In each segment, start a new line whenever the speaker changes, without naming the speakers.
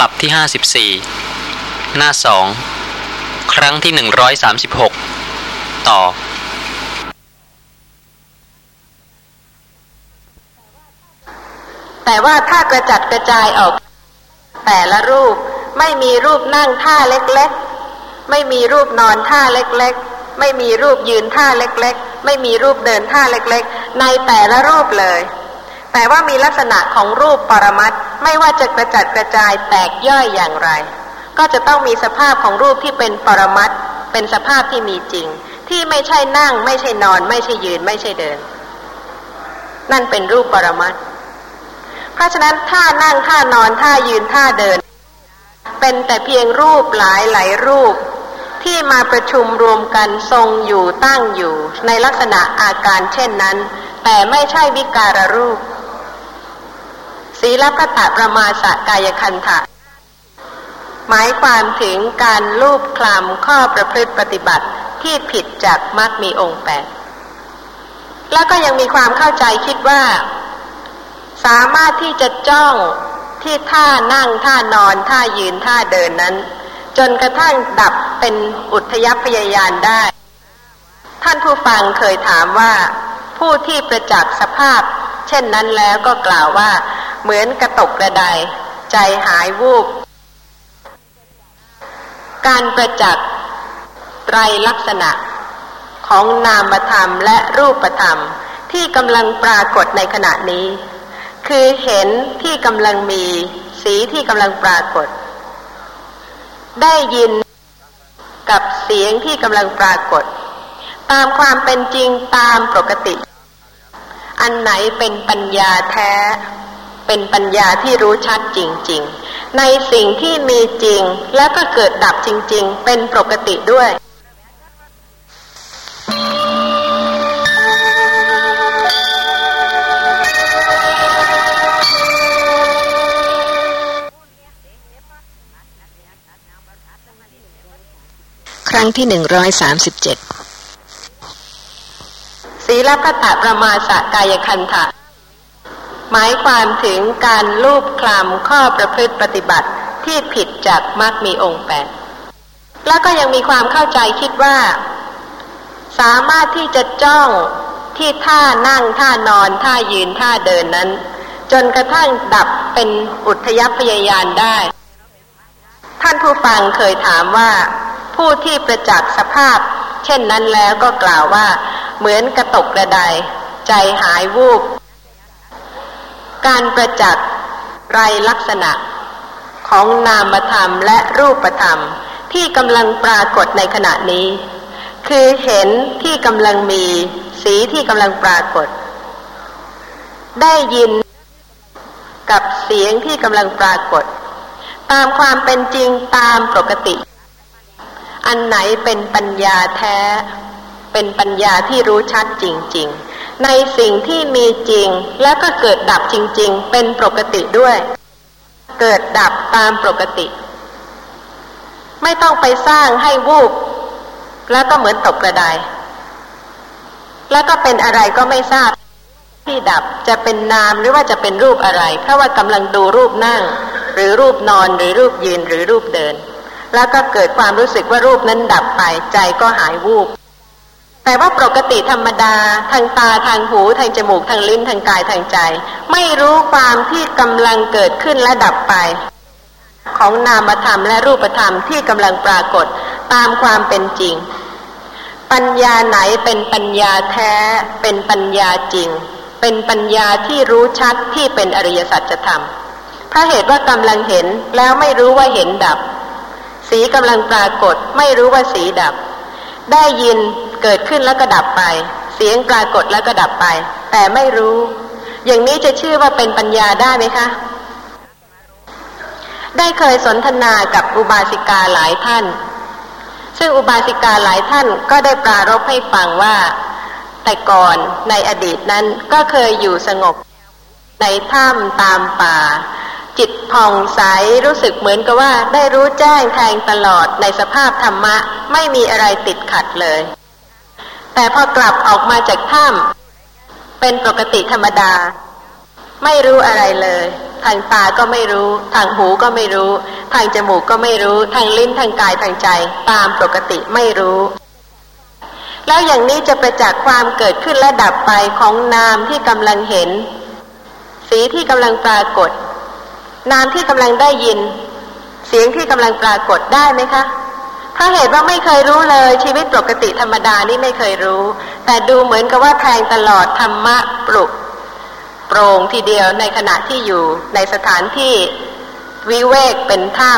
ลับที่ห้าสิบสี่หน้าสองครั้งที่หนึ่งร้อยสามสิบหกต่อ
แต่ว่าถ้ากระจัดกระจายออก แต่ละรูปไม่มีรูปนั่งท่าเล็กๆ ไม่มีรูปนอนท่าเล็กๆ ไม่มีรูปยืนท่าเล็กๆ ไม่มีรูปเดินท่าเล็กๆ ในแต่ละรูปเลย แต่ว่ามีลักษณะของรูปปรมัต ไม่ว่าจะกระจัดกระจายแตกย่อยอย่างไร ก็จะต้องมีสภาพของรูปที่เป็นปรมัตเป็นสภาพที่มีจริง ที่ไม่ใช่นั่ง ไม่ใช่นอน ไม่ใช่ยืน ไม่ใช่เดิน นั่นเป็นรูปปรมัตเพราะฉะนั้นท่านั่งท่านอนท่ายืนท่าเดิน เป็นแต่เพียงรูปหลายหลายรูปที่มาประชุมรวมกันทรงอยู่ตั้งอยู่ ในลักษณะอาการเช่นนั้น แต่ไม่ใช่วิการรูป ศีลพัตประมาสกายคันธะหมายความถึงการลูบคลำข้อประพฤติปฏิบัติที่ผิดจากมรรคมีองค์แปดแล้วก็ยังมีความเข้าใจคิดว่า สามารถที่จะจ้องที่ท่านั่งท่านอนท่ายืนท่าเดินนั้น จนกระทั่งดับเป็นอุทยพยายานได้ ท่านผู้ฟังเคยถามว่า ผู้ที่ประจักษ์สภาพ เช่นนั้นแล้วก็กล่าวว่า เหมือนกระตกกระไดใจหายวูบ การประจักษ์ไตรลักษณะของนามธรรมและรูปธรรมที่กำลังปรากฏในขณะนี้ คือเห็นที่กำลังมีสีที่กำลังปรากฏ ได้ยินกับเสียงที่กำลังปรากฏ ตามความเป็นจริงตามปกติ อันไหนเป็นปัญญาแท้ เป็นปัญญาที่รู้ชัดจริง ๆ ในสิ่งที่มีจริงแล้วก็เกิดดับจริง ๆ เป็นปกติด้วย
รั้งที่หนึ่งร้อยสามสิบเจ็ด
ศีลพัตประมาสกายคันธะ หมายความถึงการลูบคลำข้อประพฤติปฏิบัติที่ผิดจากมรรคมีองค์แปดแล้วก็ยังมีความเข้าใจคิดว่า สามารถที่จะจ้องที่ท่านั่งท่านอนท่ายืนท่าเดินนั้น จนกระทั่งดับเป็นอุทยพยายานได้ ท่านผู้ฟังเคยถามว่า ผู้ที่ประจักษ์สภาพ เช่นนั้นแล้วก็กล่าวว่า เหมือนกระตกกระไดใจหายวูบ การประจักษ์ไรลักษณะของนามธรรมและรูปธรรมที่กำลังปรากฏในขณะนี้ คือเห็นที่กำลังมีสีที่กำลังปรากฏ ได้ยินกับเสียงที่กำลังปรากฏ ตามความเป็นจริงตามปกติ อันไหนเป็นปัญญาแท้ เป็นปัญญาที่รู้ชัดจริง ๆ ในสิ่งที่มีจริงแล้วก็เกิดดับจริง ๆ เป็นปกติด้วย เกิดดับตามปกติ ไม่ต้องไปสร้างให้วูบแล้วก็เหมือนตกกระไดแล้วก็เป็นอะไรก็ไม่ทราบที่ดับจะเป็นนามหรือว่าจะเป็นรูปอะไร เพราะว่ากำลังดูรูปนั่ง หรือรูปนอนหรือรูปยืนหรือรูปเดิน แล้วก็เกิดความรู้สึกว่ารูปนั้นดับไปใจก็หายวูบ แต่ว่าปกติธรรมดา ทางตาทางหูทางจมูกทางลิ้นทางกายทางใจ ไม่รู้ความที่กำลังเกิดขึ้นและดับไป ของนามธรรมและรูปธรรมที่กำลังปรากฏตามความเป็นจริง ปัญญาไหนเป็นปัญญาแท้ เป็นปัญญาจริง เป็นปัญญาที่รู้ชัดที่เป็นอริยสัจธรรมถ้าเหตุว่ากำลังเห็นแล้วไม่รู้ว่าเห็นดับ สีกำลังปรากฏ ไม่รู้ว่าสีดับ ได้ยินเกิดขึ้นแล้วก็ดับไป เสียงปรากฏแล้วก็ดับไป แต่ไม่รู้ อย่างนี้จะชื่อว่าเป็นปัญญาได้ไหมคะ ได้เคยสนทนากับอุบาสิกาหลายท่าน ซึ่งอุบาสิกาหลายท่านก็ได้ปรารบให้ฟังว่า แต่ก่อนในอดีตนั้นก็เคยอยู่สงบในถ้ำตามป่า จิตผ่องใสรู้สึกเหมือนกับว่าได้รู้แจ้งแทงตลอดในสภาพธรรมะไม่มีอะไรติดขัดเลย แต่พอกลับออกมาจากถ้ำเป็นปกติธรรมดา ไม่รู้อะไรเลย ทางตาก็ไม่รู้ ทางหูก็ไม่รู้ ทางจมูกก็ไม่รู้ ทางลิ้นทางกายทางใจ ตามปกติไม่รู้ แล้วอย่างนี้จะประจักษ์ความเกิดขึ้นและดับไปของนามที่กำลังเห็น สีที่กำลังปรากฏ นามที่กำลังได้ยิน เสียงที่กำลังปรากฏได้ไหมคะถ้าเหตุว่าไม่เคยรู้เลยชีวิตปกติธรรมดานี่ไม่เคยรู้ แต่ดูเหมือนกับว่าแทงตลอดธรรมะปลุกโปร่งทีเดียวในขณะที่อยู่ในสถานที่วิเวกเป็นถ้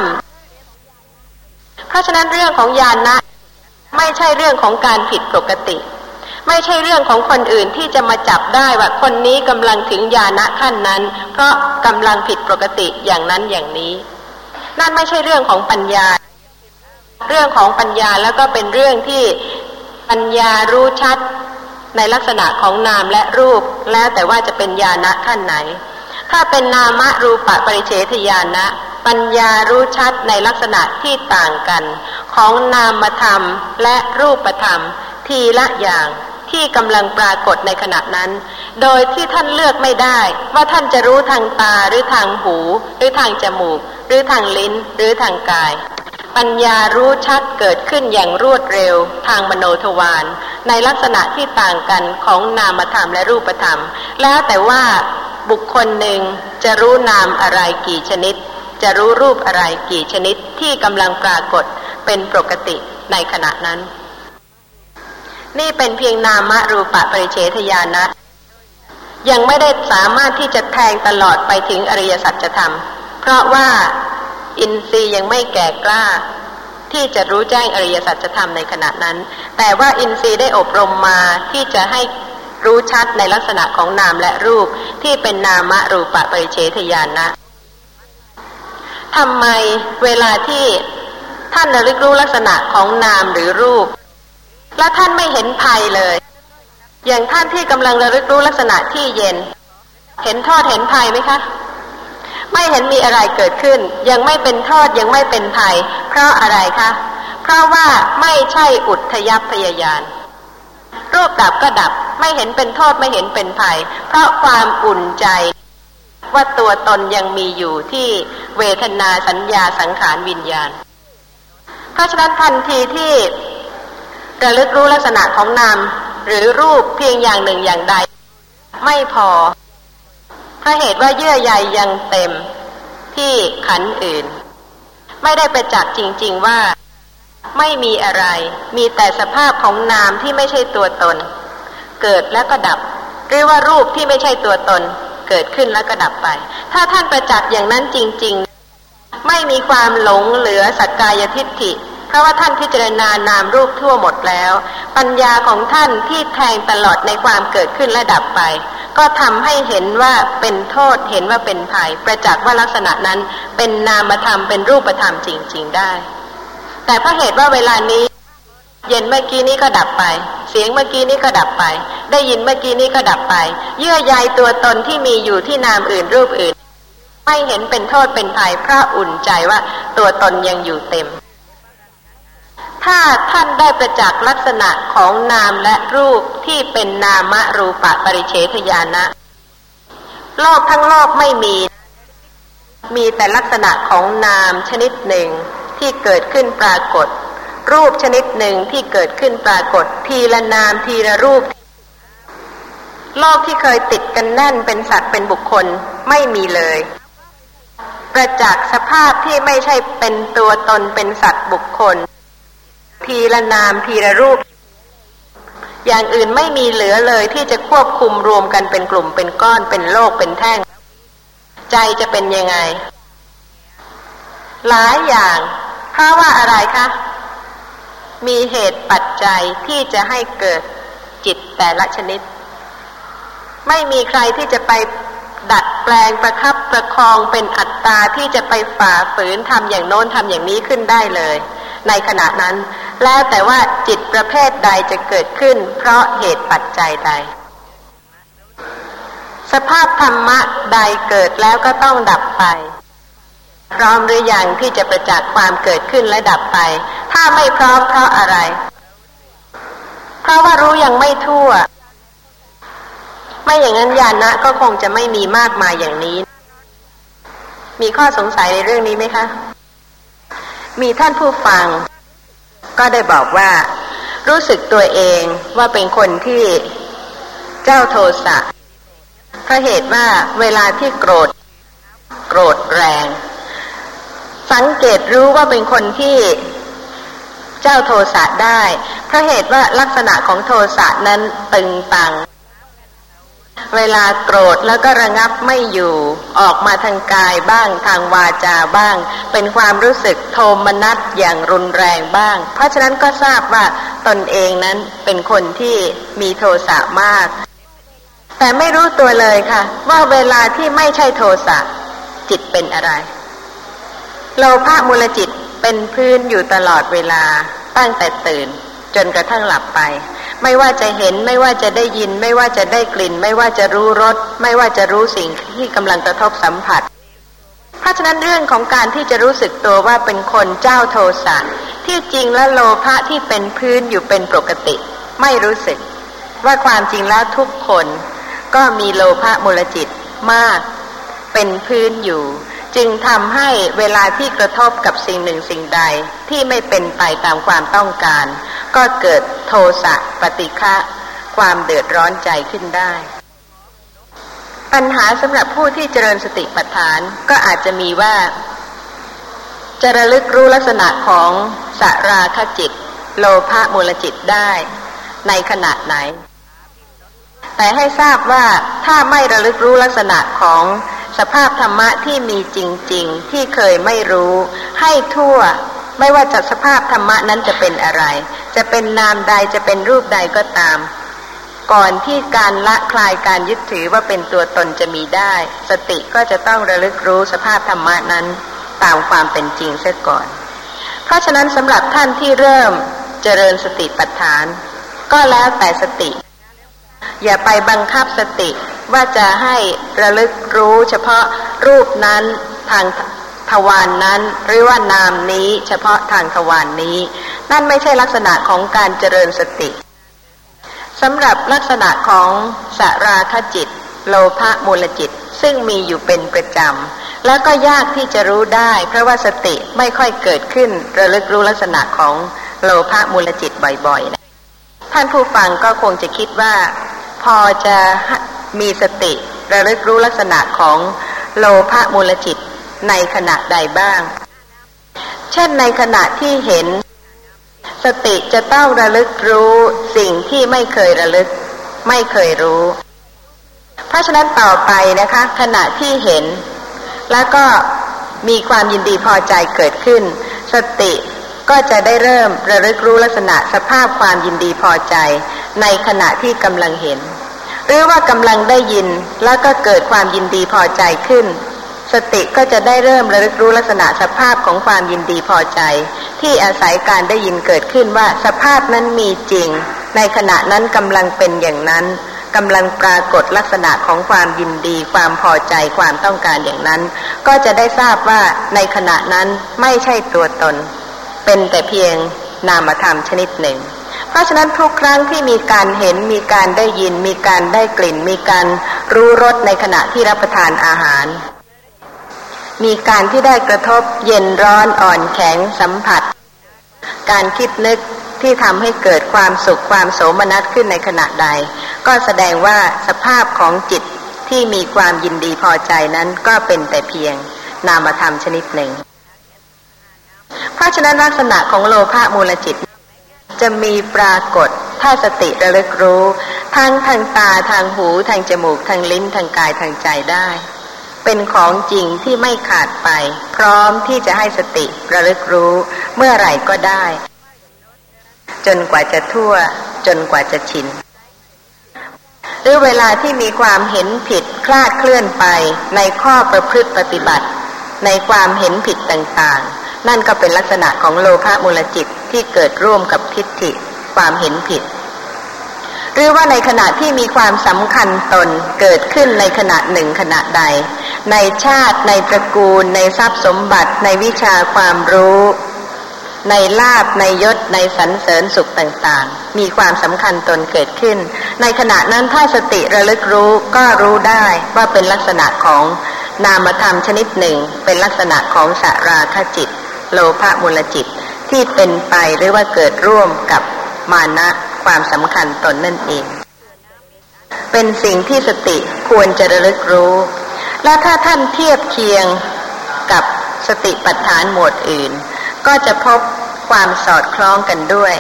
ำเพราะฉะนั้นเรื่องของญาณนะ ไม่ใช่เรื่องของการผิดปกติ ไม่ใช่เรื่องของคนอื่นที่จะมาจับได้ว่าคนนี้กำลังถึงญาณะขั้นนั้น เพราะกำลังผิดปกติอย่างนั้นอย่างนี้ นั่นไม่ใช่เรื่องของปัญญา เรื่องของปัญญาแล้วก็เป็นเรื่องที่ปัญญารู้ชัดในลักษณะของนามและรูปแล้วแต่ว่าจะเป็นญาณะขั้นไหน ถ้าเป็นนามะรูปะปริเฉทญาณะปัญญารู้ชัดในลักษณะที่ต่างกัน ของนามธรรมและรูปธรรม ทีละอย่าง ที่กำลังปรากฏในขณะนั้น โดยที่ท่านเลือกไม่ได้ ว่าท่านจะรู้ทางตาหรือทางหู หรือทางจมูก หรือทางลิ้น หรือทางกาย ปัญญารู้ชัดเกิดขึ้นอย่างรวดเร็ว ทางมโนทวารในลักษณะที่ต่างกันของนามธรรมและรูปธรรม แล้วแต่ว่าบุคคลหนึ่งจะรู้นามอะไรกี่ชนิด จะรู้รูปอะไรกี่ชนิดที่กำลังปรากฏเป็นปกติในขณะนั้น นี่เป็นเพียงนามรูปะปริเฉทญาณนะยังไม่ได้สามารถที่จะแทงตลอดไปถึงอริยสัจธรรม เพราะว่าอินทรีย์ยังไม่แก่กล้า ที่จะรู้แจ้งอริยสัจธรรมในขณะนั้น แต่ว่าอินทรีย์ได้อบรมมาที่จะให้รู้ชัดในลักษณะของนามและรูปที่เป็นนามรูปะปริเฉทญาณนะทำไมเวลาที่ท่านระลึกรู้ลักษณะของนามหรือรูป และท่านไม่เห็นภัยเลย อย่างท่านที่กำลังระลึกรู้ลักษณะที่เย็น เห็นโทษเห็นภัยไหมคะ ไม่เห็นมีอะไรเกิดขึ้น ยังไม่เป็นโทษยังไม่เป็นภัย เพราะอะไรคะเพราะว่าไม่ใช่อุทยพยายานรูปดับก็ดับไม่เห็นเป็นโทษไม่เห็นเป็นภัย เพราะความอุ่นใจ ว่าตัวตนยังมีอยู่ที่เวทนาสัญญาสังขารวิญญาณ เพราะฉะนั้นทันทีที่ ระลึกรู้ลักษณะของนาม หรือรูปเพียงอย่างหนึ่งอย่างใด ไม่พอเพราะเหตุว่าเยื่อใยยังเต็มที่ขันอื่น ไม่ได้ไปจักจริง ๆว่า ไม่มีอะไร มีแต่สภาพของนามที่ไม่ใช่ตัวตน เกิดแล้วก็ดับ หรือว่ารูปที่ไม่ใช่ตัวตน เกิดขึ้นแล้วก็ดับไป ถ้าท่านประจักษ์อย่างนั้นจริง ๆ ไม่มีความหลงเหลือสักกายทิฏฐิ เพราะว่าท่านพิจารณานามรูปทั่วหมดแล้ว ปัญญาของท่านที่แทงตลอดในความเกิดขึ้นและดับไป ก็ทำให้เห็นว่าเป็นโทษเห็นว่าเป็นภัย ประจักษ์ว่าลักษณะนั้นเป็นนามธรรมเป็นรูปธรรมจริง ๆได้ แต่เพราะเหตุว่าเวลานี้ เย็นเมื่อกี้นี้ก็ดับไป เสียงเมื่อกี้นี้ก็ดับไป ได้ยินเมื่อกี้นี้ก็ดับไป เยื่อใยตัวตนที่มีอยู่ที่นามอื่นรูปอื่น ไม่เห็นเป็นโทษเป็นภัยเพราะอุ่นใจว่าตัวตนยังอยู่เต็ม ถ้าท่านได้ประจักษ์ลักษณะของนามและรูปที่เป็นนามรูปะปริเฉทญาณะโลกทั้งโลกไม่มี มีแต่ลักษณะของนามชนิดหนึ่งที่เกิดขึ้นปรากฏ รูปชนิดหนึ่งที่เกิดขึ้นปรากฏ ทีละนามทีละรูป โลกที่เคยติดกันแน่นเป็นสัตว์เป็นบุคคลไม่มีเลยประจักษ์สภาพที่ไม่ใช่เป็นตัวตนเป็นสัตว์บุคคล ทีละนามทีละรูป อย่างอื่นไม่มีเหลือเลยที่จะควบคุมรวมกันเป็นกลุ่มเป็นก้อนเป็นโลกเป็นแท่ง ใจจะเป็นยังไง หลายอย่าง เพราะว่าอะไรคะ มีเหตุปัจจัยที่จะให้เกิดจิตแต่ละชนิด ไม่มีใครที่จะไปดัดแปลงประคับประคองเป็นอัตตาที่จะไปฝ่าฝืนทำอย่างโน้นทำอย่างนี้ขึ้นได้เลย ในขณะนั้น แล้วแต่ว่าจิตประเภทใดจะเกิดขึ้น เพราะเหตุปัจจัยใด สภาพธรรมะใดเกิดแล้วก็ต้องดับไป พร้อมหรืออยังที่จะประจักษ์ความเกิดขึ้นและดับไป ถ้าไม่พร้อมเพราะอะไร เพราะว่ารู้ยังไม่ทั่ว ไม่อย่างนั้นญาณะก็คงจะไม่มีมากมายอย่างนี้ มีข้อสงสัยในเรื่องนี้ไหมคะ มีท่านผู้ฟัง ก็ได้บอกว่า รู้สึกตัวเองว่าเป็นคนที่เจ้าโทสะเพราะเหตุว่าเวลาที่โกรธ โกรธแรง สังเกตรู้ว่าเป็นคนที่เจ้าโทสะได้เพราะเหตุว่าลักษณะของโทสะนั้นตึงตัง เวลาโกรธแล้วก็ระงับไม่อยู่ ออกมาทางกายบ้างทางวาจาบ้าง เป็นความรู้สึกโทมนัสอย่างรุนแรงบ้าง เพราะฉะนั้นก็ทราบว่าตนเองนั้นเป็นคนที่มีโทสะมาก แต่ไม่รู้ตัวเลยค่ะ ว่าเวลาที่ไม่ใช่โทสะจิตเป็นอะไร โลภะมูลจิตเป็นพื้นอยู่ตลอดเวลาตั้งแต่ตื่น จนกระทั่งหลับไป ไม่ว่าจะเห็นไม่ว่าจะได้ยิน ไม่ว่าจะได้กลิ่น ไม่ว่าจะรู้รสไม่ว่าจะรู้สิ่งที่กำลังกระทบสัมผัส เพราะฉะนั้นเรื่องของการที่จะรู้สึกตัวว่าเป็นคนเจ้าโทสะที่จริงและโลภะที่เป็นพื้นอยู่เป็นปกติ ไม่รู้สึก ว่าความจริงแล้วทุกคน ก็มีโลภะมูลจิตมาก เป็นพื้นอยู่ จึงทำให้เวลาที่กระทบกับสิ่งหนึ่งสิ่งใดที่ไม่เป็นไปตามความต้องการ ก็เกิดโทสะปฏิฆะความเดือดร้อนใจขึ้นได้ ปัญหาสำหรับผู้ที่เจริญสติปัฏฐานก็อาจจะมีว่า จะระลึกรู้ลักษณะของสาราคจิต โลภะมูลจิตได้ ในขณะไหน แต่ให้ทราบว่าถ้าไม่ระลึกรู้ลักษณะของสภาพธรรมะที่มีจริง ๆ ที่เคยไม่รู้ ให้ทั่ว ไม่ว่าจัดสภาพธรรมะนั้นจะเป็นอะไร จะเป็นนามใดจะเป็นรูปใดก็ตาม ก่อนที่การละคลายการยึดถือว่าเป็นตัวตนจะมีได้ สติก็จะต้องระลึกรู้สภาพธรรมะนั้นตามความเป็นจริงเสียก่อน เพราะฉะนั้นสำหรับท่านที่เริ่มเจริญสติปัฏฐาน ก็แล้วแต่สติ อย่าไปบังคับสติว่าจะให้ระลึกรู้เฉพาะรูปนั้นทาง ทวารนนั้นหรือว่านามนี้เฉพาะทางทวารนนี้ นั่นไม่ใช่ลักษณะของการเจริญสติสำหรับลักษณะของสาราคจิต โลภะมูลจิต ซึ่งมีอยู่เป็นประจำ แล้วก็ยากที่จะรู้ได้ เพราะว่าสติไม่ค่อยเกิดขึ้นระลึกรู้ลักษณะของโลภะมูลจิตบ่อยๆนะท่านผู้ฟังก็คงจะคิดว่า พอจะมีสติระลึกรู้ลักษณะของโลภะมูลจิต ในขณะใดบ้าง เช่นในขณะที่เห็น สติจะต้องระลึกรู้สิ่งที่ไม่เคยระลึก ไม่เคยรู้ เพราะฉะนั้นต่อไปนะคะ ขณะที่เห็น แล้วก็มีความยินดีพอใจเกิดขึ้น สติก็จะได้เริ่มระลึกรู้ลักษณะสภาพความยินดีพอใจ ในขณะที่กำลังเห็น หรือว่ากำลังได้ยินแล้วก็เกิดความยินดีพอใจขึ้น สติก็จะได้เริ่มระลึกรู้ลักษณะสภาพของความยินดีพอใจ ที่อาศัยการได้ยินเกิดขึ้นว่าสภาพนั้นมีจริง ในขณะนั้นกำลังเป็นอย่างนั้นกำลังปรากฏลักษณะของความยินดี ความพอใจความต้องการอย่างนั้น ก็จะได้ทราบว่าในขณะนั้นไม่ใช่ตัวตน เป็นแต่เพียงนามธรรมชนิดหนึ่ง เพราะฉะนั้นทุกครั้งที่มีการเห็นมีการได้ยิน มีการได้กลิ่น มีการรู้รสในขณะที่รับประทานอาหาร มีการที่ได้กระทบเย็นร้อนอ่อนแข็งสัมผัส การคิดนึกที่ทำให้เกิดความสุขความโสมนัสขึ้นในขณะใด ก็แสดงว่าสภาพของจิตที่มีความยินดีพอใจนั้นก็เป็นแต่เพียง นามธรรมชนิดหนึ่ง เพราะฉะนั้นลักษณะของโลภะมูลจิต จะมีปรากฏถ้าสติระลึกรู้ ทั้งทางตาทางหู ทางจมูกทางลิ้นทางกายทางใจได้ เป็นของจริงที่ไม่ขาดไป พร้อมที่จะให้สติระลึกรู้เมื่อไหร่ก็ได้ จนกว่าจะทั่ว จนกว่าจะชิน หรือเวลาที่มีความเห็นผิดคลาดเคลื่อนไป ในข้อประพฤติปฏิบัติ ในความเห็นผิดต่างๆ นั่นก็เป็นลักษณะของโลภะมูลจิตที่เกิดร่วมกับทิฏฐิ ความเห็นผิด หรือว่าในขณะที่มีความสำคัญตนเกิดขึ้นในขณะหนึ่งขณะใด ในชาติในตระกูล ในทรัพย์สมบัติ ในวิชาความรู้ ในลาบในยศ ในสรรเสริญสุขต่างๆ มีความสำคัญตนเกิดขึ้น ในขณะนั้นถ้าสติระลึกรู้ก็รู้ได้ว่าเป็นลักษณะของนามธรรมชนิดหนึ่ง เป็นลักษณะของสาราคจิต โลภะมูลจิตที่เป็นไปหรือว่าเกิดร่วมกับมานะ ความสำคัญตนนั่นเอง เป็นสิ่งที่สติควรจะระลึกรู้ และถ้าท่านเทียบเคียงกับสติปัฏฐานหมวดอื่น ก็จะพบความสอดคล้องกันด้วย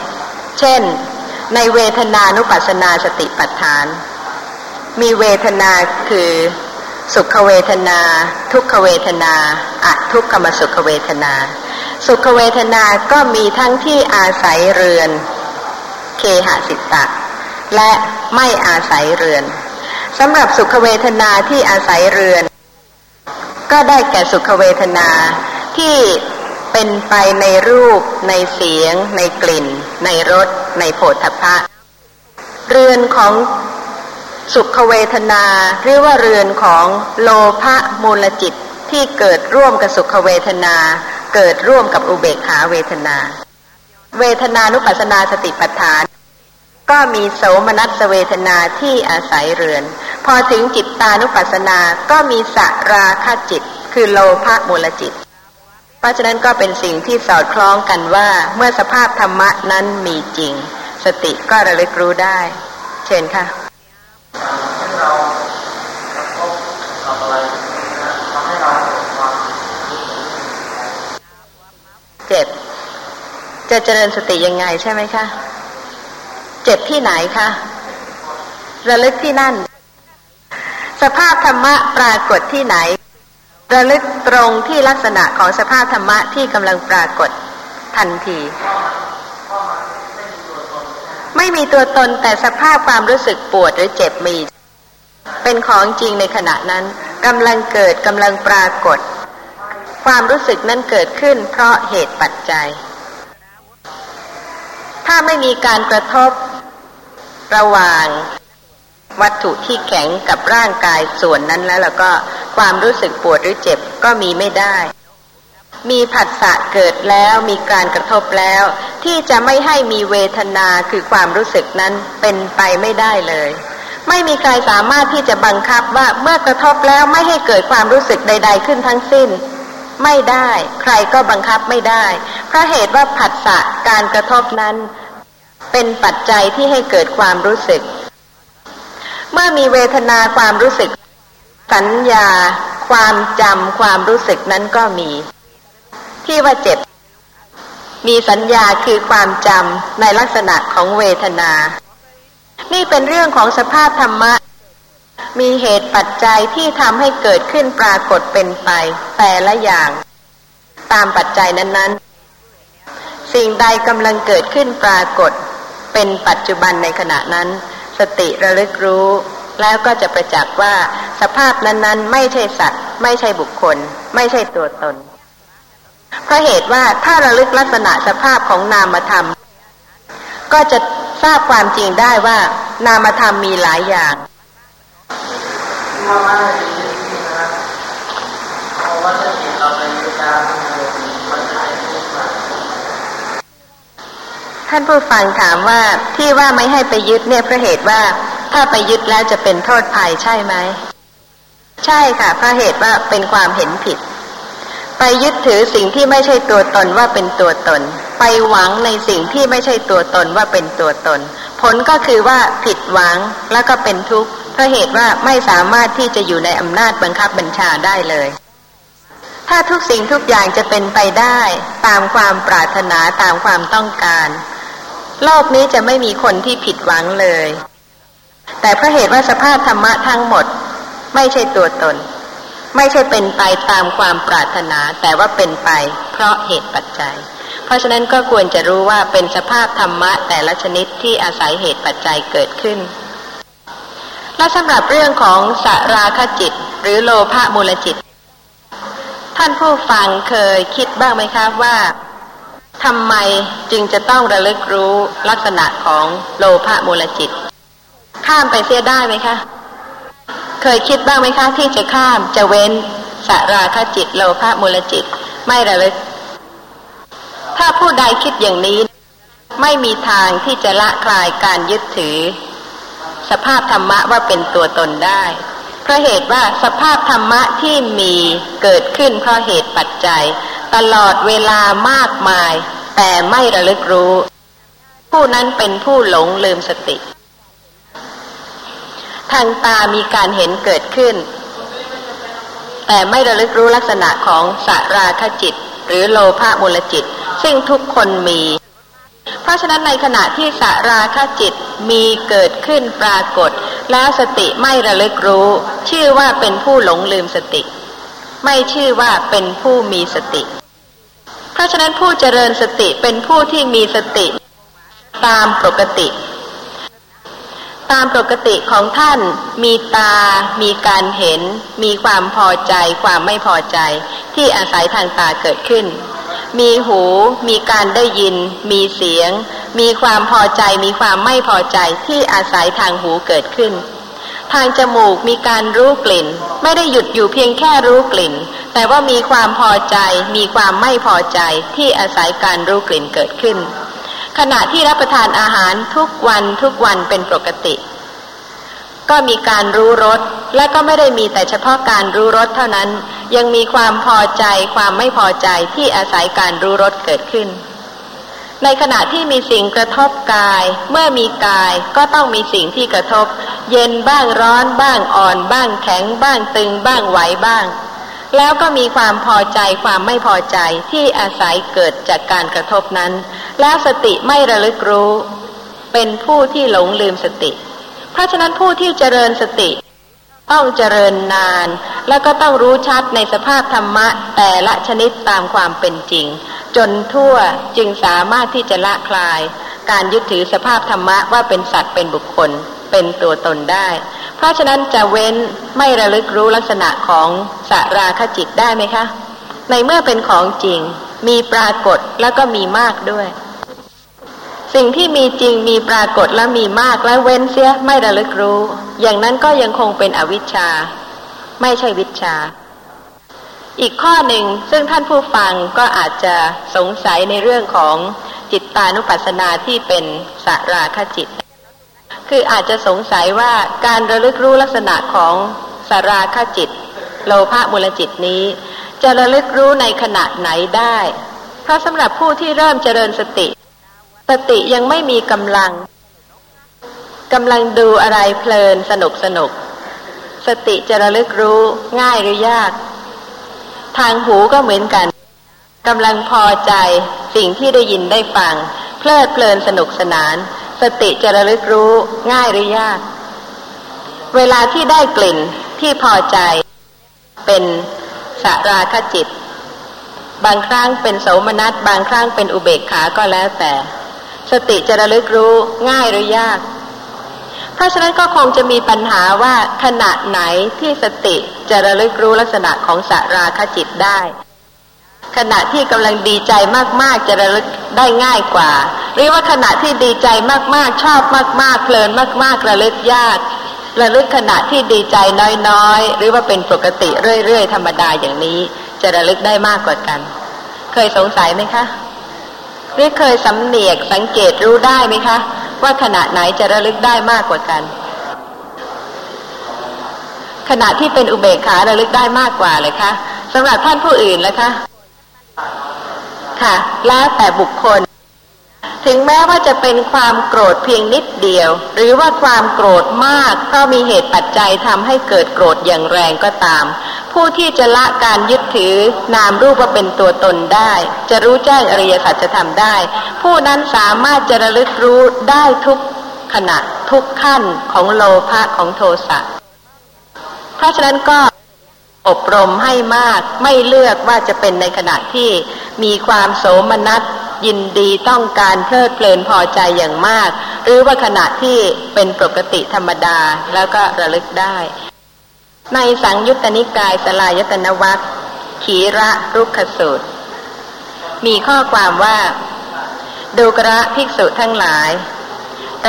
เช่น ในเวทนานุปัสสนาสติปัฏฐาน มีเวทนาคือสุขเวทนา ทุกขเวทนาอะทุกขมสุขเวทนา สุขเวทนาก็มีทั้งที่อาศัยเรือน เคหสิตะ และไม่อาศัยเรือนสำหรับสุขเวทนาที่อาศัยเรือน ก็ได้แก่สุขเวทนาที่เป็นไปในรูป ในเสียง ในกลิ่น ในรส ในโผฏฐัพพะเรือนของสุขเวทนา หรือว่าเรือนของโลภะมูลจิตที่เกิดร่วมกับสุขเวทนา เกิดร่วมกับอุเบกขาเวทนา เวทนานุปัสนาสติปัฏฐาน ก็มีโสมนัสเวทนาที่อาศัยเรือน พอถึงจิตตานุปัสนาก็มีสราคจิต คือโลภะมูลจิต เพราะฉะนั้นก็เป็นสิ่งที่สอดคล้องกันว่าเมื่อสภาพธรรมะนั้นมีจริง สติก็ระลึกรู้ได้ เชิญค่ะเจ็บ จะเจริญสติยังไงใช่ไหมคะ เจ็บที่ไหนคะระลึกที่นั่น สภาพธรรมะปรากฏที่ไหน ระลึกตรงที่ลักษณะของสภาพธรรมะที่กำลังปรากฏทันที ไม่มีตัวตนแต่สภาพความรู้สึกปวดหรือเจ็บมี เป็นของจริงในขณะนั้นกำลังเกิดกำลังปรากฏ ความรู้สึกนั้นเกิดขึ้นเพราะเหตุปัจจัย ถ้าไม่มีการกระทบระหว่างวัตถุที่แข็งกับร่างกายส่วนนั้นแล้วแล้วก็ความรู้สึกปวดหรือเจ็บก็มีไม่ได้ มีผัสสะเกิดแล้วมีการกระทบแล้ว ที่จะไม่ให้มีเวทนาคือความรู้สึกนั้นเป็นไปไม่ได้เลย ไม่มีใครสามารถที่จะบังคับว่าเมื่อกระทบแล้วไม่ให้เกิดความรู้สึกใด ๆ ขึ้นทั้งสิ้น ไม่ได้ ใครก็บังคับไม่ได้เพราะเหตุว่าผัสสะการกระทบนั้น เป็นปัจจัยที่ให้เกิดความรู้สึก เมื่อมีเวทนาความรู้สึก สัญญา ความจำความรู้สึกนั้นก็มี ที่ว่าเจ็บ มีสัญญาคือความจำในลักษณะของเวทนา นี่เป็นเรื่องของสภาพธรรมะ มีเหตุปัจจัยที่ทำให้เกิดขึ้นปรากฏเป็นไป แต่ละอย่าง ตามปัจจัยนั้น ๆ สิ่งใดกำลังเกิดขึ้นปรากฏ เป็นปัจจุบันในขณะนั้น สติระลึกรู้ แล้วก็จะประจักษ์ว่า สภาพนั้น ๆ ไม่ใช่สัตว์ ไม่ใช่บุคคล ไม่ใช่ตัวตนเพราะเหตุว่าถ้าระลึกลักษณะสภาพของนามธรรม ก็จะทราบความจริงได้ว่า นามธรรมมีหลายอย่าง ท่านผู้ฟังถามว่าที่ว่าไม่ให้ไปยึดเนี่ยเพราะเหตุว่า ถ้าไปยึดแล้วจะเป็นโทษภัยใช่ไหม ใช่ค่ะเพราะเหตุว่าเป็นความเห็นผิด ไปยึดถือสิ่งที่ไม่ใช่ตัวตนว่าเป็นตัวตน ไปหวังในสิ่งที่ไม่ใช่ตัวตนว่าเป็นตัวตน ผลก็คือว่าผิดหวังแล้วก็เป็นทุกข์ เพราะเหตุว่าไม่สามารถที่จะอยู่ในอำนาจบังคับบัญชาได้เลย ถ้าทุกสิ่งทุกอย่างจะเป็นไปได้ตามความปรารถนาตามความต้องการ โลกนี้จะไม่มีคนที่ผิดหวังเลย แต่เพราะเหตุว่าสภาพธรรมะทั้งหมด ไม่ใช่ตัวตน ไม่ใช่เป็นไปตามความปรารถนา แต่ว่าเป็นไป เพราะเหตุปัจจัยเพราะฉะนั้นก็ควรจะรู้ว่าเป็นสภาพธรรมะแต่ละชนิดที่อาศัยเหตุปัจจัยเกิดขึ้น และสำหรับเรื่องของสราคจิต หรือโลภะมูลจิต ท่านผู้ฟังเคยคิดบ้างไหมคะว่าทำไมจึงจะต้องระลึกรู้ลักษณะของโลภะมูลจิต ข้ามไปเสียได้ไหมคะ เคยคิดบ้างไหมคะ ที่จะข้ามจะเว้นสราคจิต โลภะมูลจิต ไม่ระลึก ถ้าผู้ใดคิดอย่างนี้ ไม่มีทางที่จะละคลายการยึดถือ สภาพธรรมะว่าเป็นตัวตนได้เพราะเหตุว่าสภาพธรรมะที่มีเกิดขึ้นเพราะเหตุปัจจัย ตลอดเวลามากมาย แต่ไม่ระลึกรู้ ผู้นั้นเป็นผู้หลงลืมสติ ทางตามีการเห็นเกิดขึ้น แต่ไม่ระลึกรู้ลักษณะของสาราคจิต หรือโลภะมูลจิต ซึ่งทุกคนมี เพราะฉะนั้นในขณะที่สาราคจิตมีเกิดขึ้นปรากฏ แล้วสติไม่ระลึกรู้ ชื่อว่าเป็นผู้หลงลืมสติ ไม่ชื่อว่าเป็นผู้มีสติ เพราะฉะนั้นผู้เจริญสติเป็นผู้ที่มีสติ ตามปกติ ตามปกติของท่านมีตา มีการเห็น มีความพอใจ ความไม่พอใจ ที่อาศัยทางตาเกิดขึ้น มีหู มีการได้ยิน มีเสียง มีความพอใจ มีความไม่พอใจที่อาศัยทางหูเกิดขึ้น ทางจมูกมีการรู้กลิ่น ไม่ได้หยุดอยู่เพียงแค่รู้กลิ่น แต่ว่ามีความพอใจ มีความไม่พอใจที่อาศัยการรู้กลิ่นเกิดขึ้น ขณะที่รับประทานอาหารทุกวันทุกวันเป็นปกติ ก็มีการรู้รสและก็ไม่ได้มีแต่เฉพาะการรู้รสเท่านั้น ยังมีความพอใจความไม่พอใจที่อาศัยการรู้รสเกิดขึ้น ในขณะที่มีสิ่งกระทบกาย เมื่อมีกายก็ต้องมีสิ่งที่กระทบ เย็นบ้างร้อนบ้างอ่อน บ้างแข็งบ้างตึงบ้างไหวบ้าง แล้วก็มีความพอใจความไม่พอใจที่อาศัยเกิดจากการกระทบนั้น แล้วสติไม่ระลึกรู้ เป็นผู้ที่หลงลืมสติ เพราะฉะนั้นผู้ที่เจริญสติ ต้องเจริญนาน แล้วก็ต้องรู้ชัดในสภาพธรรมะแต่ละชนิดตามความเป็นจริง จนทั่วจึงสามารถที่จะละคลาย การยึดถือสภาพธรรมะว่าเป็นสัตว์เป็นบุคคลเป็นตัวตนได้ เพราะฉะนั้นจะเว้นไม่ระลึกรู้ลักษณะของสาราคจิตได้ไหมคะ ในเมื่อเป็นของจริง มีปรากฏแล้วก็มีมากด้วย สิ่งที่มีจริงมีปรากฏและมีมากและเว้นเสียไม่ระลึกรู้ อย่างนั้นก็ยังคงเป็นอวิชชา ไม่ใช่วิชา อีกข้อหนึ่งซึ่งท่านผู้ฟังก็อาจจะสงสัยในเรื่องของจิตตานุปัสสนาที่เป็นสาราคจิต คืออาจจะสงสัยว่าการระลึกรู้ลักษณะของสาราคจิต โลภะมูลจิตนี้ จะระลึกรู้ในขณะไหนได้ เพราะสำหรับผู้ที่เริ่มเจริญสติ สติยังไม่มีกำลังกำลังดูอะไรเพลินสนุกสนุก สติจะระลึกรู้ง่ายหรือยาก ทางหูก็เหมือนกันกำลังพอใจสิ่งที่ได้ยินได้ฟัง เพลิดเพลินสนุกสนาน สติจะระลึกรู้ง่ายหรือยาก เวลาที่ได้กลิ่นที่พอใจ เป็นสาราคจิต บางครั้งเป็นโสมนัสบางครั้งเป็นอุเบกขาก็แล้วแต่ สติจะระลึกรู้ง่ายหรือยาก เพราะฉะนั้นก็คงจะมีปัญหาว่าขณะไหนที่สติจะระลึกรู้ลักษณะของสาราคจิตได้ ขณะที่กำลังดีใจมากๆจะระลึกได้ง่ายกว่า หรือว่าขณะที่ดีใจมากๆชอบมากๆเพลินมากๆระลึกยาก ระลึกขณะที่ดีใจน้อยๆ หรือว่าเป็นปกติเรื่อยๆธรรมดาอย่างนี้ จะระลึกได้มากกว่ากัน เคยสงสัยไหมคะ หรือเคยสำเนียกสังเกตรู้ได้ไหมคะ ว่าขณะไหนจะระลึกได้มากกว่ากัน ขณะที่เป็นอุเบกขาระลึกได้มากกว่าเลยคะสำหรับท่านผู้อื่นแล้วคะค่ะ แล้วแต่บุคคล ถึงแม้ว่าจะเป็นความโกรธเพียงนิดเดียว หรือว่าความโกรธมากเพราะมีเหตุปัจจัยทำให้เกิดโกรธอย่างแรงก็ตาม ผู้ที่จะละการยึดถือนามรูปว่าเป็นตัวตนได้ จะรู้แจ้งอริยสัจธรรมได้ ผู้นั้นสามารถจะระลึกรู้ได้ทุกขณะทุกขั้นของโลภะของโทสะเพราะฉะนั้นก็อบรมให้มากไม่เลือกว่าจะเป็นในขณะที่มีความโสมนัสยินดีต้องการเพลิดเพลินพอใจอย่างมาก หรือว่าขณะที่เป็นปกติธรรมดาแล้วก็ระลึกได้ ในสังยุตตนิกายสลายตนวัคขีระรุกขสูตร มีข้อความว่าดูกระภิกษุทั้งหลาย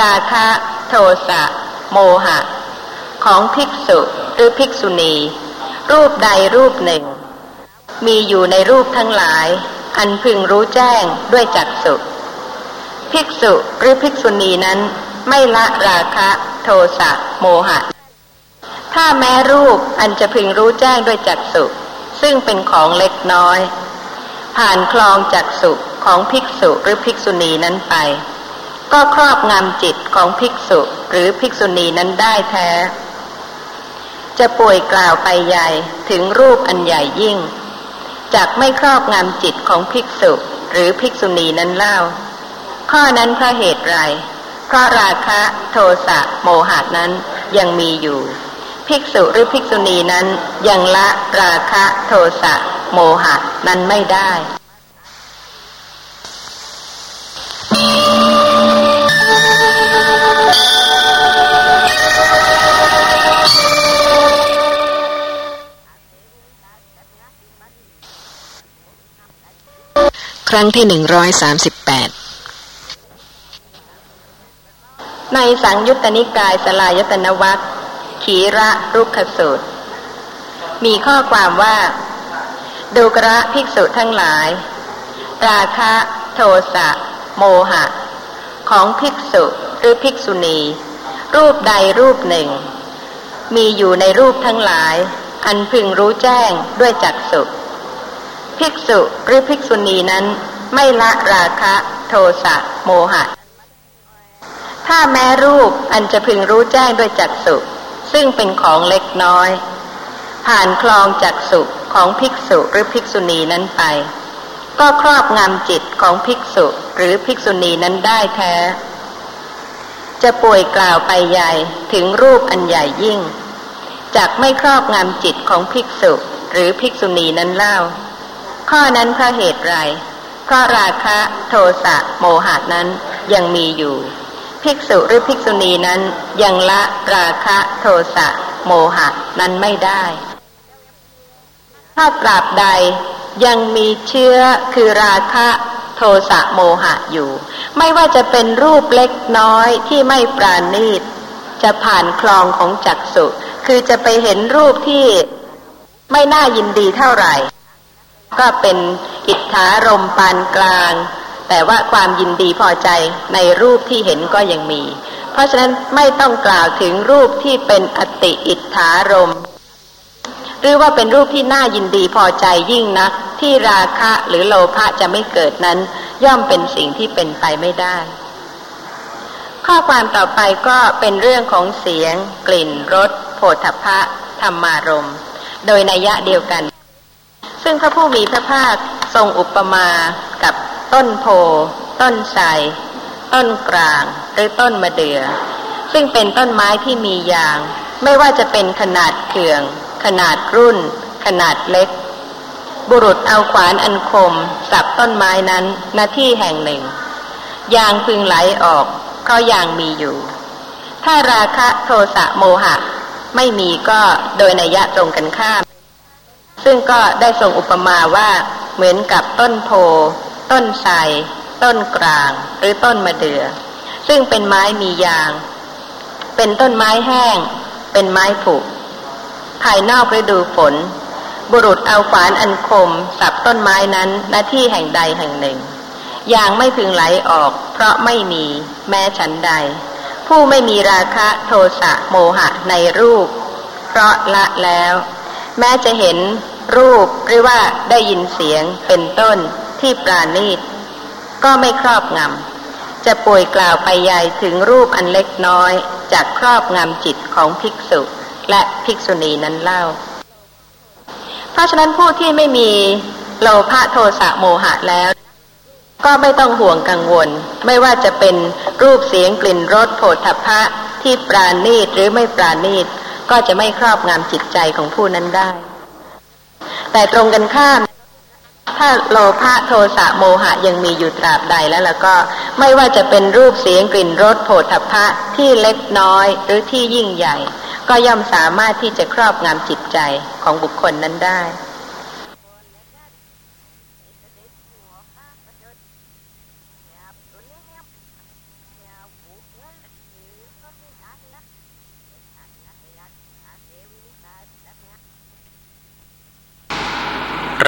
ราคะโทสะ โมหะ ของภิกษุหรือภิกษุณี รูปใดรูปหนึ่ง มีอยู่ในรูปทั้งหลาย อันพึงรู้แจ้งด้วยจักสุภิกษุหรือภิกษุณีนั้น ไม่ละราคะ โทสะ โมหะ ถ้าแม้รูปอันจะพึงรู้แจ้งด้วยจักสุซึ่งเป็นของเล็กน้อย ผ่านคลองจักสุของภิกษุหรือภิกษุณีนั้นไป ก็ครอบงำจิตของภิกษุหรือภิกษุณีนั้นได้แท้ จะป่วยกล่าวไปใหญ่ถึงรูปอันใหญ่ยิ่งจากไม่ครอบงำจิตของภิกษุหรือภิกษุณีนั้นเล่า ข้อนั้นเพราะเหตุไรเพราะราคะโทสะโมหะนั้นยังมีอยู่ ภิกษุหรือภิกษุณีนั้นยังละราคะโทสะโมหะนั้นไม่ได้
ครั้งที่หนึ่งร้อยสามสิบแปด
ในสังยุตตนิกายสลายตนวัต ขีระรุกขสูตร มีข้อความว่า ดูกระภิกษุทั้งหลาย ราคะโทสะ โมหะ ของภิกษุหรือภิกษุณี รูปใดรูปหนึ่ง มีอยู่ในรูปทั้งหลาย อันพึงรู้แจ้งด้วยจักสุภิกษุหรือภิกษุณีนั้น ไม่ละราคะโทสะ โมหะถ้าแม้รูปอันจะพึงรู้แจ้งด้วยจักสุ ซึ่งเป็นของเล็กน้อย ผ่านคลองจักสุของภิกษุหรือภิกษุณีนั้นไป ก็ครอบงำจิตของภิกษุหรือภิกษุณีนั้นได้แท้ จะป่วยกล่าวไปใหญ่ถึงรูปอันใหญ่ยิ่งจากไม่ครอบงำจิตของภิกษุหรือภิกษุณีนั้นเล่า ข้อนั้นเพราะเหตุไรเพราะราคะโทสะโมหะนั้นยังมีอยู่ ภิกษุหรือภิกษุณีนั้นยังละราคะโทสะโมหะนั้นไม่ได้ ถ้าตราบใดยังมีเชื้อคือราคะโทสะโมหะอยู่ ไม่ว่าจะเป็นรูปเล็กน้อยที่ไม่ปราณีต จะผ่านคลองของจักสุคือจะไปเห็นรูปที่ไม่น่ายินดีเท่าไหร่ ก็เป็นอิทธารมปานกลาง แต่ว่าความยินดีพอใจในรูปที่เห็นก็ยังมี เพราะฉะนั้นไม่ต้องกล่าวถึงรูปที่เป็นอติอิทธารมหรือว่าเป็นรูปที่น่ายินดีพอใจยิ่งนัก ที่ราคะหรือโลภะจะไม่เกิดนั้น ย่อมเป็นสิ่งที่เป็นไปไม่ได้ ข้อความต่อไปก็เป็นเรื่องของเสียง กลิ่นรสโผฏฐะธรรมารมโดยนัยยะเดียวกัน ซึ่งพระผู้มีพระภาคทรงอุปมากับ ต้นโพ ต้นไทรต้นกลาง หรือต้นมะเดื่อซึ่งเป็นต้นไม้ที่มียาง ไม่ว่าจะเป็นขนาดเขื่อง ขนาดรุ่น ขนาดเล็ก บุรุษเอาขวานอันคม สับต้นไม้นั้นหน้าที่แห่งหนึ่ง ยางพึงไหลออกเพราะยางมีอยู่ ถ้าราคะโทสะโมหะ ไม่มีก็โดยนัยยะตรงกันข้าม ซึ่งก็ได้ทรงอุปมาว่าเหมือนกับต้นโพ ต้นไทรต้นกลาง หรือต้นมะเดื่อซึ่งเป็นไม้มียาง เป็นต้นไม้แห้ง เป็นไม้ผุภายนอกฤดูฝน บุรุษเอาฝานอันคม สับต้นไม้นั้นหน้าที่แห่งใดแห่งหนึ่งยางไม่พึงไหลออก เพราะไม่มี แม้ฉันใด ผู้ไม่มีราคะโทสะโมหะในรูป เพราะละแล้ว แม้จะเห็นรูปหรือว่าได้ยินเสียงเป็นต้น ที่ปราณีตก็ไม่ครอบงำ จะป่วยกล่าวไปใหญ่ถึงรูปอันเล็กน้อยจากครอบงำจิตของภิกษุและภิกษุณีนั้นเล่า เพราะฉะนั้นผู้ที่ไม่มีโลภะโทสะโมหะแล้ว ก็ไม่ต้องห่วงกังวล ไม่ว่าจะเป็นรูปเสียงกลิ่นรสโผฏฐัพพะที่ปราณีตหรือไม่ปราณีตก็จะไม่ครอบงำจิตใจของผู้นั้นได้ แต่ตรงกันข้าม ถ้าโลภะโทสะโมหะยังมีอยู่ตราบใดแล้วแล้วก็ไม่ว่าจะเป็นรูปเสียงกลิ่นรสโผฏฐัพพะที่เล็กน้อยหรือที่ยิ่งใหญ่ ก็ย่อมสามารถที่จะครอบงำจิตใจของบุคคลนั้นได้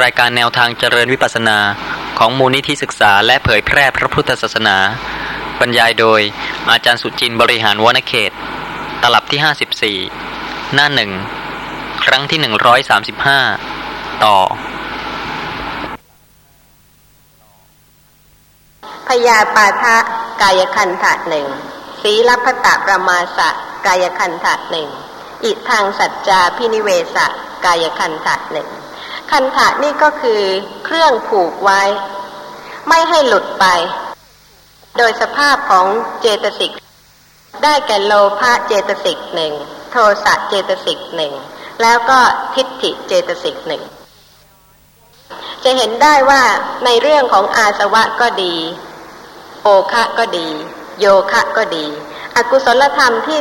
รายการแนวทางเจริญวิปัสนา ของมูลนิธิศึกษาและเผยแพร่พระพุทธศาสนา บรรยายโดยอาจารย์สุจินบริหารวนเขต ตลับที่ 54 หน้าหนึ่ง ครั้งที่หนึ่งร้อยสามสิบห้าต่อ
พยาปาทะกายคันธะหนึ่งศีลพัตตประมาสะกายคันธะหนึ่งอิทางสัจจาพินิเวสะกายคันธะหนึ่ง คันธะนี่ก็คือเครื่องผูกไว้ ไม่ให้หลุดไป โดยสภาพของเจตสิก ได้แก่โลภะเจตสิกหนึ่งโทสะเจตสิกหนึ่งแล้วก็ทิฏฐิเจตสิกหนึ่งจะเห็นได้ว่าในเรื่องของอาสวะก็ดี โอคะก็ดี โยคะก็ดี อกุศลธรรมที่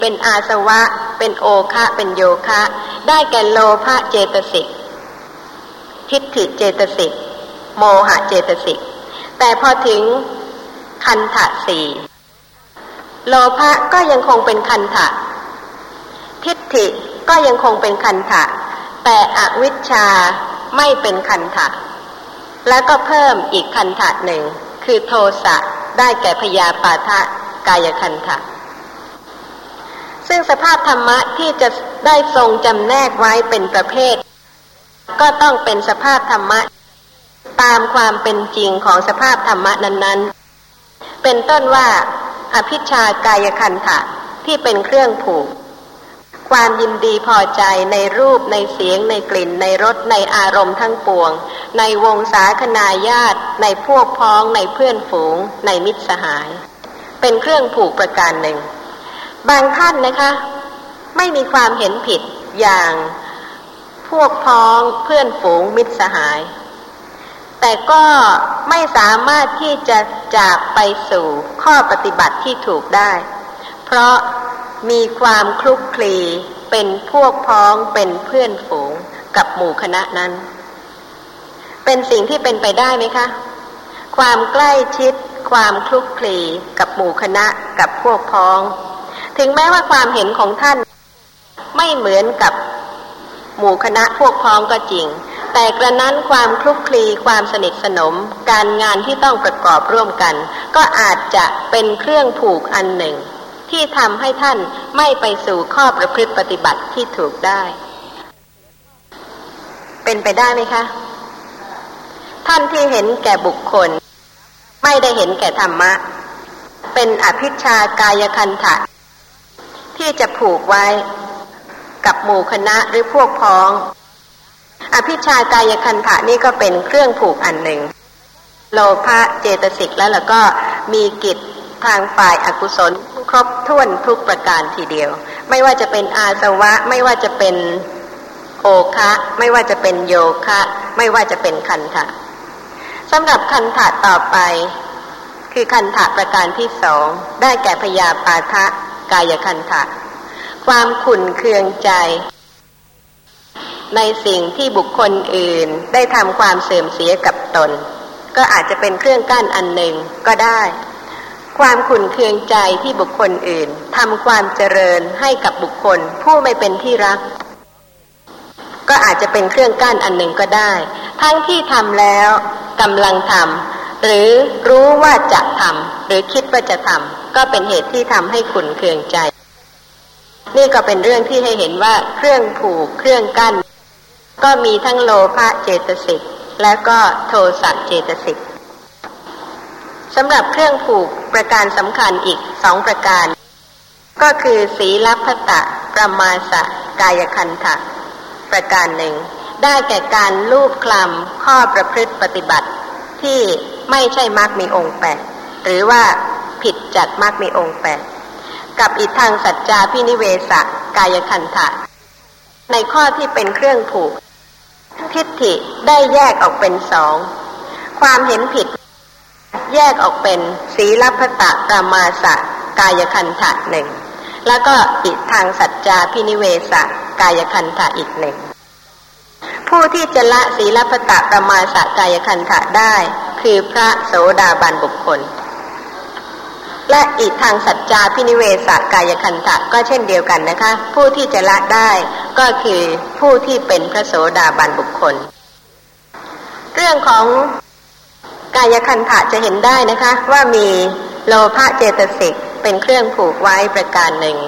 เป็นอาสวะ เป็นโอคะ เป็นโยคะ ได้แก่โลภะเจตสิก ทิฏฐิเจตสิกโมหะเจตสิก แต่พอถึงคันถะสี่โลภะก็ยังคงเป็นคันถะทิฏฐิก็ยังคงเป็นคันถะแต่อวิชชาไม่เป็นคันถะแล้วก็เพิ่มอีกคันถะหนึ่ง คือโทสะได้แก่พยาปาทะกายคันถะซึ่งสภาพธรรมะที่จะได้ทรงจำแนกไว้เป็นประเภท ก็ต้องเป็นสภาพธรรมะ ตามความเป็นจริงของสภาพธรรมะนั้น ๆ เป็นต้นว่าอภิชากายคันถะที่เป็นเครื่องผูก ความยินดีพอใจในรูปในเสียง ในกลิ่น ในรสในอารมณ์ทั้งปวง ในวงสาคนาญาติ ในพวกพ้อง ในเพื่อนฝูง ในมิตรสหาย เป็นเครื่องผูกประการหนึ่ง บางท่านนะคะ ไม่มีความเห็นผิดอย่าง พวกพ้องเพื่อนฝูงมิตรสหาย แต่ก็ไม่สามารถที่จะจากไปสู่ข้อปฏิบัติที่ถูกได้ เพราะมีความคลุกคลีเป็นพวกพ้องเป็นเพื่อนฝูงกับหมู่คณะนั้น เป็นสิ่งที่เป็นไปได้ไหมคะ ความใกล้ชิด ความคลุกคลีกับหมู่คณะกับพวกพ้อง ถึงแม้ว่าความเห็นของท่านไม่เหมือนกับ หมู่คณะพวกพ้องก็จริง แต่กระนั้นความคลุกคลีความสนิทสนม การงานที่ต้องประกอบร่วมกัน ก็อาจจะเป็นเครื่องผูกอันหนึ่ง ที่ทำให้ท่านไม่ไปสู่ข้อประพฤติปฏิบัติที่ถูกได้ เป็นไปได้ไหมคะ ท่านที่เห็นแก่บุคคล ไม่ได้เห็นแก่ธรรมะ เป็นอภิชากายคันถะที่จะผูกไว้ กับหมู่คณะหรือพวกพ้อง อภิชากายคันถะนี่ก็เป็นเครื่องผูกอันหนึ่ง โลภะเจตสิกแล้วแล้วก็มีกิจทางฝ่ายอากุศลครบถ้วนทุกประการทีเดียว ไม่ว่าจะเป็นอาสวะ ไม่ว่าจะเป็นโอคะ ไม่ว่าจะเป็นโยคะ ไม่ว่าจะเป็นคันถะสำหรับคันถะต่อไปคือคันถะประการที่สองได้แก่พยาปาทะกายคันถะ ความขุนเคืองใจ ในสิ่งที่บุคคลอื่นได้ทำความเสื่อมเสียกับตน ก็อาจจะเป็นเครื่องกั้นอันหนึ่งก็ได้ ความขุนเคืองใจที่บุคคลอื่นทำความเจริญให้กับบุคคลผู้ไม่เป็นที่รัก ก็อาจจะเป็นเครื่องกั้นอันหนึ่งก็ได้ ทั้งที่ทำแล้วกำลังทำหรือรู้ว่าจะทำหรือคิดว่าจะทำก็เป็นเหตุที่ทำให้ขุนเคืองใจ นี่ก็เป็นเรื่องที่ให้เห็นว่าเครื่องผูกเครื่องกั้น ก็มีทั้งโลภะเจตสิกและก็โทสะเจตสิกสำหรับเครื่องผูกประการสำคัญอีกสองประการ ก็คือสีลัพตะประมาสะกายคันทะประการหนึ่ง ได้แก่การลูบคลำข้อประพฤติปฏิบัติ ที่ไม่ใช่มรรคมีองค์แปดหรือว่าผิดจากมรรคมีองค์แปด กับอีกทางสัจจาพินิเวสะกายคันธะในข้อที่เป็นเครื่องผูก ทิฏฐิได้แยกออกเป็นสอง ความเห็นผิด แยกออกเป็นศีลพตะประมาสะกายคันธะหนึ่งแล้วก็อีกทางสัจจาพินิเวสะกายคันธะอีกหนึ่งผู้ที่จะละศีลพตะประมาสะกายคันธะได้ คือพระโสดาบันบุคคล และอีกทางสัจจาพินิเวสกายคันธะก็เช่นเดียวกันนะคะ ผู้ที่จะละได้ก็คือผู้ที่เป็นพระโสดาบันบุคคล เรื่องของกายคันธะจะเห็นได้นะคะว่ามีโลภะเจตสิกเป็นเครื่องผูกไว้ประการหนึ่ง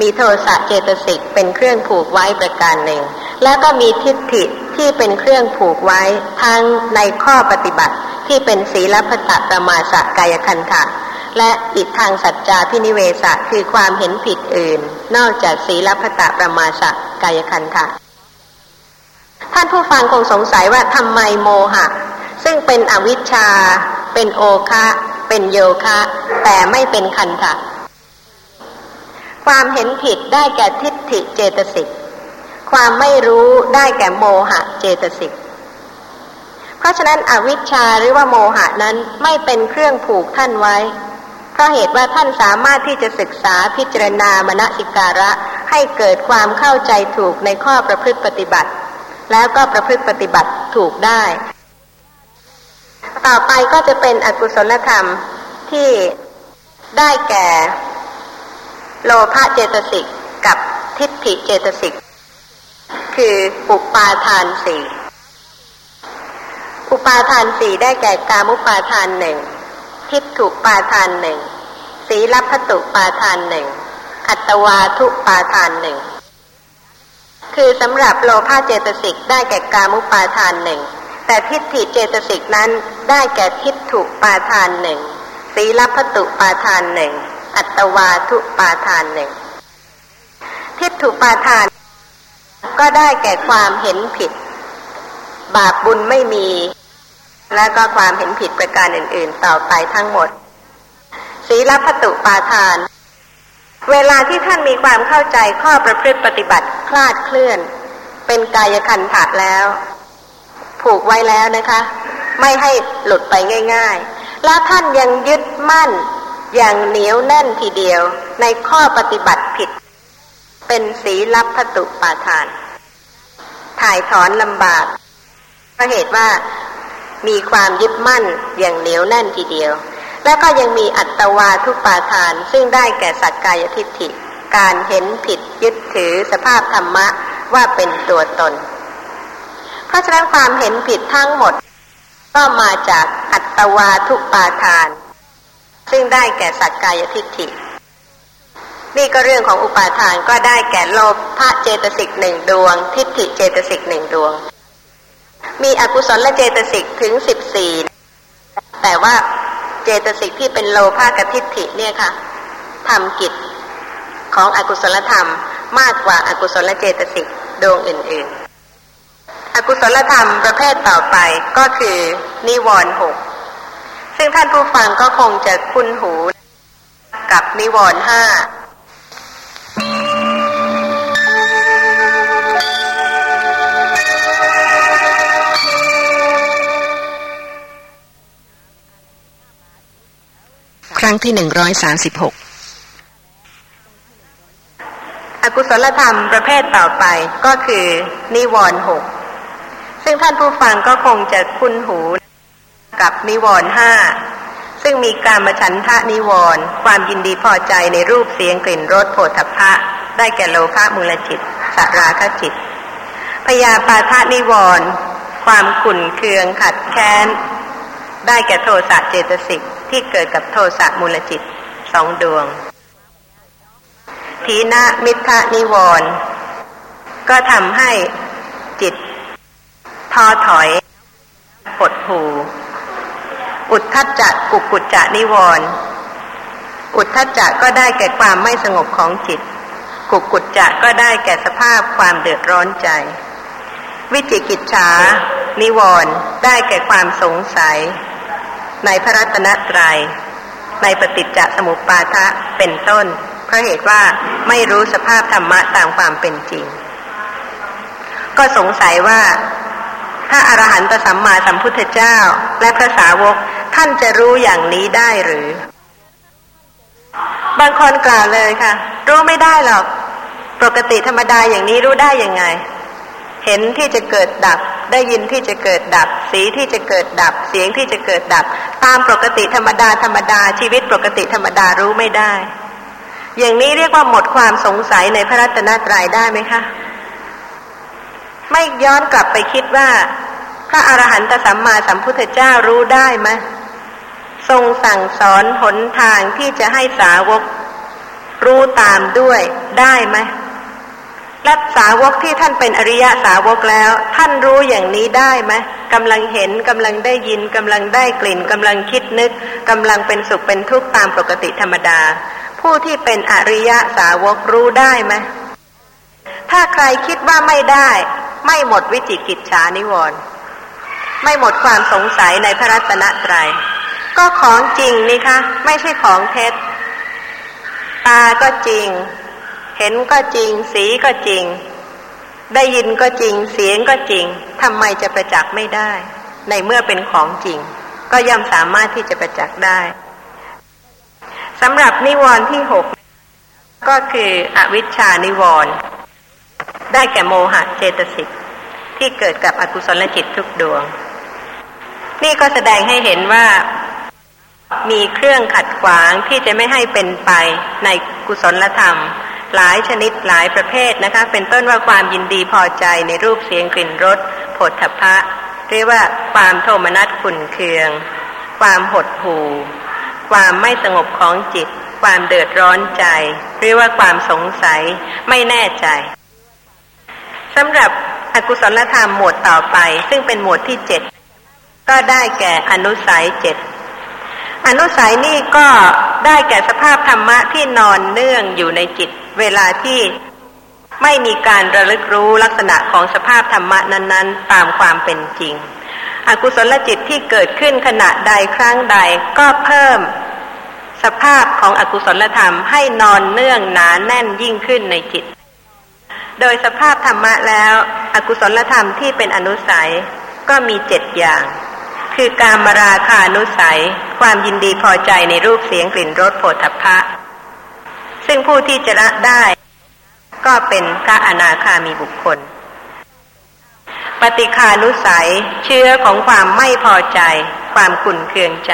มีโทสะเจตสิกเป็นเครื่องผูกไว้ประการหนึ่ง แล้วก็มีทิฏฐิที่เป็นเครื่องผูกไว้ทั้งในข้อปฏิบัติที่เป็นศีลพัตประมาสกายคันธะ และอีกทางสัจจาพินิเวสะคือความเห็นผิดอื่น นอกจากศีลพัตประมาสกายคันธะท่านผู้ฟังคงสงสัยว่าทำไมโมหะ ซึ่งเป็นอวิชชา เป็นโอคะ เป็นโยคะ แต่ไม่เป็นคันธะความเห็นผิดได้แก่ทิฏฐิเจตสิกความไม่รู้ได้แก่โมหะเจตสิกเพราะฉะนั้นอวิชชาหรือว่าโมหะนั้นไม่เป็นเครื่องผูกท่านไว้ เพราะเหตุว่าท่านสามารถที่จะศึกษาพิจารณามณสิการะ ให้เกิดความเข้าใจถูกในข้อประพฤติปฏิบัติ แล้วก็ประพฤติปฏิบัติถูกได้ ต่อไปก็จะเป็นอกุศลธรรมที่ได้แก่ โลภะเจตสิกกับทิฏฐิเจตสิกคืออุปาทานสี่อุปาทานสี่ได้แก่กามุปาทานหนึ่ง ทิฏฐุปาทานหนึ่งสีลพัตุปาทานหนึ่งอัตวาทุปาทานหนึ่งคือสำหรับโลภะเจตสิกได้แก่กามุปาทานหนึ่งแต่ทิฏฐิเจตสิกนั้นได้แก่ทิฏฐุปาทานหนึ่งสีลพัตุปาทานหนึ่งอัตวาทุปาทานหนึ่งทิฏฐุปาทาน ก็ได้แก่ความเห็นผิด บาปบุญไม่มี และก็ความเห็นผิดประการอื่น ๆ ต่อไปทั้งหมด ศีลพัตุปาทาน เวลาที่ท่านมีความเข้าใจข้อประพฤติปฏิบัติคลาดเคลื่อน เป็นกายคันถะแล้ว ผูกไว้แล้วนะคะ ไม่ให้หลุดไปง่าย ๆ แล้วท่านยังยึดมั่นอย่างเหนียวแน่นทีเดียวในข้อปฏิบัติผิด เป็นสีลับพตุปาทาน ถ่ายถอนลำบากเพราะเหตุว่า มีความยึดมั่นอย่างเหนียวแน่นทีเดียว แล้วก็ยังมีอัตวาทุปาทาน ซึ่งได้แก่สักกายทิฏฐิ การเห็นผิดยึดถือสภาพธรรมะว่าเป็นตัวตน เพราะฉะนั้นความเห็นผิดทั้งหมด ก็มาจากอัตวาทุปาทาน ซึ่งได้แก่สักกายทิฏฐิ นี่ก็เรื่องของอุปาทานก็ได้แก่โลภะเจตสิกหนึ่งดวง ทิฏฐิเจตสิกหนึ่งดวง อกุศลและเจตสิกถึงสิบสี่แต่ว่าเจตสิกที่เป็นโลภะกับทิฏฐิเนี่ยค่ะทำกิจของอกุศลธรรมมากกว่าอากุศลเจตสิกดวงอื่น ๆ อกุศลธรรมประเภทต่อไปก็คือนิวรณ์หกซึ่งท่านผู้ฟังก็คงจะคุ้นหูกับนิวรณ์ห้า
รั้งที่หนึ่งร้อยสาสิบหก
อกุศลธรรมประเภทต่อไปก็คือ นิวรณ์หกซึ่งท่านผู้ฟังก็คงจะคุ้นหูกับนิวรณ์ห้าซึ่งมีการมาฉันทะนิวรณ์ความยินดีพอใจในรูปเสียงกลิ่นรสโผฏฐัพะได้แก่โลภะมูลจิตสราคจิต พยาปาทะนิวรณ์ความขุ่นเคืองขัดแค้น ได้แก่โทสะเจตสิก ที่เกิดกับโทสะมูลจิตสองดวง ทีนะมิทะนิวรณ์ก็ทำให้จิตท้อถอยปดหู อุทธัจจะกุกุจจะนิวรณ์อุทธัจจะก็ได้แก่ความไม่สงบของจิต กุกุจจะก็ได้แก่สภาพความเดือดร้อนใจ วิจิกิจฉานิวรณ์ได้แก่ความสงสัย ในพระรัตนตรยัย ในปฏิจจสมุปาทะเป็นต้น เพราะเหตุว่าไม่รู้สภาพธรรมะตามความเป็นจริง ก็สงสัยว่าถ้าอรหันตสัมมาสัมพุทธเจ้าและพระสาวกท่านจะรู้อย่างนี้ได้หรือ บางคนกล่าวเลยค่ะ รู้ไม่ได้หรอก ปกติธรรมดาอย่างนี้รู้ได้ยังไง เห็นที่จะเกิดดับ ได้ยินที่จะเกิดดับ สีที่จะเกิดดับ เสียงที่จะเกิดดับ ตามปกติธรรมดาธรรมดาชีวิตปกติธรรมดารู้ไม่ได้ อย่างนี้เรียกว่าหมดความสงสัยในพระรัตนตรัยได้ไหมคะ ไม่ย้อนกลับไปคิดว่า พระอรหันตสัมมาสัมพุทธเจ้ารู้ได้ไหมทรงสั่งสอนหนทางที่จะให้สาวก รู้ตามด้วยได้ไหม และสาวกที่ท่านเป็นอริยะสาวกแล้ว ท่านรู้อย่างนี้ได้ไหมกำลังเห็นกำลังได้ยินกำลังได้กลิ่นกำลังคิดนึกกำลังเป็นสุขเป็นทุกข์ตามปกติธรรมดา ผู้ที่เป็นอริยะสาวกรู้ได้ไหมถ้าใครคิดว่าไม่ได้ ไม่หมดวิจิกิจฉานิวรณ์ไม่หมดความสงสัยในพระรัตนตรยัยก็ของจริงนี่คะ ไม่ใช่ของเท็จตาก็จริง เห็นก็จริง สีก็จริง ได้ยินก็จริง เสียงก็จริงทำไมจะประจักษ์ไม่ได้ ในเมื่อเป็นของจริง ก็ย่อมสามารถที่จะประจักษ์ได้สำหรับนิวรณ์ที่หกก็คืออวิชชานิวรณ์ได้แก่โมหะเจตสิกที่เกิดกับอกุศลจิตทุกดวง นี่ก็แสดงให้เห็นว่ามีเครื่องขัดขวางที่จะไม่ให้เป็นไปในกุศลธรรม หลายชนิดหลายประเภทนะคะ เป็นต้นว่าความยินดีพอใจในรูปเสียงกลิ่นรสผลทพะ เรียกว่าความโทมนัสขุนเคือง ความหดหู่ ความไม่สงบของจิต ความเดือดร้อนใจ เรียกว่าความสงสัยไม่แน่ใจสำหรับอกุศลธรรมหมวดต่อไป ซึ่งเป็นหมวดที่เจ็ดก็ได้แก่อนุสัยเจ็ด อนุสัยนี่ก็ได้แก่สภาพธรรมะที่นอนเนื่องอยู่ในจิต เวลาที่ไม่มีการระลึกรู้ลักษณะของสภาพธรรมะนั้น ๆ ตามความเป็นจริง อกุศลจิตที่เกิดขึ้นขณะใดครั้งใดก็เพิ่มสภาพของอกุศลธรรมให้นอนเนื่องหนาแน่นยิ่งขึ้นในจิต โดยสภาพธรรมะแล้ว อกุศลธรรมที่เป็นอนุสัยก็มีเจ็ดอย่าง คือ การมราคานุสัย ความยินดีพอใจในรูปเสียงกลิ่นรสโผฏฐะซึ่งผู้ที่จะละได้ ก็เป็นพระอนาคามีบุคคล ปฏิคานุสัยเชื้อของความไม่พอใจ ความขุ่นเคืองใจ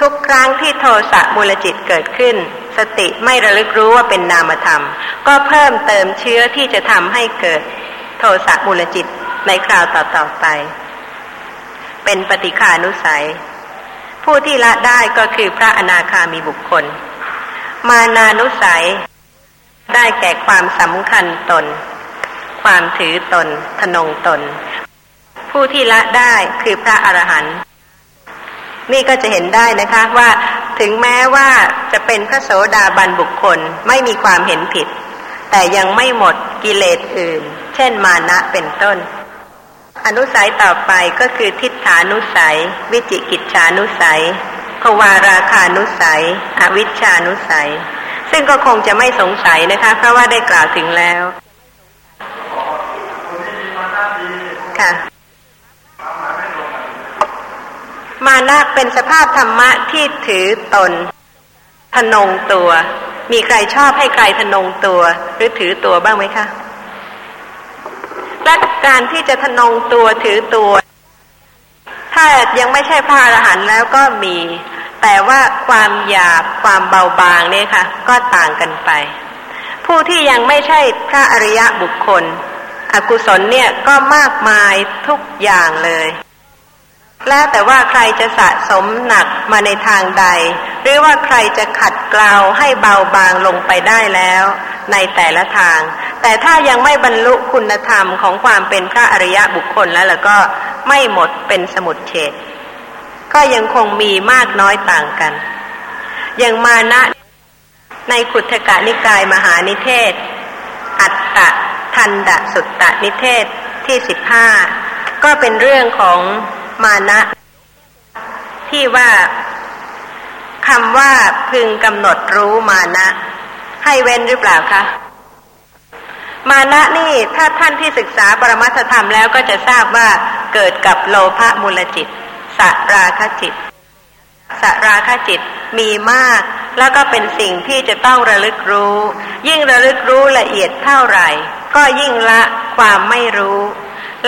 ทุกครั้งที่โทสะมูลจิตเกิดขึ้น สติไม่ระลึกรู้ว่าเป็นนามธรรม ก็เพิ่มเติมเชื้อที่จะทำให้เกิด โทสะมูลจิตในคราวต่อๆไป เป็นปฏิคานุสัย ผู้ที่ละได้ก็คือพระอนาคามีบุคคล มานานุสัย ได้แก่ความสำคัญตน ความถือตน ทนงตน ผู้ที่ละได้คือพระอรหันต์นี่ก็จะเห็นได้นะคะว่าถึงแม้ว่าจะเป็นพระโสดาบันบุคคลไม่มีความเห็นผิด แต่ยังไม่หมดกิเลสอื่น เช่นมานะเป็นต้น อนุสัยต่อไปก็คือทิฏฐานุสัย วิจิกิจฉานุสัยภวาราคานุสัย อวิชานุสัย ซึ่งก็คงจะไม่สงสัยนะคะ เพราะว่าได้กล่าวถึงแล้ว ค่ะ มานะเป็นสภาพธรรมะที่ถือตน ทนงตัว มีใครชอบให้ใครทนงตัว หรือถือตัวบ้างไหมคะ และการที่จะทนงตัวถือตัว ถ้ายังไม่ใช่พระอรหันต์แล้วก็มี แต่ว่าความหยาบความเบาบางเนี่ยค่ะ ก็ต่างกันไป ผู้ที่ยังไม่ใช่พระอริยะบุคคล อกุศลเนี่ยก็มากมายทุกอย่างเลย แล้วแต่ว่าใครจะสะสมหนักมาในทางใด หรือว่าใครจะขัดเกลาให้เบาบางลงไปได้แล้ว ในแต่ละทาง แต่ถ้ายังไม่บรรลุคุณธรรมของความเป็นพระอริยะบุคคลแล้วแล้วก็ไม่หมดเป็นสมุดเฉดก็ยังคงมีมากน้อยต่างกัน อย่างมานะในขุทกะนิกายมหานิเทศ อัตตะทันดะสุตตะนิเทศที่สิบห้าก็เป็นเรื่องของ มานะ ที่ว่าคำว่าพึงกำหนดรู้มานะ ให้เว้นหรือเปล่าคะมานะนี่ถ้าท่านที่ศึกษาปรมัตธรรมแล้วก็จะทราบว่าเกิดกับโลภะมูลจิตสราคจิตสราคจิตมีมาก แล้วก็เป็นสิ่งที่จะต้องระลึกรู้ ยิ่งระลึกรู้ละเอียดเท่าไหร่ ก็ยิ่งละความไม่รู้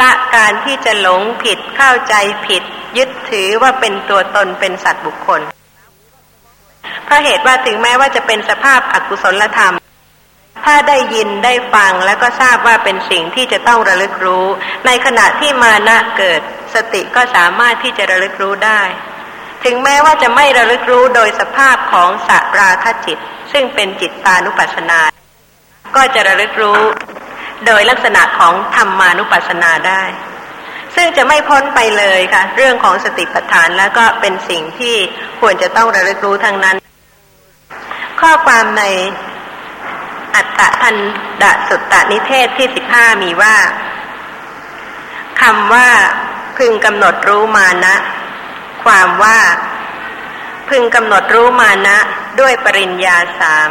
ละการที่จะหลงผิดเข้าใจผิด ยึดถือว่าเป็นตัวตนเป็นสัตว์บุคคล เพราะเหตุว่าถึงแม้ว่าจะเป็นสภาพอกุศลธรรม ถ้าได้ยินได้ฟังแล้วก็ทราบว่าเป็นสิ่งที่จะต้องระลึกรู้ ในขณะที่มานะเกิด สติก็สามารถที่จะระลึกรู้ได้ ถึงแม้ว่าจะไม่ระลึกรู้โดยสภาพของสัราคจิต ซึ่งเป็นจิตตานุปัสสนา ก็จะระลึกรู้ โดยลักษณะของธรรมานุปัสสนาได้ ซึ่งจะไม่พ้นไปเลยค่ะ เรื่องของสติปัฏฐานแล้วก็เป็นสิ่งที่ควรจะต้องระลึกรู้ทั้งนั้น ข้อความในอัตตะทันดะสุตตนิเทศที่สิบห้ามีว่าคำว่าพึงกำหนดรู้มานะ ความว่า พึงกำหนดรู้มานะ ด้วยปริญญาสาม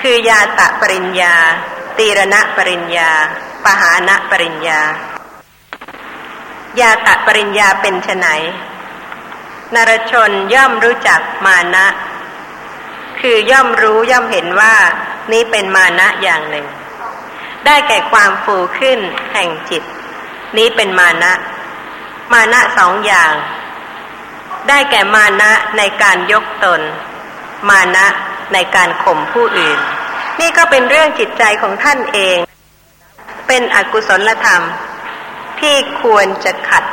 คือยาตะปริญญา ตีรณะปริญญา ปหานะปริญญา ยาตะปริญญาเป็นไนนรชนย่อมรู้จักมานะ คือย่อมรู้ย่อมเห็นว่านี้เป็นมานะอย่างหนึ่ง ได้แก่ความฟูขึ้นแห่งจิต นี้เป็นมานะ มานะสองอย่าง ได้แก่มานะในการยกตน มานะในการข่มผู้อื่น นี่ก็เป็นเรื่องจิตใจของท่านเอง เป็นอกุศลธรรม ที่ควรจะขัด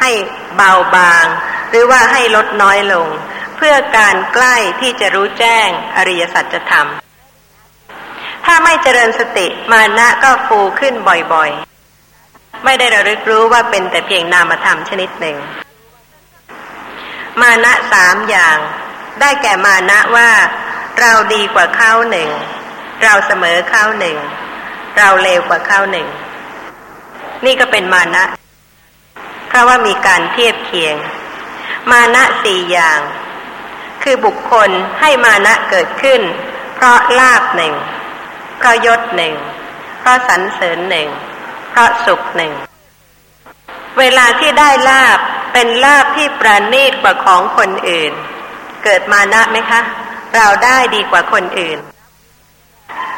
ให้เบาบาง หรือว่าให้ลดน้อยลง เพื่อการใกล้ที่จะรู้แจ้งอริยสัจธรรม ถ้าไม่เจริญสติมานะก็ฟูขึ้นบ่อยๆ ไม่ได้ระลึกรู้ว่าเป็นแต่เพียงนามธรรมชนิดหนึ่ง มานะสามอย่าง ได้แก่มานะว่าเราดีกว่าเขาหนึ่ง เราเสมอเขาหนึ่ง เราเลวกว่าเขาหนึ่ง นี่ก็เป็นมานะ เพราะว่ามีการเทียบเคียง มานะสี่อย่าง คือบุคคลให้มานะเกิดขึ้น เพราะลาบหนึ่ง เพราะยศหนึ่ง เพราะสรรเสริญหนึ่ง เพราะสุขหนึ่ง เวลาที่ได้ลาบเป็นลาบที่ประณีตกว่าของคนอื่น เกิดมานะไหมคะ เราได้ดีกว่าคนอื่น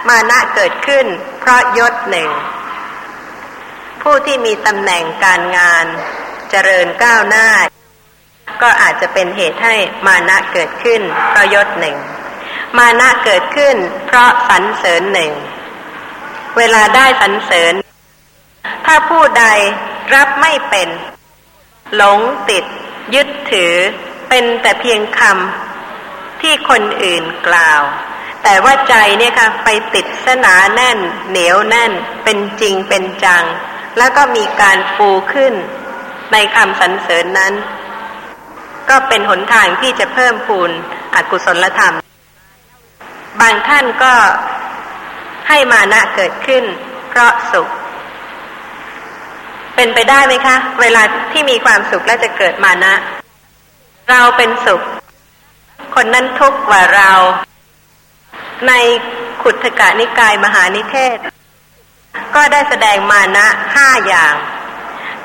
มานะเกิดขึ้น เพราะยศหนึ่ง ผู้ที่มีตำแหน่งการงานเจริญก้าวหน้า ก็อาจจะเป็นเหตุให้มานะเกิดขึ้น เพราะยศหนึ่ง มานะเกิดขึ้น เพราะสรรเสริญหนึ่ง เวลาได้สรรเสริญ ถ้าผู้ใดรับไม่เป็น หลงติด ยึดถือ เป็นแต่เพียงคำที่คนอื่นกล่าว แต่ว่าใจเนี่ยค่ะ ไปติดสนาแน่น เหนียวแน่น เป็นจริงเป็นจัง แล้วก็มีการฟูขึ้น ในคำสรรเสริญนั้น ก็เป็นหนทางที่จะเพิ่มพูนอกุศลธรรม บางท่านก็ให้มานะเกิดขึ้น เพราะสุข เป็นไปได้ไหมคะ เวลาที่มีความสุขแล้วจะเกิดมานะ เราเป็นสุข คนนั้นทุกข์กว่าเรา ในขุทกานิกายมหานิเทศ ก็ได้แสดงมานะห้าอย่าง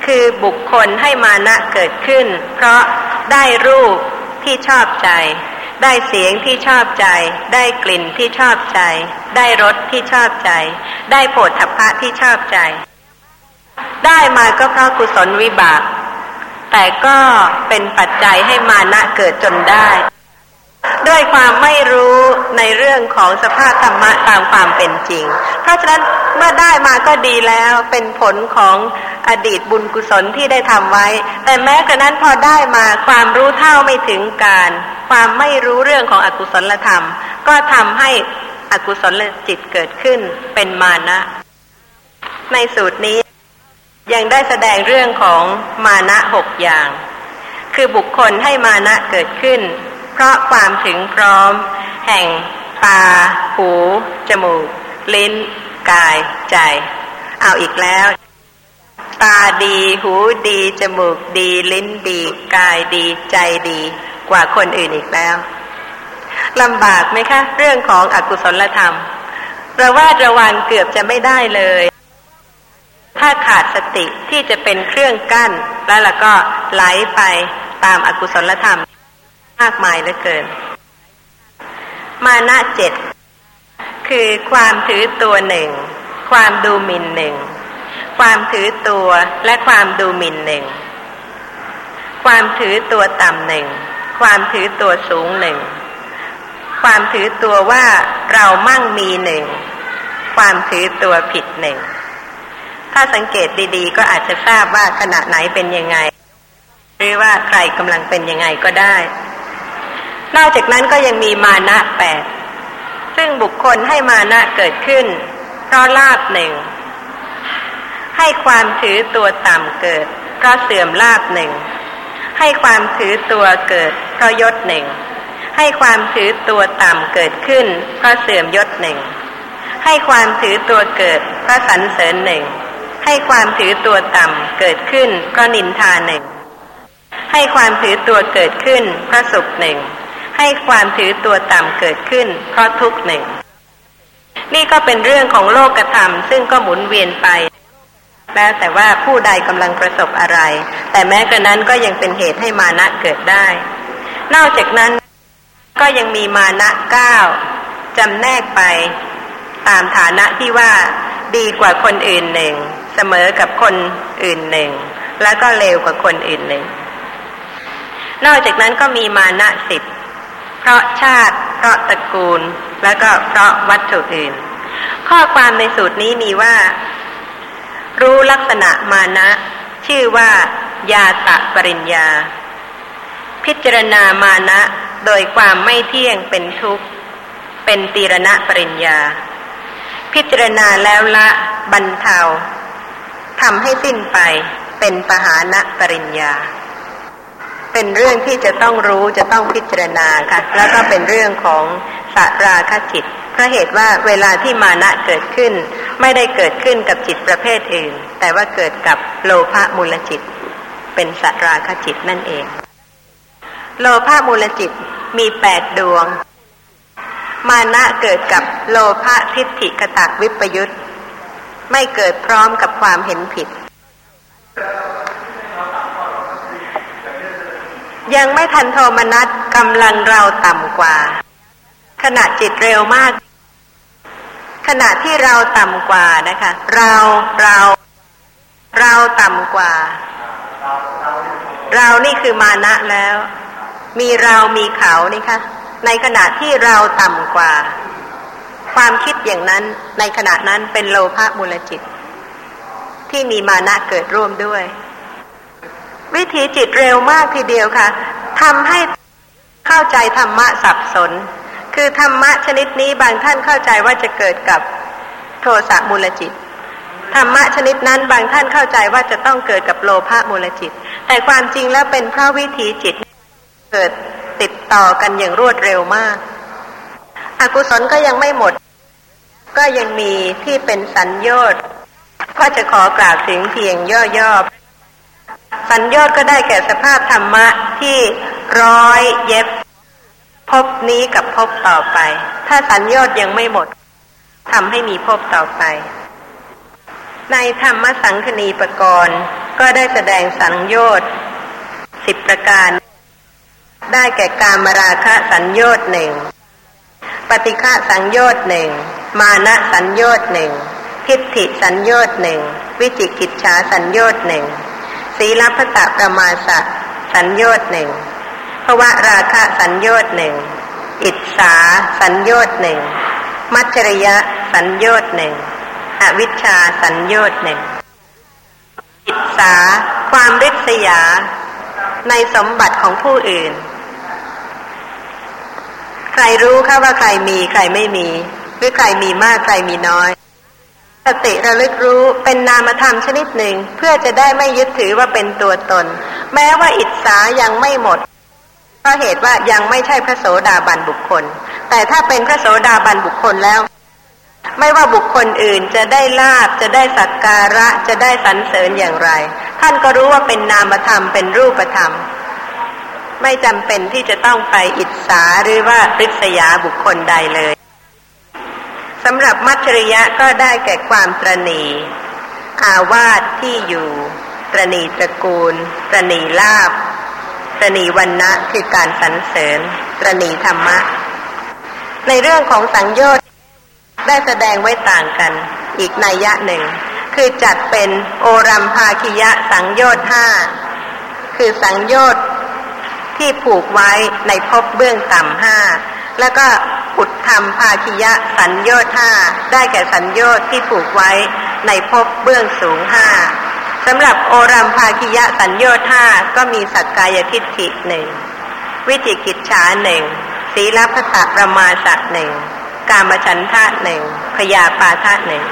คือบุคคลให้มานะเกิดขึ้น เพราะได้รูปที่ชอบใจ ได้เสียงที่ชอบใจ ได้กลิ่นที่ชอบใจ ได้รสที่ชอบใจ ได้โผฏฐัพพะที่ชอบใจ ได้มาก็เพราะกุศลวิบาก แต่ก็เป็นปัจจัยให้มานะเกิดจนได้ ด้วยความไม่รู้ในเรื่องของสภาพธรรมะตามความเป็นจริง เพราะฉะนั้นเมื่อได้มาก็ดีแล้วเป็นผลของอดีตบุญกุศลที่ได้ทำไว้ แต่แม้กระนั้นพอได้มาความรู้เท่าไม่ถึงการ ความไม่รู้เรื่องของอกุศลธรรม ก็ทำให้อกุศลจิตเกิดขึ้นเป็นมานะ ในสูตรนี้ยังได้แสดงเรื่องของมานะหกอย่าง คือบุคคลให้มานะเกิดขึ้น เพราะความถึงพร้อม แห่งตา หู จมูก ลิ้น กาย ใจ เอาอีกแล้ว ตาดี หูดี จมูกดี ลิ้นดี กายดี ใจดี กว่าคนอื่นอีกแล้วลำบากไหมคะ เรื่องของอกุศลธรรมระว่าระวังเกือบจะไม่ได้เลย ถ้าขาดสติที่จะเป็นเครื่องกั้น แล้วล่ะก็ไหลไปตามอากุศลธรรม มากมายเหลือเกิน มานะเจ็ดคือความถือตัวหนึ่ง ความดูหมิ่นหนึ่ง ความถือตัวและความดูหมิ่นหนึ่ง ความถือตัวต่ำหนึ่ง ความถือตัวสูงหนึ่ง ความถือตัวว่าเรามั่งมีหนึ่ง ความถือตัวผิดหนึ่ง ถ้าสังเกตดีๆ ก็อาจจะทราบว่าขณะไหนเป็นยังไง หรือว่าใครกำลังเป็นยังไงก็ได้ นอกจากนั้นก็ยังมีมานะแปดซึ่งบุคคลให้มานะเกิดขึ้น เพราะลาบหนึ่ง ให้ความถือตัวต่ำเกิด เพราะเสื่อมลาบหนึ่ง ให้ความถือตัวเกิด เพราะยศหนึ่ง ให้ความถือตัวต่ำเกิดขึ้น เพราะเสื่อมยศหนึ่ง ให้ความถือตัวเกิด เพราะสรรเสริญหนึ่ง ให้ความถือตัวต่ำเกิดขึ้น เพราะนินทาหนึ่ง ให้ความถือตัวเกิดขึ้น เพราะสุขหนึ่ง ให้ความถือตัวต่ำเกิดขึ้น เพราะทุกหนึ่ง นี่ก็เป็นเรื่องของโลกธรรม ซึ่งก็หมุนเวียนไป แล้วแต่ว่าผู้ใดกำลังประสบอะไร แต่แม้กระนั้นก็ยังเป็นเหตุให้มานะเกิดได้ นอกจากนั้นก็ยังมีมานะเก้าจำแนกไปตามฐานะที่ว่าดีกว่าคนอื่นหนึ่ง เสมอกับคนอื่นหนึ่ง แล้วก็เลวกว่าคนอื่นหนึ่ง นอกจากนั้นก็มีมานะสิบ เพราะชาติ เพราะตระกูล แล้วก็เพราะวัตถุอื่น ข้อความในสูตรนี้มีว่า รู้ลักษณะมานะ ชื่อว่า ยาตะปริญญา พิจารณามานะ โดยความไม่เที่ยงเป็นทุกข์ เป็นตีรณะปริญญา พิจารณาแล้วละบรรเทาทำให้สิ้นไปเป็นปหานะปริญญา เป็นเรื่องที่จะต้องรู้จะต้องพิจารณาค่ะ แล้วก็เป็นเรื่องของสัราคจิตเพราะเหตุว่าเวลาที่มานะเกิดขึ้น ไม่ได้เกิดขึ้นกับจิตประเภทอื่น แต่ว่าเกิดกับโลภะมูลจิต เป็นสัราคจิตนั่นเอง โลภะมูลจิตมีแปดดวง มานะเกิดกับโลภะทิฏฐิกตักวิปยุตไม่เกิดพร้อมกับความเห็นผิด ยังไม่ทันโทมนัสกำลังเราต่ำกว่า ขณะจิตเร็วมาก ขณะที่เราต่ำกว่านะคะ เราเราเราต่ำกว่า เรานี่คือมานะแล้ว มีเรามีเขานี่คะในขณะที่เราต่ำกว่า ความคิดอย่างนั้นในขณะนั้นเป็นโลภะมูลจิต ที่มีมานะเกิดร่วมด้วย วิถีจิตเร็วมากทีเดียวค่ะทำให้เข้าใจธรรมะสับสน คือธรรมะชนิดนี้บางท่านเข้าใจว่าจะเกิดกับโทสะมูลจิตธรรมะชนิดนั้นบางท่านเข้าใจว่าจะต้องเกิดกับโลภะมูลจิต แต่ความจริงแล้วเป็นเพราะวิถีจิตเกิดติดต่อกันอย่างรวดเร็วมาก อกุศลก็ยังไม่หมด ก็ยังมีที่เป็นสัญญอดก็จะขอกล่าวถึงเพียงย่อๆ สัญญอดก็ได้แก่สภาพธรรมะที่ร้อยเย็บพบนี้กับพบต่อไป ถ้าสัญญอดยังไม่หมดทำให้มีพบต่อไป ในธรรมสังคณีปกรณ์ก็ได้แสดงสัญญอดสิบประการ ได้แก่การมราคะสัญญอดหนึ่งปฏิฆะสัญญอดหนึ่งมานะสัญญอดหนึ่งทิฏฐิสัญญอดหนึ่งวิจิกิจฉาสัญญอดหนึ่ง ศีลพัตประมาสะสัญญอดหนึ่งภวะราคะสัญญอดหนึ่งอิจสาสัญญอดหนึ่งมัจจริยะสัญญอดหนึ่งอวิชชาสัญญอดหนึ่งอิจสาความริษยา ในสมบัติของผู้อื่น ใครรู้ค่ะว่าใครมีใครไม่มี หรือใครมีมากใครมีน้อย สติระลึกรู้เป็นนามธรรมชนิดหนึ่ง เพื่อจะได้ไม่ยึดถือว่าเป็นตัวตน แม้ว่าอิจฉายังไม่หมดเพราะเหตุว่ายังไม่ใช่พระโสดาบันบุคคล แต่ถ้าเป็นพระโสดาบันบุคคลแล้ว ไม่ว่าบุคคลอื่นจะได้ลาบจะได้สักการะจะได้สรรเสริญอย่างไร ท่านก็รู้ว่าเป็นนามธรรมเป็นรูปธรรม ไม่จำเป็นที่จะต้องไปอิจฉาหรือว่าริษยาบุคคลใดเลย สำหรับมัจฉริยะก็ได้แก่ความตรณีอาวาสที่อยู่ตรณีตระกูลตรณีลาบตรณีวันนะคือการสรรเสริญตรณีธรรมะ ในเรื่องของสังโยชน์ได้แสดงไว้ต่างกัน อีกนัยยะหนึ่ง คือจัดเป็นโอรัมภาคิยะสังโยชน์ห้าคือสังโยชน์ที่ผูกไว้ในภพเบื้องต่ำห้า แล้วก็อุดธรรมภาคิยะสัญญาห้าได้แก่สัญญาที่ผูกไว้ในภพเบื้องสูงห้าสำหรับโอรัมภาคิยะสัญญาธาก็มีสักกายทิฏฐิหนึ่งวิจิกิจฉาหนึ่งศีลพัตประมาสัหนึ่งกามฉันทะหนึ่งพยาปาทะหนึ่ง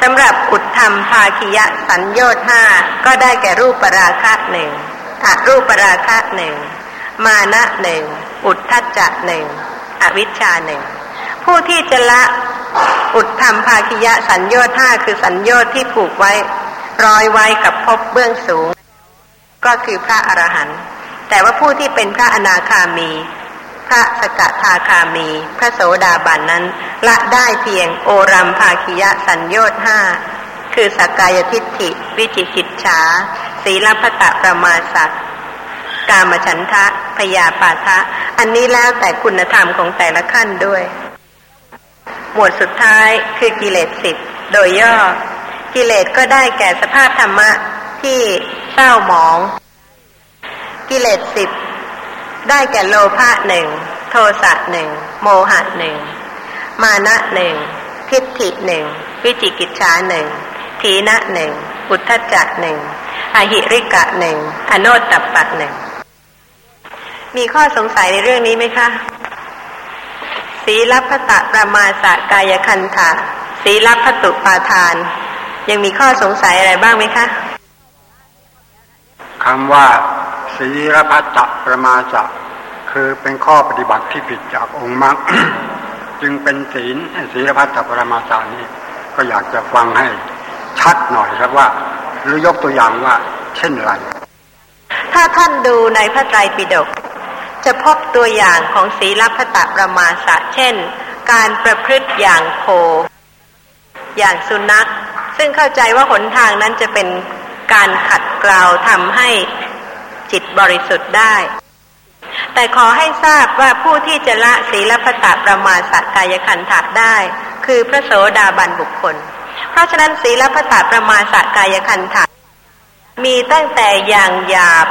สำหรับอุทธรรมภาคิยะสัญญาธาก็ได้แก่รูปปราคะหนึ่งอรูปปราคะหนึ่งมานะหนึ่งอุทธัจจะหนึ่ง อวิชชาหนึ่ง ผู้ที่จะละอุทธรรมภาคิยะสัญญาธาคือสัญญาที่ผูกไว้ร้อยไว้กับภพเบื้องสูง ก็คือพระอรหันต์แต่ว่าผู้ที่เป็นพระอนาคามี พระสกทาคามี พระโสดาบันนั้น ละได้เพียงโอรัมภาคิยะสัญญาห้าคือสกายทิฏฐิ วิจิกิจฉาศีลพัตประมาสัก กามฉันทะพยาปาทะ อันนี้แล้วแต่คุณธรรมของแต่ละขั้นด้วย หมวดสุดท้ายคือกิเลสสิบโดยย่อ กิเลสก็ได้แก่สภาพธรรมะที่เศร้าหมอง กิเลสสิบได้แก่โลภะหนึ่งโทสะหนึ่งโมหะหนึ่งมานะหนึ่งทิฏฐิหนึ่งวิจิกิจฉาหนึ่งทีนะหนึ่งอุทธจักหนึ่งอหิริกะหนึ่งอโนตตัปปะหนึ่ง มีข้อสงสัยในเรื่องนี้ไหมคะสีลัพตะประมาสะกายคันธะสีลัพตุปาทาน ยังมีข้อสงสัยอะไรบ้างไหมคะ
คำว่าศีลพัตตประมาสะคือเป็นข้อปฏิบัติที่ผิดจากองค์มรรคจึงเป็นศีลศีลพัตตประมาสะนี้ ก็อยากจะฟังให้ชัดหน่อยครับว่า หรือยกตัวอย่างว่า เช่นไร
ถ้าท่านดูในพระไตรปิฎก จะพบตัวอย่างของศีลพตตประมาสะเช่น การประพฤติอย่างโค อย่างสุนัข ซึ่งเข้าใจว่าหนทางนั้นจะเป็นการขัดเกลาทำให้จิตบริสุทธิ์ได้ แต่ขอให้ทราบว่าผู้ที่จะละศีลพตตประมาสกายขันธะได้ คือพระโสดาบันบุคคล เพราะฉะนั้นศีลพตตประมาสกายขันธะมีตั้งแต่อย่างหยาบ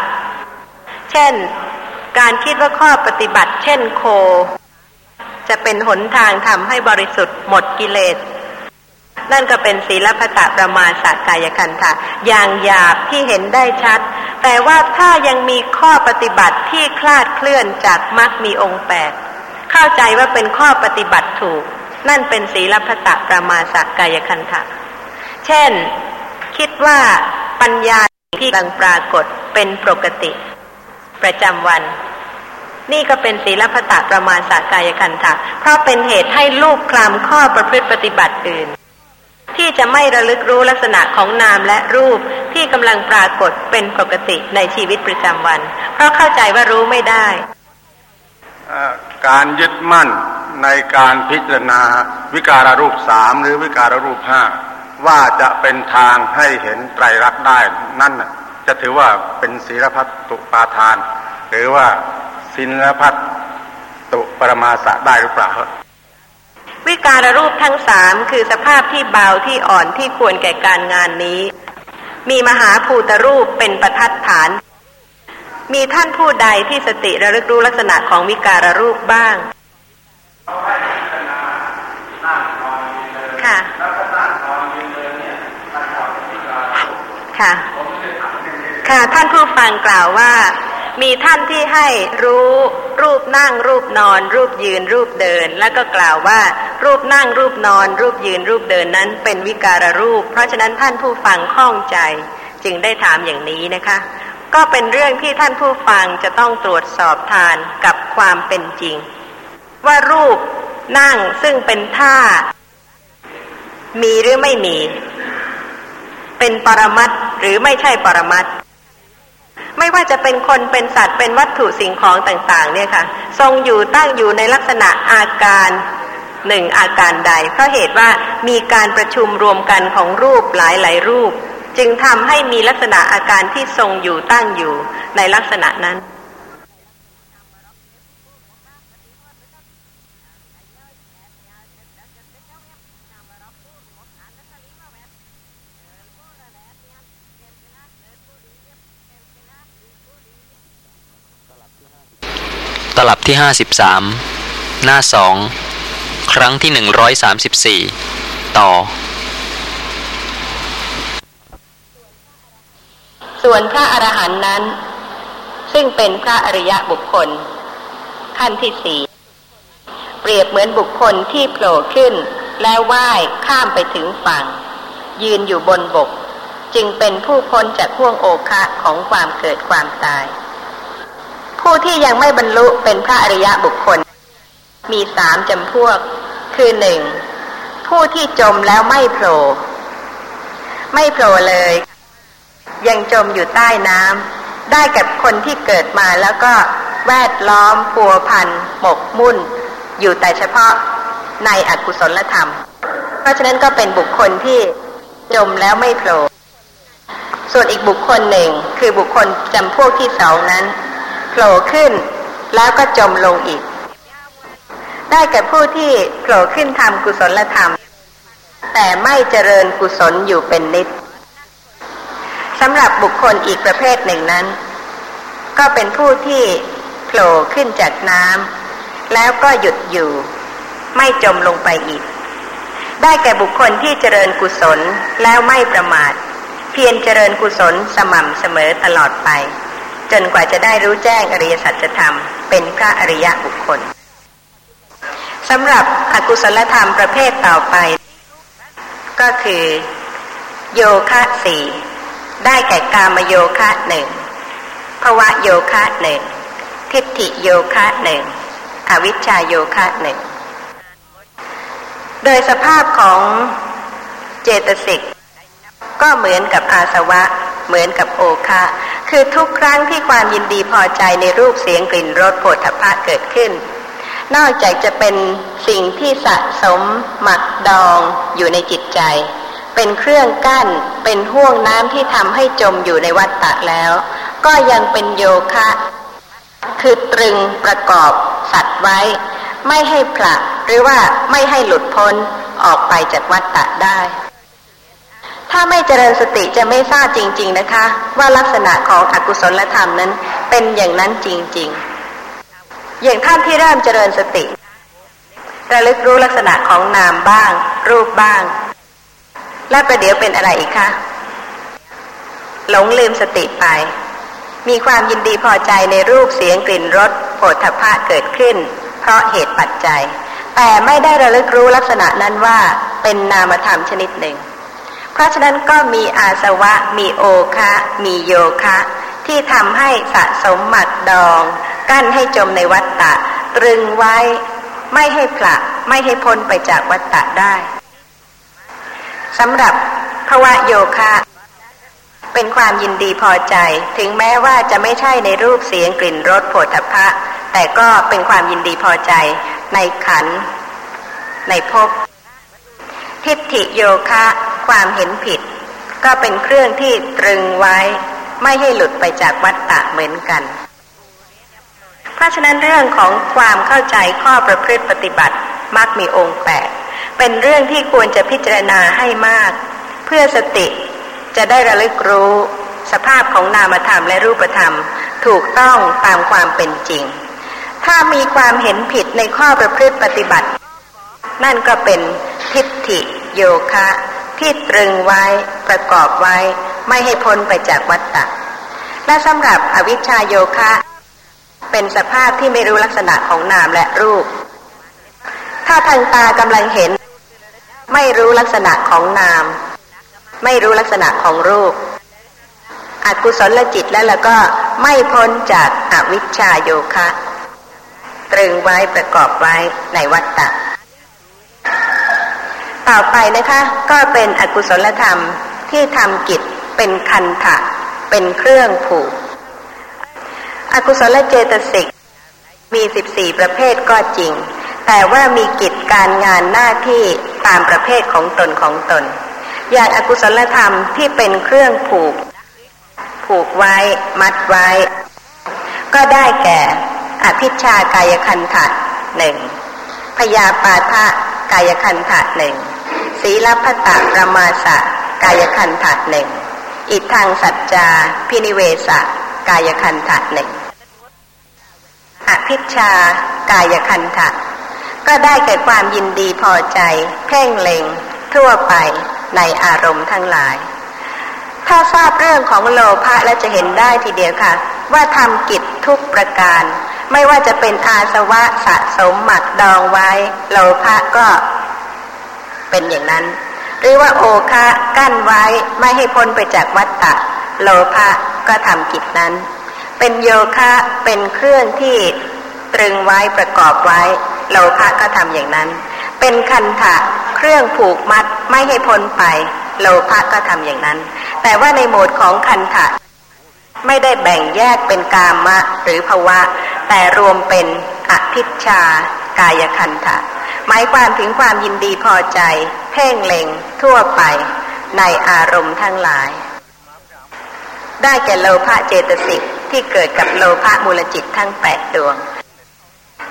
เช่น การคิดว่าข้อปฏิบัติ เช่นโค จะเป็นหนทางทำให้บริสุทธิ์หมดกิเลส นั่นก็เป็นศีลพัตตประมาสกายคันธะอย่างหยาบที่เห็นได้ชัด แต่ว่าถ้ายังมีข้อปฏิบัติที่คลาดเคลื่อนจากมรรคมีองค์แปดเข้าใจว่าเป็นข้อปฏิบัติถูก นั่นเป็นศีลพัตตประมาสกายคันธะเช่น คิดว่าปัญญาที่กำลังปรากฏเป็นปกติ ประจำวัน นี่ก็เป็นศีลพัตตประมาณสากายคันธะเพราะเป็นเหตุให้ลูกคลำข้อประพฤติปฏิบัติอื่น ที่จะไม่ระลึกรู้ลักษณะของนามและรูปที่กำลังปรากฏเป็นปกติในชีวิตประจำวัน เพราะเข้าใจว่ารู้ไม่ได้
การยึดมั่นในการพิจารณาวิการรูปสามหรือวิการรูปห้าว่าจะเป็นทางให้เห็นไตรลักษณ์ได้นั่น จะถือว่าเป็นศีลพัตตุปาทาน หรือว่าศีลพัตตุปรมาสะได้หรือเปล่า
วิการรูปทั้งสามคือสภาพที่เบาที่อ่อนที่ควรแก่การงานนี้ มีมหาภูตรูปเป็นประทัดฐาน มีท่านผู้ใดที่สติระลึกรู้ลักษณะของวิการรูปบ้าง ค่ะ ค่ะ ค่ะท่านผู้ฟังกล่าวว่า มีท่านที่ให้รู้รูปนั่งรูปนอน รูปยืนรูปเดิน แล้วก็กล่าวว่า รูปนั่งรูปนอน รูปยืนรูปเดินนั้นเป็นวิการรูป เพราะฉะนั้นท่านผู้ฟังข้องใจ จึงได้ถามอย่างนี้นะคะ ก็เป็นเรื่องที่ท่านผู้ฟังจะต้องตรวจสอบทานกับความเป็นจริง ว่ารูปนั่งซึ่งเป็นท่า มีหรือไม่มี เป็นปรมัตหรือไม่ใช่ปรมัต ไม่ว่าจะเป็นคนเป็นสัตว์เป็นวัตถุสิ่งของต่างๆ เนี่ยค่ะ ทรงอยู่ตั้งอยู่ในลักษณะอาการหนึ่งอาการใด เพราะเหตุว่ามีการประชุมรวมกันของรูปหลายๆรูป จึงทำให้มีลักษณะอาการที่ทรงอยู่ตั้งอยู่ในลักษณะนั้น
ตลับที่ห้าสิบสามหน้าสองครั้งที่หนึ่งร้อยสามสิบสี่ต่อ
ส่วนพระอรหันต์นั้น ซึ่งเป็นพระอริยะบุคคล ขั้นที่สี่เปรียบเหมือนบุคคลที่โผล่ขึ้น แล้วว่ายข้ามไปถึงฝั่ง ยืนอยู่บนบก จึงเป็นผู้พ้นจากห่วงโอคะของความเกิดความตาย ผู้ที่ยังไม่บรรลุเป็นพระอริยะบุคคล มีสามจำพวก คือหนึ่งผู้ที่จมแล้วไม่โผล่ไม่โผล่เลย ยังจมอยู่ใต้น้ำได้กับคนที่เกิดมาแล้วก็แวดล้อมปัวพันหมกมุ่น อยู่แต่เฉพาะในอกุศลธรรม เพราะฉะนั้นก็เป็นบุคคลที่จมแล้วไม่โผล่ส่วนอีกบุคคลหนึ่งคือบุคคลจำพวกที่สองนั้น โผล่ขึ้น แล้วก็จมลงอีก ได้แก่ผู้ที่โผล่ขึ้นทำกุศลธรรม แต่ไม่เจริญกุศลอยู่เป็นนิดสำหรับบุคคลอีกประเภทหนึ่งนั้น ก็เป็นผู้ที่โผล่ขึ้นจากน้ำแล้วก็หยุดอยู่ ไม่จมลงไปอีก ได้แก่บุคคลที่เจริญกุศลแล้วไม่ประมาท เพียรเจริญกุศลสม่ำเสมอตลอดไป จนกว่าจะได้รู้แจ้งอริยสัจธรรม เป็นพระอริยะบุคคลสำหรับอกุศลธรรมประเภทต่อไป ก็คือ โยคะสี่ได้แก่กามโยคะหนึ่งภวะโยคะหนึ่งทิฏฐิโยคะหนึ่งอวิชชาโยคะหนึ่งโดยสภาพของเจตสิกก็เหมือนกับอาสวะ เหมือนกับโอคะ คือทุกครั้งที่ความยินดีพอใจในรูปเสียงกลิ่นรสโผฏฐัพพะเกิดขึ้น นอกจากจะเป็นสิ่งที่สะสมหมักดองอยู่ในจิตใจ เป็นเครื่องกั้นเป็นห่วงน้ำที่ทำให้จมอยู่ในวัฏฏะแล้ว ก็ยังเป็นโยคะ คือตรึงประกอบสัตว์ไว้ ไม่ให้ผลักหรือว่าไม่ให้หลุดพ้นออกไปจากวัฏฏะได้ ถ้าไม่เจริญสติจะไม่ทราบจริง ๆนะคะ ว่าลักษณะของอกุศลธรรมนั้นเป็นอย่างนั้นจริง ๆ อย่างท่านที่เริ่มเจริญสติ ระลึกรู้ลักษณะของนามบ้าง รูปบ้าง และประเดี๋ยวเป็นอะไรอีกคะหลงลืมสติไป มีความยินดีพอใจในรูปเสียงกลิ่นรสโผฏฐพะเกิดขึ้น เพราะเหตุปัจจัย แต่ไม่ได้ระลึกรู้ลักษณะนั้นว่าเป็นนามธรรมชนิดหนึ่ง เพราะฉะนั้นก็มีอาสวะ มีโอคะ มีโยคะ ที่ทำให้สะสมหมักดอง กั้นให้จมในวัฏฏะตรึงไว้ไม่ให้ผละไม่ให้พ้นไปจากวัฏฏะได้สำหรับภวะโยคะ เป็นความยินดีพอใจ ถึงแม้ว่าจะไม่ใช่ในรูปเสียงกลิ่นรสโผฏฐพะแต่ก็เป็นความยินดีพอใจในขันในภพ ทิฏฐิโยคะ ความเห็นผิด ก็เป็นเครื่องที่ตรึงไว้ ไม่ให้หลุดไปจากวัฏฏะเหมือนกัน เพราะฉะนั้นเรื่องของความเข้าใจข้อประพฤติปฏิบัติมักมีองค์แปดเป็นเรื่องที่ควรจะพิจารณาให้มาก เพื่อสติจะได้ระลึกรู้ สภาพของนามธรรมและรูปธรรม ถูกต้องตามความเป็นจริง ถ้ามีความเห็นผิดในข้อประพฤติปฏิบัติ นั่นก็เป็นทิฏฐิ โยคะ ที่ตรึงไว้ประกอบไว้ ไม่ให้พ้นไปจากวัฏฏะและสำหรับอวิชชาโยคะ เป็นสภาพที่ไม่รู้ลักษณะของนามและรูป ถ้าทางตากำลังเห็น ไม่รู้ลักษณะของนาม ไม่รู้ลักษณะของรูปอกุศลจิตแล้วแล้วก็ไม่พ้นจากอวิชชาโยคะ ตรึงไว้ประกอบไว้ในวัฏฏะ ต่อไปนะคะ ก็เป็นอกุศลธรรมที่ทำกิจเป็นคันถะ เป็นเครื่องผูก อกุศลเจตสิกมีสิบสี่ประเภทก็จริง แต่ว่ามีกิจการงานหน้าที่ตามประเภทของตนของตน อย่างอากุศลธรรมที่เป็นเครื่องผูก ผูกไว้ มัดไว้ ก็ได้แก่อภิชากายคันถะหนึ่งพยาปาทะกายคันถะหนึ่ง ศีลพัตตประมาสะกายคันถะหนึ่งอิทังสัจจาพินิเวสะกายคันถะหนึ่งอภิชากายคันถะก็ได้เกิดความยินดีพอใจเพ่งเล็ง ทั่วไปในอารมณ์ทั้งหลาย ถ้าทราบเรื่องของโลภะแล้วจะเห็นได้ทีเดียวค่ะ ว่าทำกิจทุกประการ ไม่ว่าจะเป็นอาสวะสะสมหมักดองไว้ โลภะก็ เป็นอย่างนั้น หรือว่าโอคะกั้นไว้ไม่ให้พ้นไปจากวัฏฏะโลภะก็ทำกิจนั้น เป็นโยคะเป็นเครื่องที่ตรึงไว้ประกอบไว้ โลภะก็ทำอย่างนั้น เป็นคันถะเครื่องผูกมัดไม่ให้พ้นไป โลภะก็ทำอย่างนั้น แต่ว่าในโหมดของคันถะไม่ได้แบ่งแยกเป็นกามะหรือภวะ แต่รวมเป็นอภิชากายคันถะ หมายความถึงความยินดีพอใจ เพ่งเล็งทั่วไปในอารมณ์ทั้งหลาย ได้แก่โลภะเจตสิกที่เกิดกับโลภะมูลจิตทั้งแปดดวง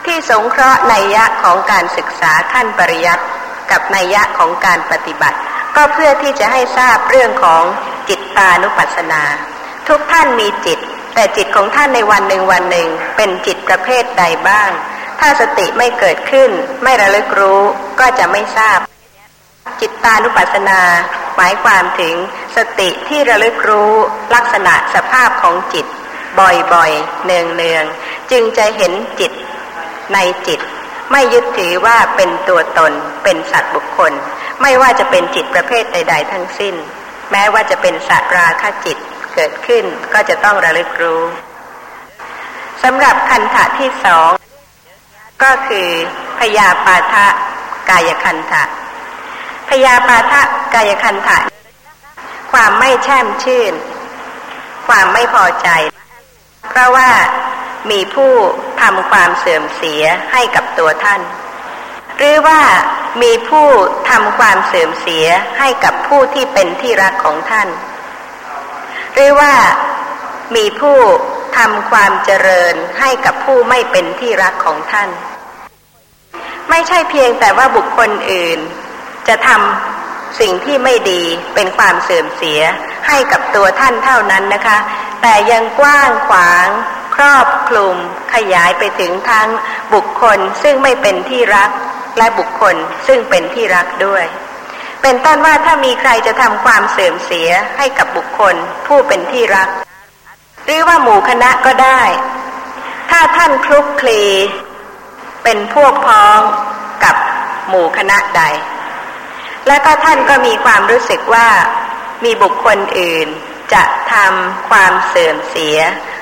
ที่สงเคราะห์ในยะของการศึกษาขั้นปริยัติกับในยะของการปฏิบัติ ก็เพื่อที่จะให้ทราบเรื่องของจิตตานุปัสสนา ทุกท่านมีจิต แต่จิตของท่านในวันหนึ่งวันหนึ่งเป็นจิตประเภทใดบ้าง ถ้าสติไม่เกิดขึ้น ไม่ระลึกรู้ก็จะไม่ทราบ จิตตานุปัสสนา หมายความถึงสติที่ระลึกรู้ลักษณะสภาพของจิต บ่อยๆ เนืองๆ จึงจะเห็นจิตในจิต ไม่ยึดถือว่าเป็นตัวตน เป็นสัตว์บุคคล ไม่ว่าจะเป็นจิตประเภทใด ๆ ทั้งสิ้น แม้ว่าจะเป็นสัตราคจิตเกิดขึ้นก็จะต้องระลึกรู้สำหรับคันธะที่สอง ก็คือพยาปาทะกายคันธะพยาปาทะกายคันธะความไม่แช่มชื่น ความไม่พอใจ เพราะว่ามีผู้ทำความเสื่อมเสียให้กับตัวท่าน หรือว่ามีผู้ทำความเสื่อมเสียให้กับผู้ที่เป็นที่รักของท่าน หรือว่า มีผู้ทำความเจริญให้กับผู้ไม่เป็นที่รักของท่าน ไม่ใช่เพียงแต่ว่าบุคคลอื่น จะทำสิ่งที่ไม่ดีเป็นความเสื่อมเสียให้กับตัวท่านเท่านั้นนะคะ แต่ยังกว้างขวาง ครอบคลุม ขยายไปถึงทั้งบุคคลซึ่งไม่เป็นที่รักและบุคคลซึ่งเป็นที่รักด้วย เป็นต้นว่าถ้ามีใครจะทำความเสื่อมเสียให้กับบุคคลผู้เป็นที่รัก หรือว่าหมู่คณะก็ได้ ถ้าท่านคลุกคลี เป็นพวกพ้องกับหมู่คณะใด และก็ท่านก็มีความรู้สึกว่ามีบุคคลอื่นจะทำความเสื่อมเสีย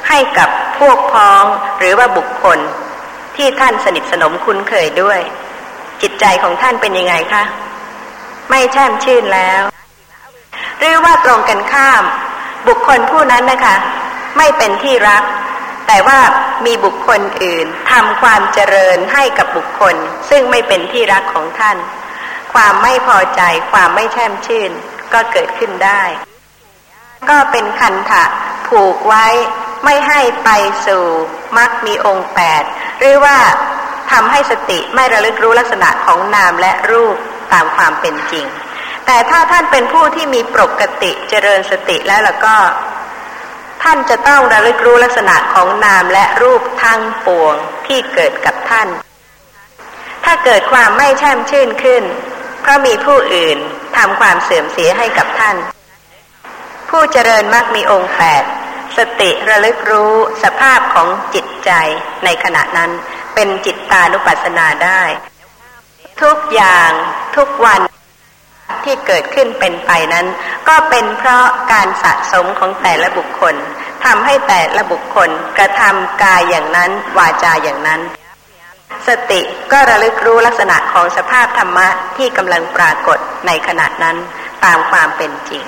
ให้กับพวกพ้องหรือว่าบุคคล ที่ท่านสนิทสนมคุ้นเคยด้วย จิตใจของท่านเป็นยังไงคะ ไม่แช่มชื่นแล้ว หรือว่าตรงกันข้าม บุคคลผู้นั้นนะคะ ไม่เป็นที่รัก แต่ว่ามีบุคคลอื่นทำความเจริญให้กับบุคคล ซึ่งไม่เป็นที่รักของท่าน ความไม่พอใจความไม่แช่มชื่นก็เกิดขึ้นได้ ก็เป็นคันถะผูกไว้ไม่ให้ไปสู่มักมีองค์แปดหรือว่าทำให้สติไม่ระลึกรู้ลักษณะของนามและรูปตามความเป็นจริง แต่ถ้าท่านเป็นผู้ที่มีปกติเจริญสติแล้วล่ะก็ ท่านจะต้องระลึกรู้ลักษณะของนามและรูปทั้งปวงที่เกิดกับท่าน ถ้าเกิดความไม่แช่มชื่นขึ้น เพราะมีผู้อื่นทำความเสื่อมเสียให้กับท่าน ผู้เจริญมักมีองค์แปดสติระลึกรู้สภาพของจิตใจในขณะนั้นเป็นจิตตานุปัสสนาได้ ทุกอย่างทุกวัน ที่เกิดขึ้นเป็นไปนั้น ก็เป็นเพราะการสะสมของแต่ละบุคคลทำให้แต่ละบุคคลกระทำกายอย่างนั้นวาจาอย่างนั้น สติก็ระลึกรู้ลักษณะของสภาพธรรมะที่กำลังปรากฏในขณะนั้นตามความเป็นจริง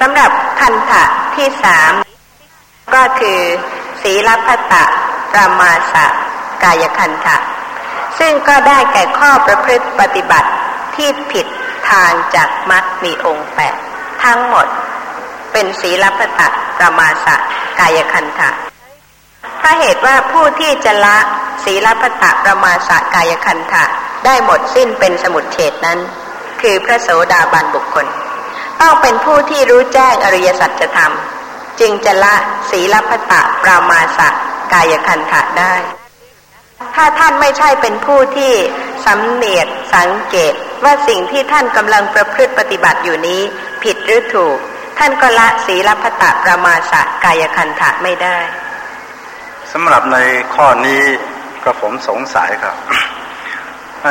สำหรับคันธะที่สามก็คือศีลพัตตะรามาสะกายคันธะซึ่งก็ได้แก่ข้อประพฤติปฏิบัติ ที่ผิดทางจากมัดมีองค์แปดทั้งหมด เป็นศีลพัตตะรมาสะกายคันธะถ้าเหตุว่าผู้ที่จะละศีลพัตตะรมาสะกายคันธะได้หมดสิ้นเป็นสมุดเฉดนั้น คือพระโสดาบันบุคคล ต้องเป็นผู้ที่รู้แจ้งอริยสัจธรรม จึงจะละศีลพัตะปรามาสะกายคันธะได้ ถ้าท่านไม่ใช่เป็นผู้ที่สำเนียดสังเกต ว่าสิ่งที่ท่านกำลังประพฤติปฏิบัติอยู่นี้ ผิดหรือถูก ท่านก็ละศีลพัตะประมาสะกายคันธะไม่ได้
สำหรับในข้อนี้กระผมสงสัยครับ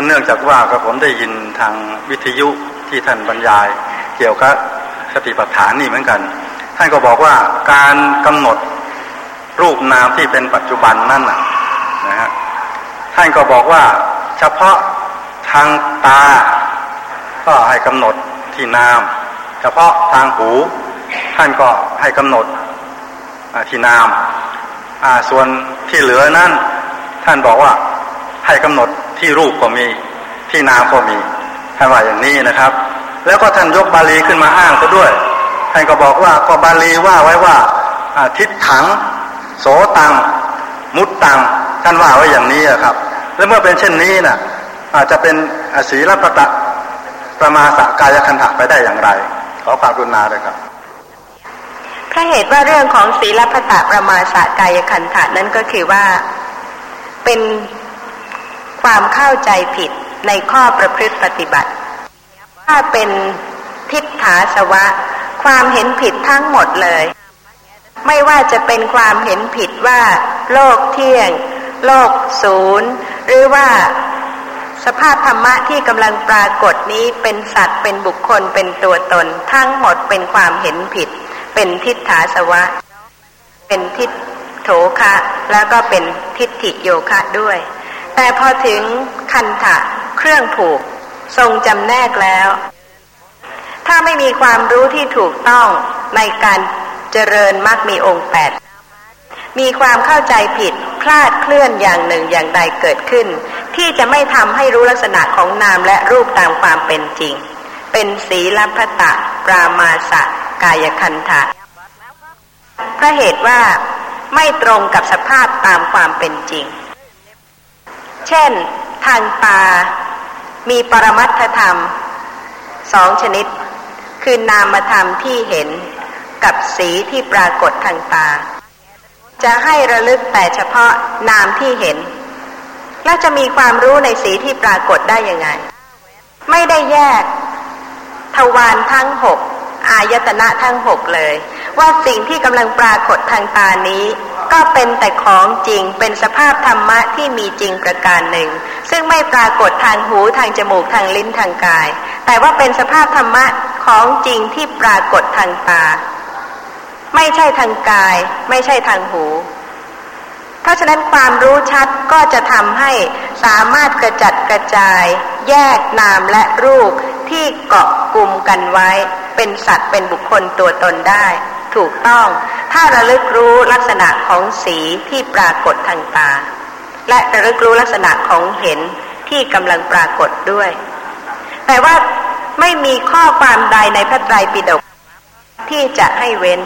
เนื่องจากว่ากระผมได้ยินทางวิทยุที่ท่านบรรยาย เกี่ยวกับสติปัฏฐานนี่เหมือนกัน ท่านก็บอกว่าการกำหนดรูปนามที่เป็นปัจจุบันนั่นนะฮะท่านก็บอกว่าเฉพาะ ทางตา ก็ให้กำหนดที่นาม เฉพาะทางหู ท่านก็ให้กำหนดที่นามส่วนที่เหลือนั้น ท่านบอกว่าให้กำหนดที่รูปก็มี ที่นามก็มีท่านว่าอย่างนี้นะครับ แล้วก็ท่านยกบาลีขึ้นมาอ้างก็ด้วย ท่านก็บอกว่าก็บาลีว่าไว้ว่าทิศถัง โสตัง มุตตัง ท่านว่าไว้อย่างนี้ครับ แล้วเมื่อเป็นเช่นนี้นะ่ะ อาจจะเป็นศีลประตะประมาสกายคันถะไปได้อย่างไร ขอความกรุณาเลยครับ
ถ้าเหตุว่าเรื่องของศีลพัตะประมาสกายคันถะนั้นก็คือว่าเป็นความเข้าใจผิดในข้อประพฤติปฏิบัติ ถ้าเป็นทิฏฐาสวะ ความเห็นผิดทั้งหมดเลย ไม่ว่าจะเป็นความเห็นผิดว่า โลกเที่ยง โลกศูนย์ หรือว่า สภาพธรรมะที่กำลังปรากฏนี้เป็นสัตว์เป็นบุคคลเป็นตัวตน ทั้งหมดเป็นความเห็นผิด เป็นทิฏฐาสวะ เป็นทิฏโถคะ แล้วก็เป็นทิฏฐิโยคะด้วย แต่พอถึงคันถะเครื่องผูก ทรงจำแนกแล้ว ถ้าไม่มีความรู้ที่ถูกต้องในการเจริญมรรคมีองค์แปดมีความเข้าใจผิดพลาดเคลื่อนอย่างหนึ่งอย่างใดเกิดขึ้น ที่จะไม่ทำให้รู้ลักษณะของนามและรูปตามความเป็นจริง เป็นศีลพตะปรามาสะกายคันธะพระเหตุว่าไม่ตรงกับสภาพตามความเป็นจริง เช่น ทางตา มีปรมัตถธรรมสองชนิด คือนามธรรมที่เห็นกับสีที่ปรากฏทางตา จะให้ระลึกแต่เฉพาะนามที่เห็น แล้วจะมีความรู้ในสีที่ปรากฏได้ยังไง ไม่ได้แยก ทวารทั้งหกอายตนะทั้งหกเลย ว่าสิ่งที่กำลังปรากฏทางตานี้ ก็เป็นแต่ของจริงเป็นสภาพธรรมะที่มีจริงประการหนึ่ง ซึ่งไม่ปรากฏทางหูทางจมูกทางลิ้นทางกาย แต่ว่าเป็นสภาพธรรมะของจริงที่ปรากฏทางตา ไม่ใช่ทางกาย ไม่ใช่ทางหู ราะฉะนั้นความรู้ชัดก็จะทำให้สามารถกระจัดกระจาย แยกนามและรูปที่เกาะกลุ่มกันไว้ เป็นสัตว์เป็นบุคคลตัวตนได้ ถูกต้อง ถ้าระลึกรู้ลักษณะของสีที่ปรากฏทางตา และระลึกรู้ลักษณะของเห็นที่กำลังปรากฏด้วย แต่ว่าไม่มีข้อความใดในพระไตรปิฎกที่จะให้เว้น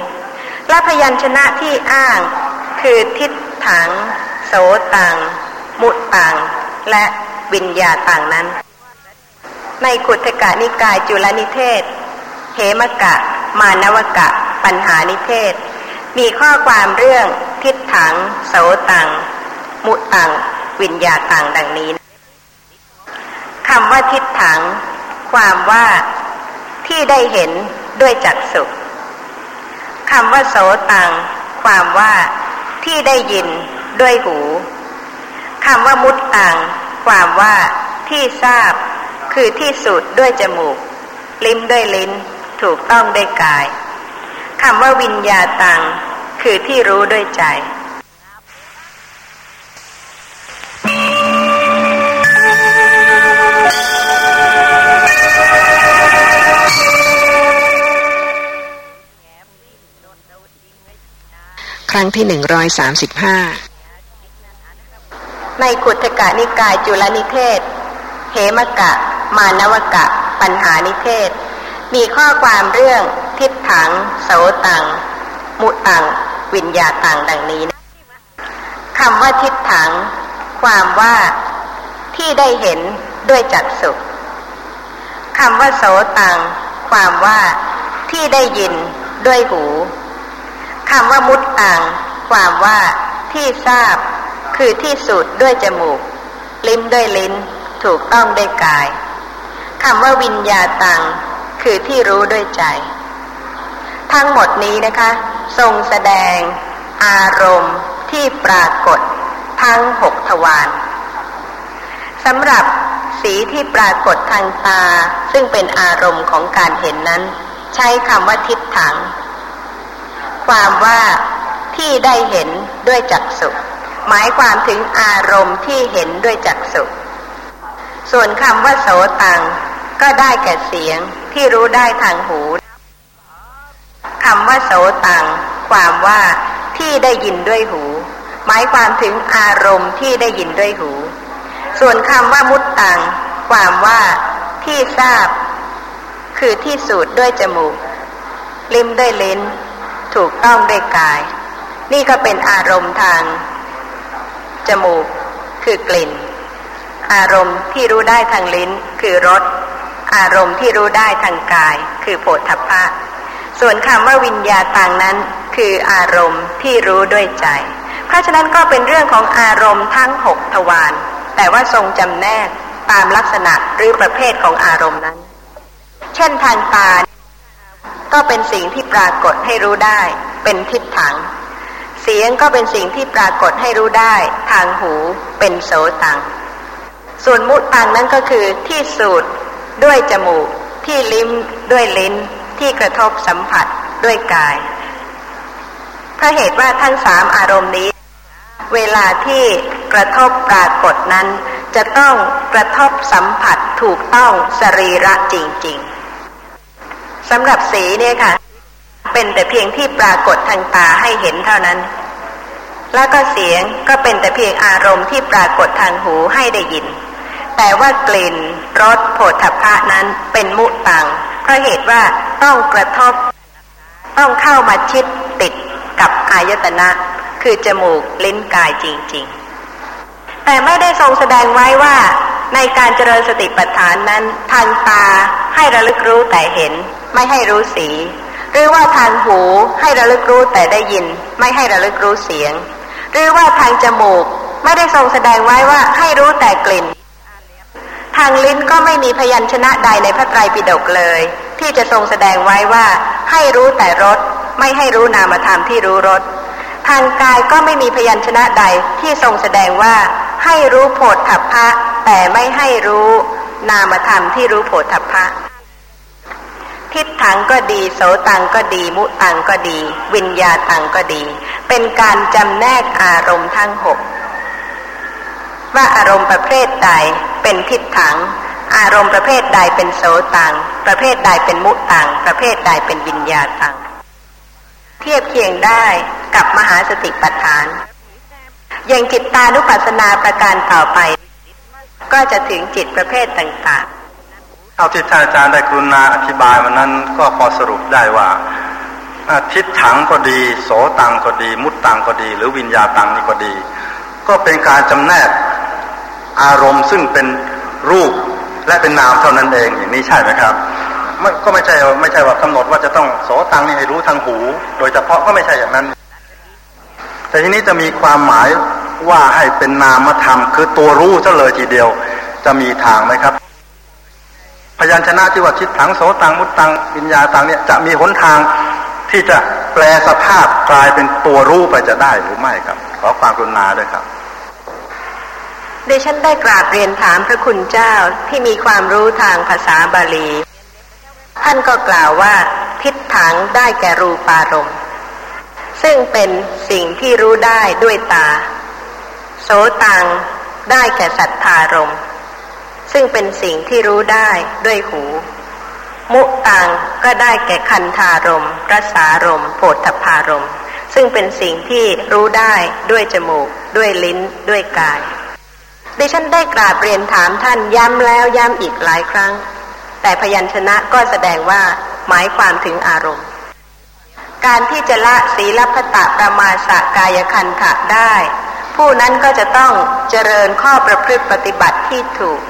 และพยัญชนะที่อ้างคือทิศ ถัง โสตัง มุตัง และวิญญาตังนั้น ในขุทกะนิกายจุลนิเทศเหมกะ มานวกะ ปัญหานิเทศ มีข้อความเรื่องทิศถัง โสตัง มุตัง วิญญาตังดังนี้คำว่าทิศถัง ความว่าที่ได้เห็นด้วยจักสุขคำว่าโสตัง ความว่า ที่ได้ยินด้วยหูคำว่ามุตตัง ความว่าที่ทราบ คือที่สูดด้วยจมูก ลิ้มด้วยลิ้น ถูกต้องด้วยกายคำว่าวิญญาตัง คือที่รู้ด้วยใจ
ครั้งที่หนึ่งร้อยสามสิบห้า
ในขุทกะนิกายจุลนิเทศเหมกะ มานวกะ ปัญหานิเทศ มีข้อความเรื่องทิศถังโสตัง มุตัง วิญญาตังดังนี้นะคำว่าทิศถัง ความว่าที่ได้เห็นด้วยจักสุคำว่าโสตัง ความว่าที่ได้ยินด้วยหู คำว่ามุดต่าง ความว่าที่ทราบ คือที่สุดด้วยจมูก ลิ้มด้วยลิ้น ถูกต้องด้วยกายคำว่าวิญญาตัง คือที่รู้ด้วยใจ ทั้งหมดนี้นะคะ ทรงแสดง อารมณ์ที่ปรากฏ ทั้งหกทวารสำหรับสีที่ปรากฏทางตา ซึ่งเป็นอารมณ์ของการเห็นนั้น ใช้คำว่าทิฏฐัง ความว่าที่ได้เห็นด้วยจักสุหมายความถึงอารมณ์ที่เห็นด้วยจักสุส่วนคำว่าโสตัง ก็ได้แก่เสียงที่รู้ได้ทางหูคำว่าโสตัง ความว่าที่ได้ยินด้วยหู หมายความถึงอารมณ์ที่ได้ยินด้วยหู ส่วนคำว่ามุตตัง ความว่าที่ทราบ คือที่สูดด้วยจมูก ลิ้มด้วยลิ้น ถูกต้องด้วยกาย นี่ก็เป็นอารมณ์ทาง จมูกคือกลิ่น อารมณ์ที่รู้ได้ทางลิ้นคือรสอารมณ์ที่รู้ได้ทางกาย คือโผฏฐัพพะ ส่วนคำว่าวิญญาตังนั้น คืออารมณ์ที่รู้ด้วยใจ เพราะฉะนั้นก็เป็นเรื่องของอารมณ์ทั้งหกทวารแต่ว่าทรงจำแนกตามลักษณะหรือประเภทของอารมณ์นั้น เช่นทางตา ก็เป็นสิ่งที่ปรากฏให้รู้ได้ เป็นทิฏฐังเสียงก็เป็นสิ่งที่ปรากฏให้รู้ได้ ทางหูเป็นโสตัง ส่วนมุตังนั้นก็คือที่สูดด้วยจมูก ที่ลิ้มด้วยลิ้น ที่กระทบสัมผัสด้วยกายเพราะเหตุว่าทั้งสามอารมณ์นี้ เวลาที่กระทบปรากฏนั้น จะต้องกระทบสัมผัสถูกต้องสรีระจริง ๆ สำหรับสีเนี่ยค่ะ เป็นแต่เพียงที่ปรากฏทางตาให้เห็นเท่านั้น แล้วก็เสียงก็เป็นแต่เพียงอารมณ์ที่ปรากฏทางหูให้ได้ยิน แต่ว่ากลิ่นรสโผฏฐพะนั้นเป็นมุตังเพราะเหตุว่าต้องกระทบ ต้องเข้ามาชิดติดกับอายตนะ คือจมูกลิ้นกายจริง ๆ แต่ไม่ได้ทรงแสดงไว้ว่าในการเจริญสติปัฏฐานนั้นทางตาให้ระลึกรู้แต่เห็น ไม่ให้รู้สี หรือว่าทางหูให้ระลึกรู้แต่ได้ยิน ไม่ให้ระลึกรู้เสียง หรือว่าทางจมูกไม่ได้ทรงแสดงไว้ว่าให้รู้แต่กลิ่น ทางลิ้นก็ไม่มีพยัญชนะใดในพระไตรปิฎกเลย ที่จะทรงแสดงไว้ว่า ให้รู้แต่รสไม่ให้รู้นามธรรมที่รู้รสทางกายก็ไม่มีพยัญชนะใดที่ทรงแสดงว่า ให้รู้โผฏฐัพพะ แต่ไม่ให้รู้นามธรรมที่รู้โผฏฐัพพะ ทิฏฐังก็ดี โสตังก็ดี มุตังก็ดี วิญญาตังก็ดี เป็นการจำแนกอารมณ์ทั้งหกว่าอารมณ์ประเภทใดเป็นทิฏฐัง อารมณ์ประเภทใดเป็นโสตัง ประเภทใดเป็นมุตัง ประเภทใดเป็นวิญญาตัง เทียบเคียงได้กับมหาสติปัฏฐานอย่างจิตตานุปัสสนาประการต่อไป ก็จะถึงจิตประเภทต่าง
ๆ เอาที่ท่านอาจารย์ได้กรุณาอธิบายวันนั้นก็พอสรุปได้ว่าทิฏฐังก็ดี โสตังก็ดี มุตตังก็ดี หรือวิญญาตังนี่ก็ดี ก็เป็นการจำแนกอารมณ์ซึ่งเป็นรูปและเป็นนามเท่านั้นเองอย่างนี้ใช่ไหมครับก็ไม่ใช่ไม่ใช่ว่ากำหนดว่าจะต้องโสตังนี่ให้รู้ทางหู โดยเฉพาะก็ไม่ใช่อย่างนั้น แต่ทีนี้จะมีความหมายว่าให้เป็นนามธรรมคือตัวรู้ซะเลยทีเดียวจะมีทางไหมครับ พยัญชนะที่ว่าชิดถังโสตังมุตตังวิญญาตังเนี่ยจะมีหนทางที่จะแปลสภาพกลายเป็นตัวรู้ไปจะได้หรือไม่ครับ ขอความกรุณาด้วยครับ
ดิฉันได้กราบเรียนถามพระคุณเจ้าที่มีความรู้ทางภาษาบาลี ท่านก็กล่าวว่า ทิฏฐังได้แก่รูปารมณ์ ซึ่งเป็นสิ่งที่รู้ได้ด้วยตา โสตังได้แก่สัทธารม ซึ่งเป็นสิ่งที่รู้ได้ด้วยหู มุตังก็ได้แก่คันธารมรสารมโผฏฐารมซึ่งเป็นสิ่งที่รู้ได้ด้วยจมูก ด้วยลิ้น ด้วยกาย ดิฉันได้กราบเรียนถามท่านย้ำแล้วย้ำอีกหลายครั้ง แต่พยัญชนะก็แสดงว่าหมายความถึงอารมณ์ การที่จะละศีลพตะประมาสกายคันถะได้ ผู้นั้นก็จะต้องเจริญข้อประพฤติปฏิบัติที่ถูก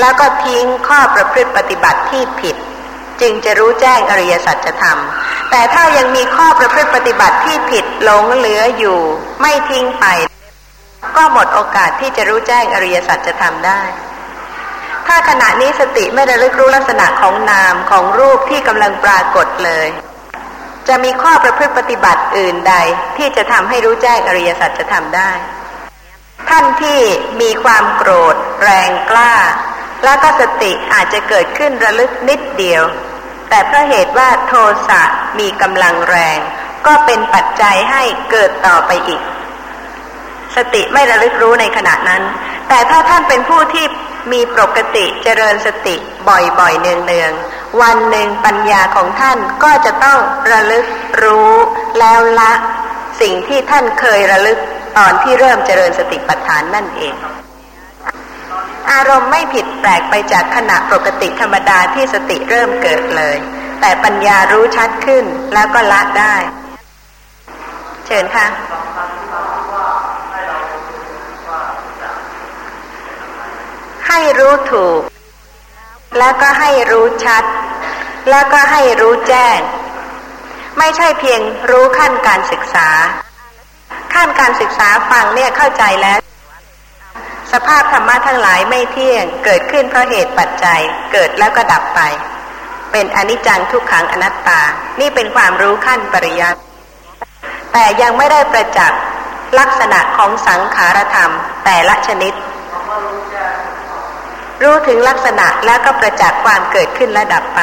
แล้วก็ทิ้งข้อประพฤติปฏิบัติที่ผิด จึงจะรู้แจ้งอริยสัจธรรม แต่ถ้ายังมีข้อประพฤติปฏิบัติที่ผิดหลงเหลืออยู่ ไม่ทิ้งไป ก็หมดโอกาสที่จะรู้แจ้งอริยสัจจะทำได้ ถ้าขณะนี้สติไม่ได้ลึกรู้ลักษณะของนามของรูปที่กำลังปรากฏเลย จะมีข้อประพฤติปฏิบัติอื่นใด ที่จะทำให้รู้แจ้งอริยสัจจะทำได้ ท่านที่มีความโกรธ แรงกล้า แล้วก็สติอาจจะเกิดขึ้นระลึกนิดเดียว แต่เพราะเหตุว่าโทสะมีกำลังแรง ก็เป็นปัจจัยให้เกิดต่อไปอีก สติไม่ระลึกรู้ในขณะนั้น แต่ถ้าท่านเป็นผู้ที่มีปกติเจริญสติบ่อยๆ เนืองๆ วันหนึ่งปัญญาของท่านก็จะต้องระลึกรู้แล้วละ สิ่งที่ท่านเคยระลึกตอนที่เริ่มเจริญสติปัฏฐานนั่นเอง อารมณ์ไม่ผิดแปลกไปจากขณะปกติธรรมดาที่สติเริ่มเกิดเลย แต่ปัญญารู้ชัดขึ้นแล้วก็ละได้ เชิญค่ะให้รู้ถูก แล้วก็ให้รู้ชัด แล้วก็ให้รู้แจ้ง ไม่ใช่เพียงรู้ขั้นการศึกษา ขั้นการศึกษาฟังเนี่ยเข้าใจแล้ว สภาพธรรมะทั้งหลายไม่เที่ยง เกิดขึ้นเพราะเหตุปัจจัย เกิดแล้วก็ดับไป เป็นอนิจจังทุกขังอนัตตา นี่เป็นความรู้ขั้นปริยัติ แต่ยังไม่ได้ประจักษ์ลักษณะของสังขารธรรม แต่ละชนิด รู้ถึงลักษณะแล้วก็ประจักษ์ความเกิดขึ้นและดับไป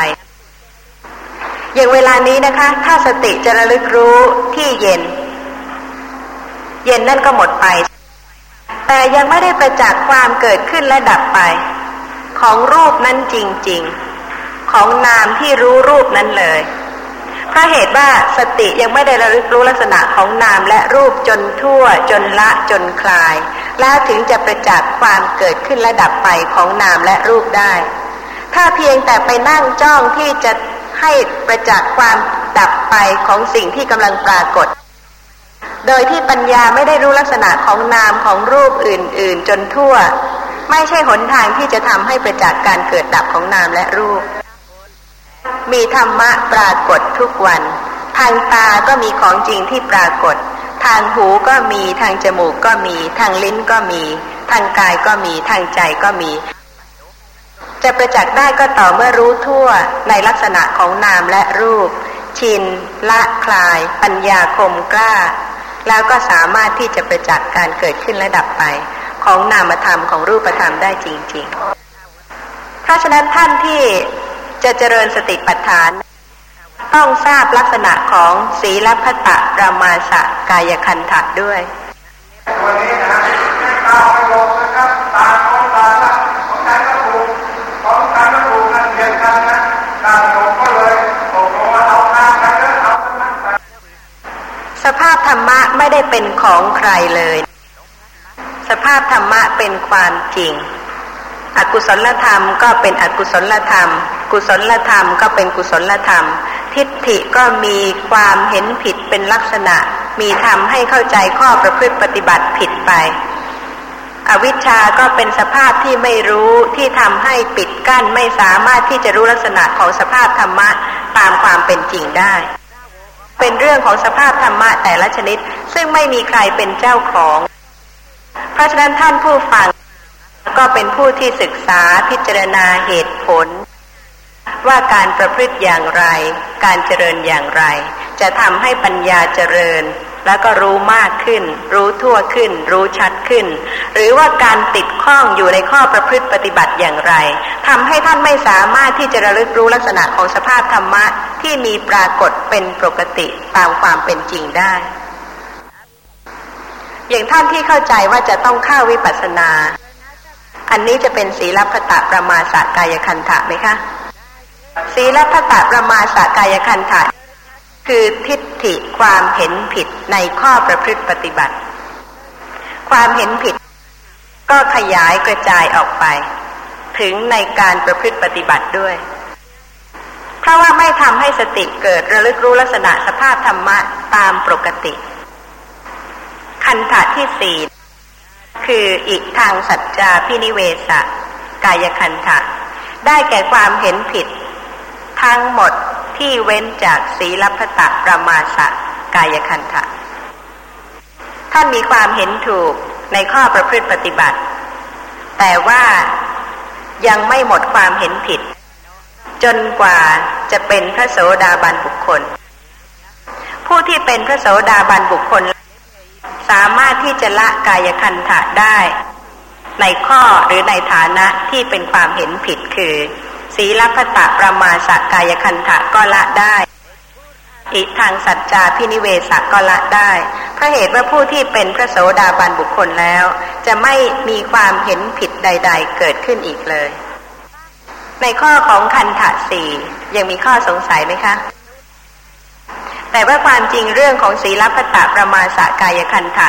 อย่างเวลานี้นะคะ ถ้าสติจะระลึกรู้ที่เย็น เย็นนั่นก็หมดไป แต่ยังไม่ได้ประจักษ์ความเกิดขึ้นและดับไป ของรูปนั้นจริง ๆ ของนามที่รู้รูปนั้นเลยเพราะเหตุว่าสติยังไม่ได้ระลึกรู้ลักษณะของนามและรูปจนทั่วจนละจนคลาย แล้วถึงจะประจักษ์ความเกิดขึ้นและดับไปของนามและรูปได้ ถ้าเพียงแต่ไปนั่งจ้องที่จะให้ประจักษ์ความดับไปของสิ่งที่กำลังปรากฏ โดยที่ปัญญาไม่ได้รู้ลักษณะของนามของรูปอื่น ๆ จนทั่ว ไม่ใช่หนทางที่จะทำให้ประจักษ์การเกิดดับของนามและรูป มีธรรมะปรากฏทุกวัน ทางตาก็มีของจริงที่ปรากฏ ทางหูก็มีทางจมูกก็มี ทางลิ้นก็มี ทางกายก็มีทางใจก็มี จะประจักษ์ได้ก็ต่อเมื่อรู้ทั่วในลักษณะของนามและรูป ชินละคลาย ปัญญาคมกล้า แล้วก็สามารถที่จะประจักษ์การเกิดขึ้นและดับไป ของนามธรรมของรูปธรรมได้จริงๆเพราะฉะนั้นท่านที่จะเจริญสติปัฏฐาน ต้องทราบลักษณะของศีลพัตะรามาสะกายคันถะด้วย ภาพธรรมะไม่ได้เป็นของใครเลย สภาพธรรมะเป็นความจริง อกุศลธรรมก็เป็นอกุศลธรรม กุศลธรรมก็เป็นกุศลธรรม ทิฏฐิก็มีความเห็นผิดเป็นลักษณะ มีทำให้เข้าใจข้อประพฤติปฏิบัติผิดไป อวิชชาก็เป็นสภาพที่ไม่รู้ที่ทำให้ปิดกั้นไม่สามารถที่จะรู้ลักษณะของสภาพธรรมะตามความเป็นจริงได้ เป็นเรื่องของสภาพธรรมะแต่ละชนิด ซึ่งไม่มีใครเป็นเจ้าของ เพราะฉะนั้นท่านผู้ฟังก็เป็นผู้ที่ศึกษาพิจารณาเหตุผล ว่าการประพฤติอย่างไร การเจริญอย่างไร จะทำให้ปัญญาเจริญ แล้วก็รู้มากขึ้น รู้ทั่วขึ้น รู้ชัดขึ้น หรือว่าการติดข้องอยู่ในข้อประพฤติปฏิบัติอย่างไรทำให้ท่านไม่สามารถที่จะระลึกรู้ลักษณะของสภาพธรรมะที่มีปรากฏเป็นปกติตามความเป็นจริงได้ อย่างท่านที่เข้าใจว่าจะต้องเข้าวิปัสสนา อันนี้จะเป็นศีลพัตะประมาสกายคันถะไหมคะศีลพัตะประมาสกายคันถะ คือทิฏฐิความเห็นผิดในข้อประพฤติปฏิบัติ ความเห็นผิด ก็ขยายกระจายออกไป ถึงในการประพฤติปฏิบัติด้วย เพราะว่าไม่ทำให้สติเกิดระลึกรู้ลักษณะสภาพธรรมะตามปกติ คันถะที่สี่คืออีกทางสัจจาพินิเวสะกายคันธะได้แก่ความเห็นผิด ทั้งหมด ที่เว้นจากศีลพตะประมาสะกายคันธะท่านมีความเห็นถูกในข้อประพฤติปฏิบัติ แต่ว่ายังไม่หมดความเห็นผิด จนกว่าจะเป็นพระโสดาบันบุคคล ผู้ที่เป็นพระโสดาบันบุคคล สามารถที่จะละกายคันธะได้ ในข้อหรือในฐานะที่เป็นความเห็นผิดคือ ศีลพตะประมาสกายคันธะก็ละได้อิทางสัจจาพินิเวสก็ละได้เพราะเหตุว่าผู้ที่เป็นพระโสดาบันบุคคลแล้ว จะไม่มีความเห็นผิดใด ๆ เกิดขึ้นอีกเลย ในข้อของคันธะสี่ยังมีข้อสงสัยไหมคะ แต่ว่าความจริงเรื่องของศีลพัตะประมาสกายคันธะ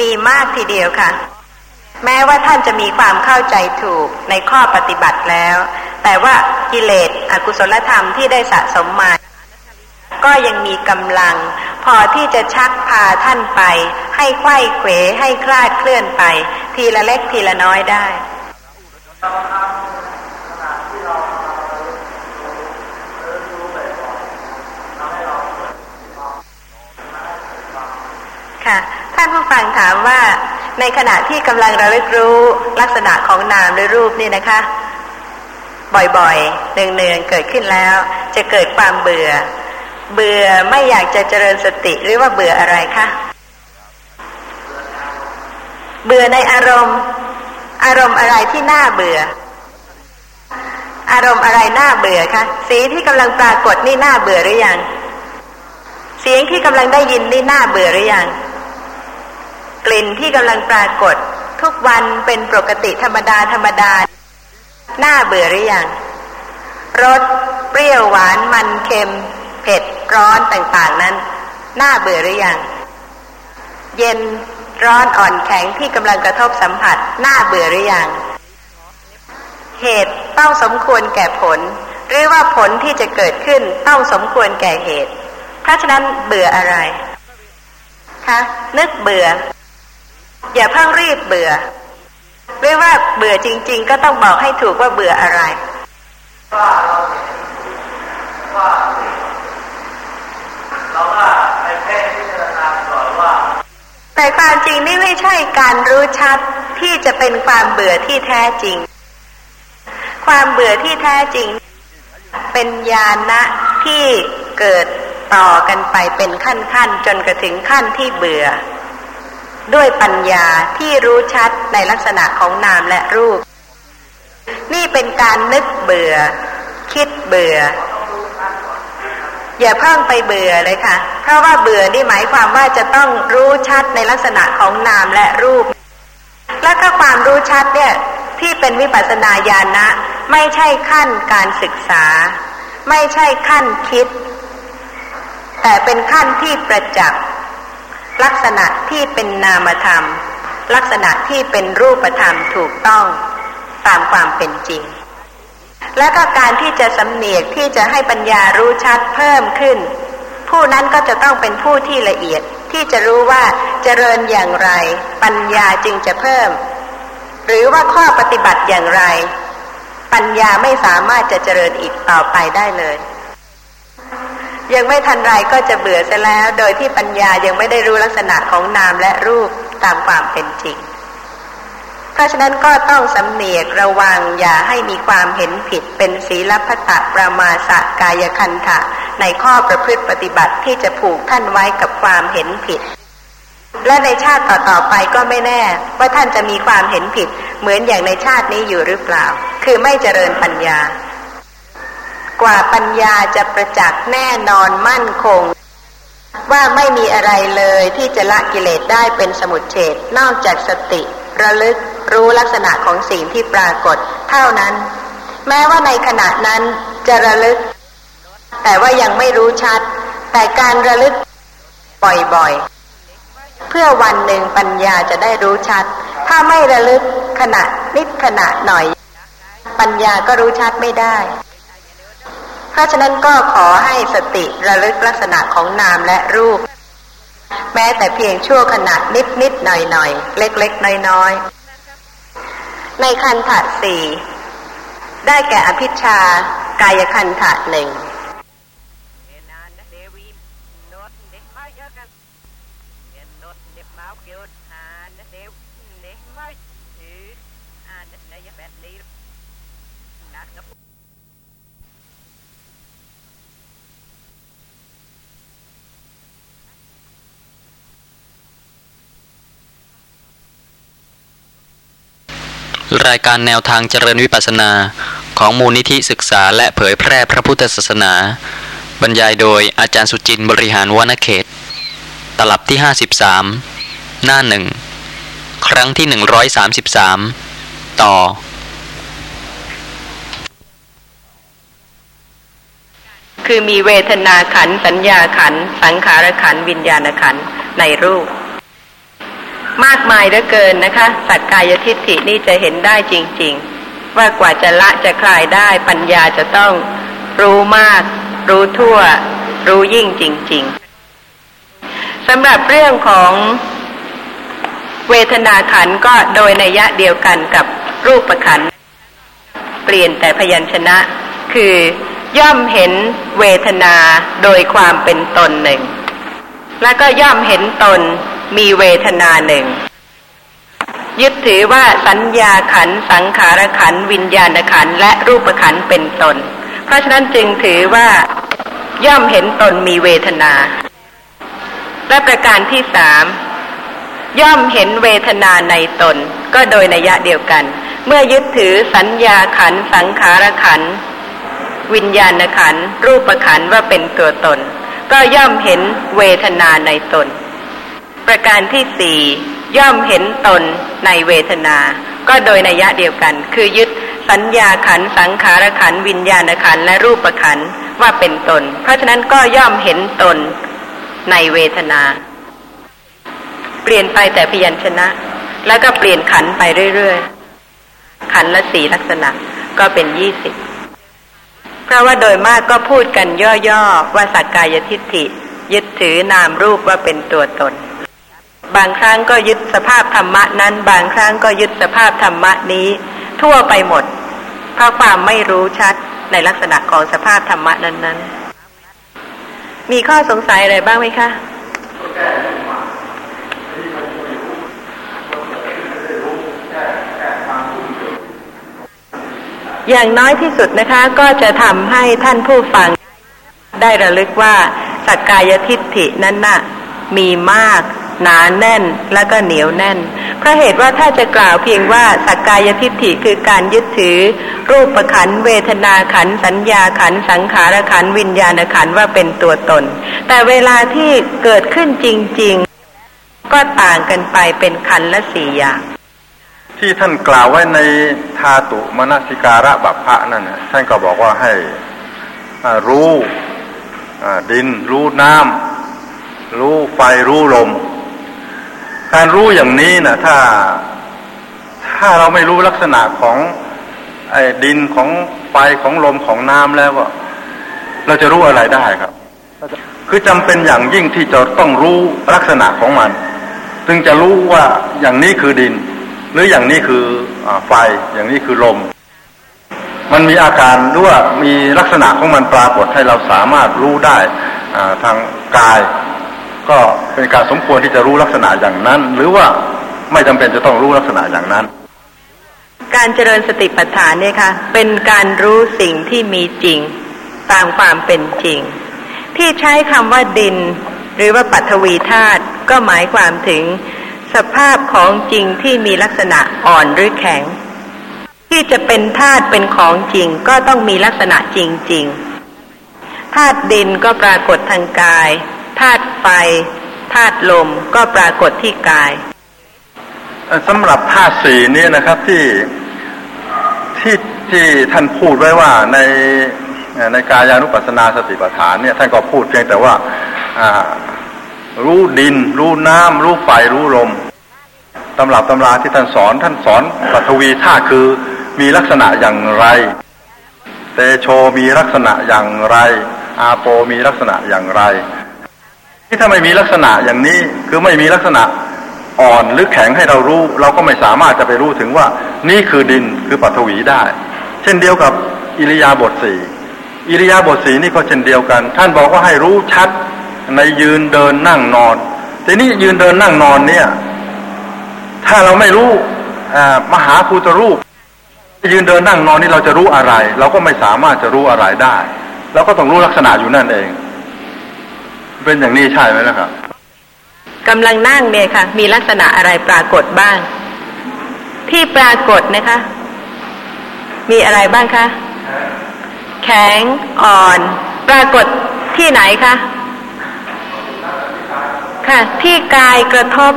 มีมากทีเดียวค่ะ แม้ว่าท่านจะมีความเข้าใจถูกในข้อปฏิบัติแล้ว แต่ว่ากิเลสอกุศลธรรมที่ได้สะสมมา ก็ยังมีกำลัง พอที่จะชักพาท่านไป ให้ไข้เขวให้คลาดเคลื่อนไป ทีละเล็กทีละน้อยได้ค่ะ ท่านผู้ฟังถามว่า ในขณะที่กำลังระลึกรู้ลักษณะของนามหรือรูปนี่นะคะ บ่อยๆเนืองๆเกิดขึ้นแล้ว จะเกิดความเบื่อ เบื่อไม่อยากจะเจริญสติหรือว่าเบื่ออะไรคะเบื่อในอารมณ์ อารมณ์อะไรที่น่าเบื่อ อารมณ์อะไรน่าเบื่อคะสีที่กำลังปรากฏนี่น่าเบื่อหรือยังเสียงที่กำลังได้ยินนี่น่าเบื่อหรือยัง กลิ่นที่กำลังปรากฏ ทุกวันเป็นปกติธรรมดาธรรมดาน่าเบื่อหรือยังรสเปรี้ยวหวานมันเค็ม เผ็ดร้อนต่างๆนั้นน่าเบื่อหรือยังเย็นร้อนอ่อนแข็งที่กำลังกระทบสัมผัสน่าเบื่อหรือยังเหตุต้องสมควรแก่ผล หรือว่าผลที่จะเกิดขึ้นต้องสมควรแก่เหตุ เพราะฉะนั้นเบื่ออะไรคะนึกเบื่อ อย่าเพิ่งรีบเบื่อหรือว่าเบื่อจริง ๆ ก็ต้องบอกให้ถูกว่าเบื่ออะไรว่าเราเห็นว่าเราก็ไปเพ่พิจารณาก่อนว่า แต่ความจริงนี่ไม่ใช่การรู้ชัดที่จะเป็นความเบื่อที่แท้จริง ความเบื่อที่แท้จริง เป็นญาณะที่เกิดต่อกันไปเป็นขั้นๆจนกระถึงขั้นที่เบื่อ ด้วยปัญญาที่รู้ชัดในลักษณะของนามและรูป นี่เป็นการนึกเบื่อ คิดเบื่อ อย่าเพิ่งไปเบื่อเลยค่ะ เพราะว่าเบื่อนี่หมายความว่าจะต้องรู้ชัดในลักษณะของนามและรูป และก็ความรู้ชัดเนี่ยที่เป็นวิปัสสนาญาณะไม่ใช่ขั้นการศึกษา ไม่ใช่ขั้นคิด แต่เป็นขั้นที่ประจักษ์ ลักษณะที่เป็นนามธรรม ลักษณะที่เป็นรูปธรรมถูกต้องตามความเป็นจริง และก็การที่จะสำเนียกที่จะให้ปัญญารู้ชัดเพิ่มขึ้น ผู้นั้นก็จะต้องเป็นผู้ที่ละเอียดที่จะรู้ว่าเจริญอย่างไร ปัญญาจึงจะเพิ่ม หรือว่าข้อปฏิบัติอย่างไร ปัญญาไม่สามารถจะเจริญอีกต่อไปได้เลย ยังไม่ทันไรก็จะเบื่อเสียแล้ว โดยที่ปัญญายังไม่ได้รู้ลักษณะของนามและรูปตามความเป็นจริง เพราะฉะนั้นก็ต้องสำเนียกระวังอย่าให้มีความเห็นผิดเป็นศีลพัตะประมาสกายคันธะในข้อประพฤติปฏิบัติที่จะผูกท่านไว้กับความเห็นผิด และในชาติต่อๆไปก็ไม่แน่ ว่าท่านจะมีความเห็นผิด เหมือนอย่างในชาตินี้อยู่หรือเปล่า คือไม่เจริญปัญญา กว่าปัญญาจะประจักษ์แน่นอนมั่นคง ว่าไม่มีอะไรเลยที่จะละกิเลสได้เป็นสมุทเฉดนอกจากสติ ระลึกรู้ลักษณะของสิ่งที่ปรากฏ เท่านั้น แม้ว่าในขณะนั้นจะระลึก แต่ว่ายังไม่รู้ชัด แต่การระลึกบ่อยๆ เพื่อวันหนึ่งปัญญาจะได้รู้ชัด ถ้าไม่ระลึกขณะนิดขณะหน่อย ปัญญาก็รู้ชัดไม่ได้ เพราะฉะนั้นก็ขอให้สติระลึกลักษณะของนามและรูป แม้แต่เพียงชั่วขณะนิดนิดหน่อยหน่อยเล็กเล็กน้อยน้อยในคันถะสี่ได้แก่อภิชากายคันถะหนึ่ง
รายการแนวทางเจริญวิปัสสนา ของมูลนิธิศึกษาและเผยแพร่พระพุทธศาสนา บรรยายโดยอาจารย์สุจินบริหารวนเขต ตลับที่ 53 หน้าหนึ่งครั้งที่ 133 ต่อ
คือมีเวทนาขันสัญญาขันสังขารขันวิญญาณขันในรูป มากมายเหลือเกินนะคะ สักกายทิฏฐินี่จะเห็นได้จริง ๆ ว่ากว่าจะละจะคลายได้ปัญญาจะต้องรู้มาก รู้ทั่ว รู้ยิ่งจริง ๆสำหรับเรื่องของเวทนาขันก็โดยนัยยะเดียวกันกับรูปขันเปลี่ยนแต่พยัญชนะ คือย่อมเห็นเวทนาโดยความเป็นตนหนึ่ง แล้วก็ย่อมเห็นตน มีเวทนาหนึ่ง ยึดถือว่าสัญญาขัน สังขารขัน วิญญาณขัน และรูปขันเป็นตน เพราะฉะนั้นจึงถือว่าย่อมเห็นตนมีเวทนา และประการที่สามย่อมเห็นเวทนาในตน ก็โดยนัยะเดียวกัน เมื่อยึดถือสัญญาขัน สังขารขัน วิญญาณขัน รูปขันว่าเป็นตัวตน ก็ย่อมเห็นเวทนาในตน ประการที่สี่ย่อมเห็นตนในเวทนา ก็โดยนัยยะเดียวกัน คือยึดสัญญาขันสังขารขันวิญญาณขันและรูปขันว่าเป็นตน เพราะฉะนั้นก็ย่อมเห็นตนในเวทนา เปลี่ยนไปแต่พยัญชนะ แล้วก็เปลี่ยนขันไปเรื่อยๆ ขันละสีลักษณะก็เป็นยี่สิบเพราะว่าโดยมากก็พูดกันย่อๆ ว่าสักกายทิฏฐิ ยึดถือนามรูปว่าเป็นตัวตน บางครั้งก็ยึดสภาพธรรมะนั้น บางครั้งก็ยึดสภาพธรรมะนี้ ทั่วไปหมดเพราะความไม่รู้ชัดในลักษณะของสภาพธรรมะนั้นๆ มีข้อสงสัยอะไรบ้างไหมคะอย่างน้อยที่สุดนะคะก็จะทำให้ท่านผู้ฟัง ได้ระลึกว่าสักกายทิฏฐินั้นน่ะมีมาก หนาแน่นและก็เหนียวแน่น เพราะเหตุว่าถ้าจะกล่าวเพียงว่าสักกายทิฏฐิคือการยึดถือ รูปขันเวทนาขันสัญญาขันสังขารขันวิญญาณขันว่าเป็นตัวตน แต่เวลาที่เกิดขึ้นจริง ๆ ก็ต่างกันไปเป็นขันละสี่อย่าง
ที่ท่านกล่าวไว้ในธาตุมนสิการะบัพพะนั่นนะท่านก็บอกว่าให้รู้ดิน รู้น้ำรู้ไฟรู้ลม การรู้อย่างนี้นะถ้าถ้าเราไม่รู้ลักษณะของไอ้ดินของไฟของลมของน้ำแล้วก็เราจะรู้อะไรได้ครับ คือจำเป็นอย่างยิ่งที่จะต้องรู้ลักษณะของมันจึงจะรู้ว่าอย่างนี้คือดิน หรืออย่างนี้คืออไฟอย่างนี้คือลม มันมีอาการหรือว่ามีลักษณะของมันปรากฏให้เราสามารถรู้ได้ทางกาย ก็เป็นการสมควรที่จะรู้ลักษณะอย่างนั้น หรือว่าไม่จำเป็นจะต้องรู้ลักษณะอย่างนั้น
การเจริญสติปัฏฐานเนี่ยค่ะเป็นการรู้สิ่งที่มีจริงตามความเป็นจริง ที่ใช้คำว่าดิน หรือว่าปัทวีธาตุก็หมายความถึงสภาพของจริงที่มีลักษณะอ่อนหรือแข็ง ที่จะเป็นธาตุเป็นของจริงก็ต้องมีลักษณะจริงๆธาตุดินก็ปรากฏทางกาย ธาตุไฟธาตุลมก็ปรากฏที่กาย
สำหรับธาตุสี่นี้นะครับที่ที่ที่ท่านพูดไว้ว่าในในกายานุปัสสนาสติปัฏฐานเนี่ยท่านก็พูดเพียงแต่ว่ารู้ดิน รู้น้ำรู้ไฟรู้ลมตำรับตำราที่ท่านสอนท่านสอนปัทวีธาตุคือมีลักษณะอย่างไร เตโชมีลักษณะอย่างไร อาโปมีลักษณะอย่างไร ที่ถ้าไม่มีลักษณะอย่างนี้คือไม่มีลักษณะอ่อนหรือแข็งให้เรารู้ เราก็ไม่สามารถจะไปรู้ถึงว่า นี่คือดินคือปัทวีได้ เช่นเดียวกับอิริยาบถสี่อิริยาบถสีนี่ก็เช่นเดียวกัน ท่านบอกว่าให้รู้ชัดในยืนเดินนั่งนอน ทีนี้ยืนเดินนั่งนอนเนี่ย ถ้าเราไม่รู้มหาภูตรูป ยืนเดินนั่งนอนนี่เราจะรู้อะไร เราก็ไม่สามารถจะรู้อะไรได้ เราก็ต้องรู้ลักษณะอยู่นั่นเอง เป็นอย่างนี้ใช่ไหมล่ะครับ
กำลังนั่งเนี่ยค่ะ มีลักษณะอะไรปรากฏบ้าง ที่ปรากฏนะคะ มีอะไรบ้างคะแข็งอ่อน ปรากฏที่ไหนคะค่ะ ที่กายกระทบ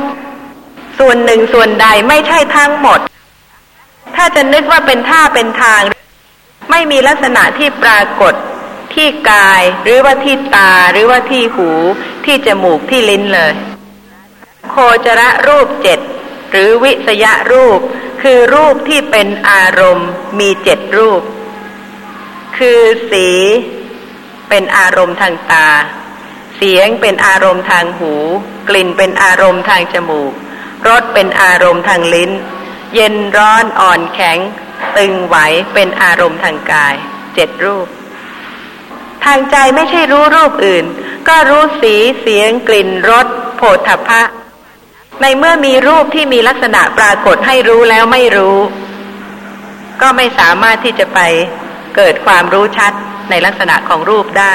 ส่วนหนึ่งส่วนใดไม่ใช่ทั้งหมด ถ้าจะนึกว่าเป็นท่าเป็นทาง ไม่มีลักษณะที่ปรากฏ ที่กายหรือว่าที่ตาหรือว่าที่หู ที่จมูกที่ลิ้นเลย โคจรรูปเจ็ดหรือวิสยรูป คือรูปที่เป็นอารมณ์ มีเจ็ดรูป คือสี เป็นอารมณ์ทางตา เสียงเป็นอารมณ์ทางหู กลิ่นเป็นอารมณ์ทางจมูกรสเป็นอารมณ์ทางลิ้น เย็นร้อนอ่อนแข็ง ตึงไหวเป็นอารมณ์ทางกายเจ็ดรูป ทางใจไม่ใช่รู้รูปอื่น ก็รู้สีเสียงกลิ่นรสโผฏฐัพพะ ในเมื่อมีรูปที่มีลักษณะปรากฏให้รู้แล้วไม่รู้ ก็ไม่สามารถที่จะไปเกิดความรู้ชัดในลักษณะของรูปได้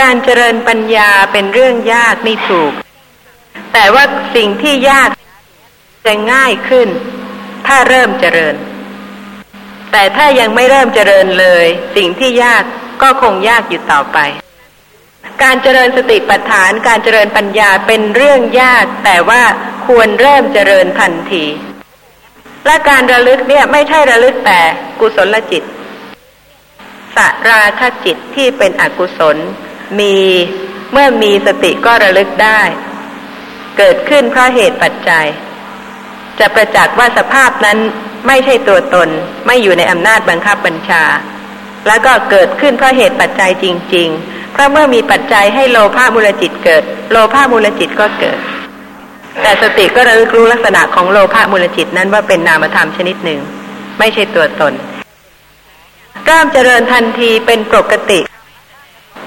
การเจริญปัญญาเป็นเรื่องยากนี่ถูก แต่ว่าสิ่งที่ยากจะง่ายขึ้น ถ้าเริ่มเจริญ แต่ถ้ายังไม่เริ่มเจริญเลย สิ่งที่ยากก็คงยากอยู่ต่อไป การเจริญสติปัฏฐานการเจริญปัญญาเป็นเรื่องยาก แต่ว่าควรเริ่มเจริญทันที และการระลึกเนี่ยไม่ใช่ระลึกแต่กุศลจิตสราคจิตที่เป็นอกุศล มีเมื่อมีสติก็ระลึกได้ เกิดขึ้นเพราะเหตุปัจจัย จะประจักษ์ว่าสภาพนั้นไม่ใช่ตัวตน ไม่อยู่ในอำนาจบังคับบัญชา แล้วก็เกิดขึ้นเพราะเหตุปัจจัยจริงๆถ้าเมื่อมีปัจจัยให้โลภะมูลจิตเกิด โลภะมูลจิตก็เกิด แต่สติก็ระลึกรู้ลักษณะของโลภะมูลจิตนั้นว่าเป็นนามธรรมชนิดหนึ่ง ไม่ใช่ตัวตนกล้ามเจริญทันทีเป็นปกติ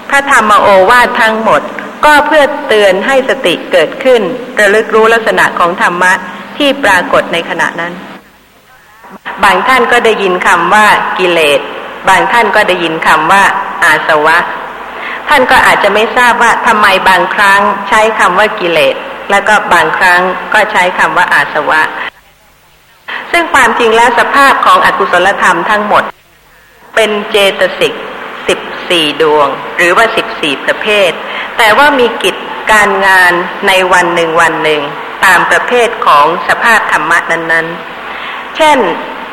พระธรรมโอวาททั้งหมด ก็เพื่อเตือนให้สติเกิดขึ้น ระลึกรู้ลักษณะของธรรมะ ที่ปรากฏในขณะนั้น บางท่านก็ได้ยินคำว่ากิเลส บางท่านก็ได้ยินคำว่าอาสวะ ท่านก็อาจจะไม่ทราบว่าทำไมบางครั้งใช้คำว่ากิเลส แล้วก็บางครั้งก็ใช้คำว่าอาสวะ ซึ่งความจริงแล้วสภาพของอกุศลธรรมทั้งหมด เป็นเจตสิกสิบสี่ดวง หรือว่าสิบสี่ประเภท แต่ว่ามีกิจการงานในวันหนึ่งวันหนึ่ง ตามประเภทของสภาพธรรมะนั้น ๆ เช่น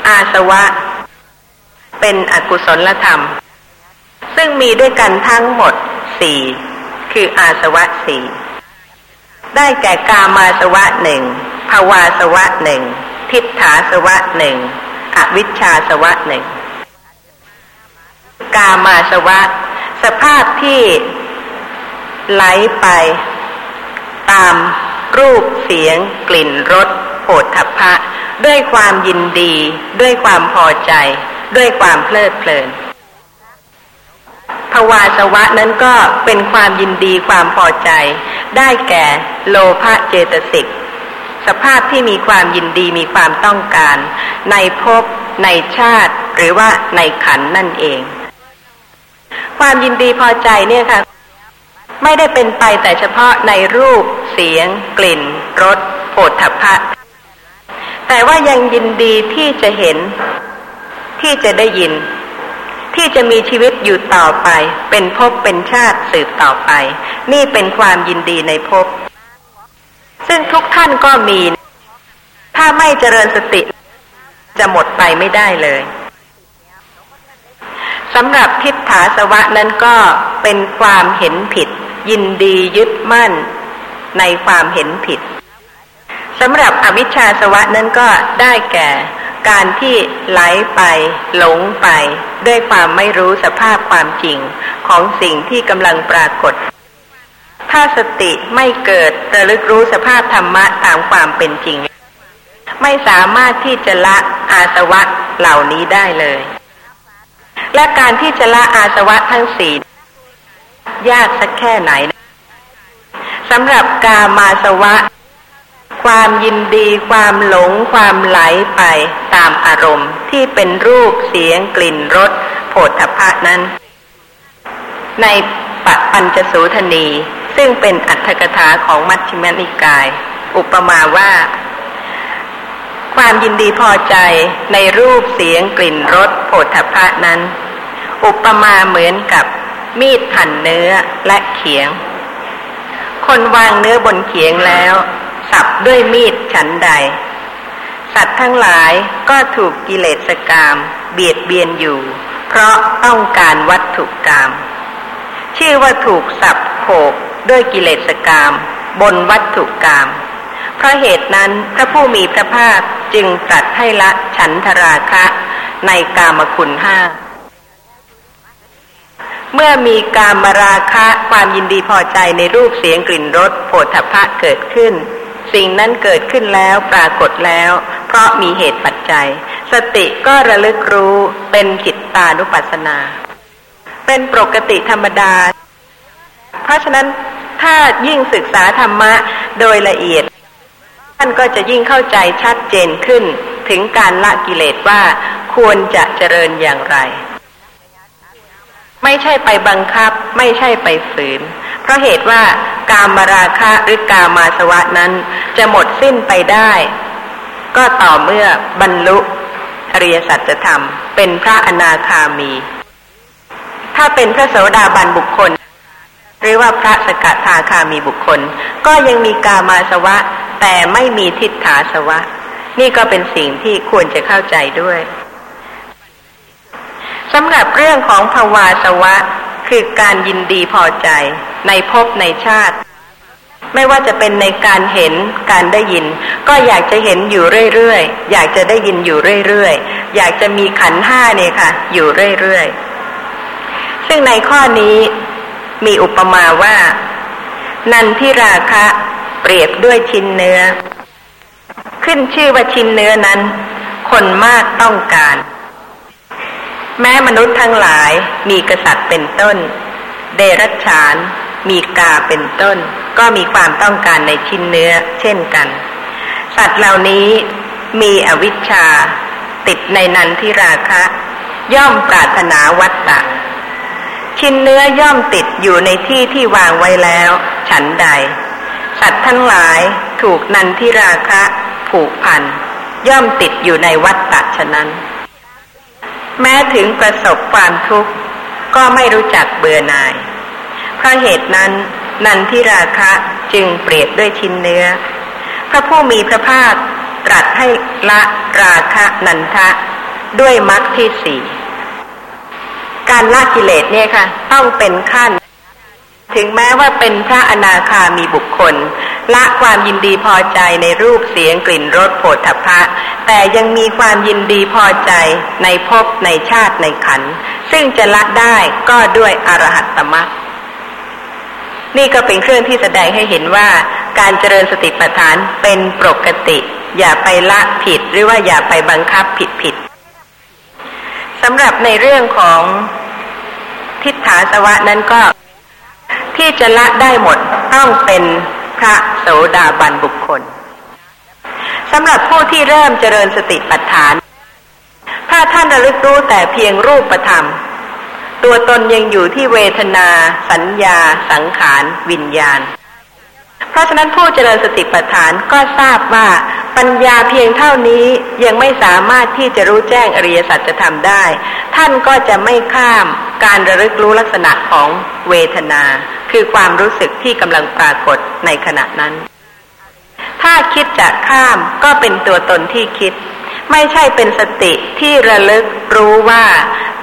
อาสวะ เป็นอกุศลธรรม ซึ่งมีด้วยกันทั้งหมดสี่คืออาสวะสี่ได้แก่กามาสวะหนึ่งภาวาสวะหนึ่งทิฏฐาสวะหนึ่งอวิชชาสวะหนึ่งกามาสวะ สภาพที่ไหลไปตาม รูปเสียง กลิ่นรสโผฏฐัพพะ ด้วยความยินดี ด้วยความพอใจ ด้วยความเพลิดเพลินภวาสวะนั้นก็เป็นความยินดีความพอใจ ได้แก่โลภะเจตสิกสภาพที่มีความยินดีมีความต้องการ ในภพในชาติ หรือว่าในขันนั่นเอง ความยินดีพอใจเนี่ยค่ะ ไม่ได้เป็นไปแต่เฉพาะในรูป เสียง กลิ่นรสโผฏฐัพพะ แต่ว่ายังยินดีที่จะเห็น ที่จะได้ยิน ที่จะมีชีวิตอยู่ต่อไป เป็นภพเป็นชาติสืบต่อไป นี่เป็นความยินดีในภพซึ่งทุกท่านก็มี ถ้าไม่เจริญสติ จะหมดไปไม่ได้เลยสำหรับทิฏฐาสวะนั้นก็เป็นความเห็นผิด ยินดียึดมั่นในความเห็นผิดสำหรับอวิชชาสวะนั้นก็ได้แก่ การที่ไหลไป หลงไป ด้วยความไม่รู้สภาพความจริงของสิ่งที่กำลังปรากฏ ถ้าสติไม่เกิดระลึกรู้สภาพธรรมะตามความเป็นจริง ไม่สามารถที่จะละอาสวะเหล่านี้ได้เลย และการที่จะละอาสวะทั้งสี่ ยากสักแค่ไหนสำหรับกามาสวะ ความยินดีความหลงความไหลไปตามอารมณ์ที่เป็นรูปเสียงกลิ่นรสโผฏฐพะนั้น ในปปัญจสูทนี ซึ่งเป็นอัตถกถาของมัชฌิมนิกาย อุปมาว่า ความยินดีพอใจในรูปเสียงกลิ่นรสโผฏฐัพพะนั้น อุปมาเหมือนกับ มีดหั่นเนื้อและเขียง คนวางเนื้อบนเขียงแล้ว สับด้วยมีดฉันใด สัตว์ทั้งหลายก็ถูกกิเลสกรรมเบียดเบียนอยู่ เพราะต้องการวัตถุกรรมชื่อว่าถูกสับโขกด้วยกิเลสกรรมบนวัตถุกรรมเพราะเหตุนั้นพระผู้มีพระภาคจึงตรัสให้ละฉันทราคะในกามคุณห้า เมื่อมีการมราคะความยินดีพอใจในรูปเสียงกลิ่นรสโผฏฐัพพะเกิดขึ้น สิ่งนั้นเกิดขึ้นแล้วปรากฏแล้ว เพราะมีเหตุปัจจัย สติก็ระลึกรู้เป็นจิตตานุปัสสนา เป็นปกติธรรมดา เพราะฉะนั้นถ้ายิ่งศึกษาธรรมะโดยละเอียด ท่านก็จะยิ่งเข้าใจชัดเจนขึ้นถึงการละกิเลสว่าควรจะเจริญอย่างไร ไม่ใช่ไปบังคับ ไม่ใช่ไปฝืน เพราะเหตุว่ากามราคะหรือกามาสวะนั้น จะหมดสิ้นไปได้ ก็ต่อเมื่อบรรลุอริยสัจธรรม เป็นพระอนาคามี ถ้าเป็นพระโสดาบันบุคคล หรือว่าพระสกทาคามีบุคคล ก็ยังมีกามาสวะ แต่ไม่มีทิฏฐาสวะ นี่ก็เป็นสิ่งที่ควรจะเข้าใจด้วย เรื่องของภาวาสวะ คือการยินดีพอใจ ในภพในชาติ ไม่ว่าจะเป็นในการเห็นการได้ยิน ก็อยากจะเห็นอยู่เรื่อยๆ อยากจะได้ยินอยู่เรื่อยๆ อยากจะมีขันห้าเนี่ยค่ะ อยู่เรื่อยๆ ซึ่งในข้อนี้มีอุปมาว่า นันทิราคะเปรียบด้วยชิ้นเนื้อ ขึ้นชื่อว่าชิ้นเนื้อนั้น คนมากต้องการ แม้มนุษย์ทั้งหลายมีกษัตริย์เป็นต้น เดรัจฉาน มีกาเป็นต้น ก็มีความต้องการในชิ้นเนื้อ เช่นกัน สัตว์เหล่านี้มีอวิชชา ติดในนันทิราคะ ย่อมปรารถนาวัตตะ ชิ้นเนื้อย่อมติดอยู่ในที่ที่วางไว้แล้ว ฉันใด สัตว์ทั้งหลายถูกนันทิราคะ ผูกพัน ย่อมติดอยู่ในวัตตะฉะนั้น แม้ถึงประสบความทุกข์ ก็ไม่รู้จักเบื่อหน่าย เพราะเหตุนั้นนันทิราคะจึงเปรียบด้วยชิ้นเนื้อ พระผู้มีพระภาคตรัสให้ละราคะนันทะด้วยมรรคที่สี่การละกิเลสเนี่ยค่ะ ต้องเป็นขั้น ถึงแม้ว่าเป็นพระอนาคามีบุคคล ละความยินดีพอใจในรูปเสียงกลิ่นรสโผฏฐพะ แต่ยังมีความยินดีพอใจในภพในชาติในขัน ซึ่งจะละได้ก็ด้วยอรหัตตมรรคนี่ก็เป็นเครื่องที่แสดงให้เห็นว่าการเจริญสติปัฏฐานเป็นปกติ อย่าไปละผิดหรือว่าอย่าไปบังคับผิดผิดสำหรับในเรื่องของทิฏฐาสวะนั้นก็ ที่จะละได้หมดต้องเป็นพระโสดาบันบุคคลสำหรับผู้ที่เริ่มเจริญสติปัฏฐาน ถ้าท่านระลึกรู้แต่เพียงรูปธรรม ตัวตนยังอยู่ที่เวทนา สัญญา สังขาร วิญญาณ เพราะฉะนั้นผู้เจริญสติปัฏฐานก็ทราบว่าปัญญาเพียงเท่านี้ยังไม่สามารถที่จะรู้แจ้งอริยสัจธรรมได้ ท่านก็จะไม่ข้ามการระลึกรู้ลักษณะของเวทนา คือความรู้สึกที่กำลังปรากฏในขณะนั้น ถ้าคิดจะข้ามก็เป็นตัวตนที่คิด ไม่ใช่เป็นสติที่ระลึกรู้ว่า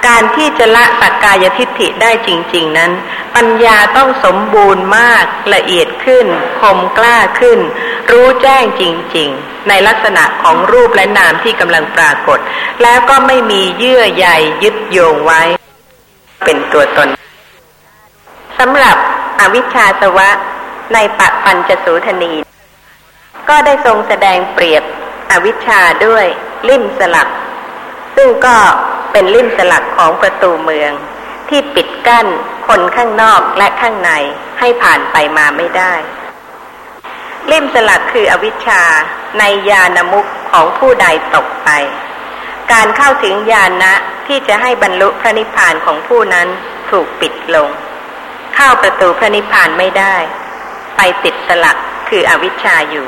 การที่จะละสักกายทิฏฐิได้จริง ๆ นั้น ปัญญาต้องสมบูรณ์มากละเอียดขึ้น คมกล้าขึ้น รู้แจ้งจริง ๆ ในลักษณะของรูปและนามที่กำลังปรากฏ แล้วก็ไม่มีเยื่อใยยึดโยงไว้ เป็นตัวตนสำหรับอวิชชาสวะในปัปัญจสูทนี ก็ได้ทรงแสดงเปรียบอวิชชาด้วย ลิ่มสลับซึ่งก็เป็นลิ่มสลักของประตูเมือง ที่ปิดกั้นคนข้างนอกและข้างในให้ผ่านไปมาไม่ได้ ลิ่มสลักคืออวิชชาในญาณมุขของผู้ใดตกไป การเข้าถึงญาณะที่จะให้บรรลุพระนิพพานของผู้นั้นถูกปิดลง เข้าประตูพระนิพพานไม่ได้ ไปติดสลักคืออวิชชาอยู่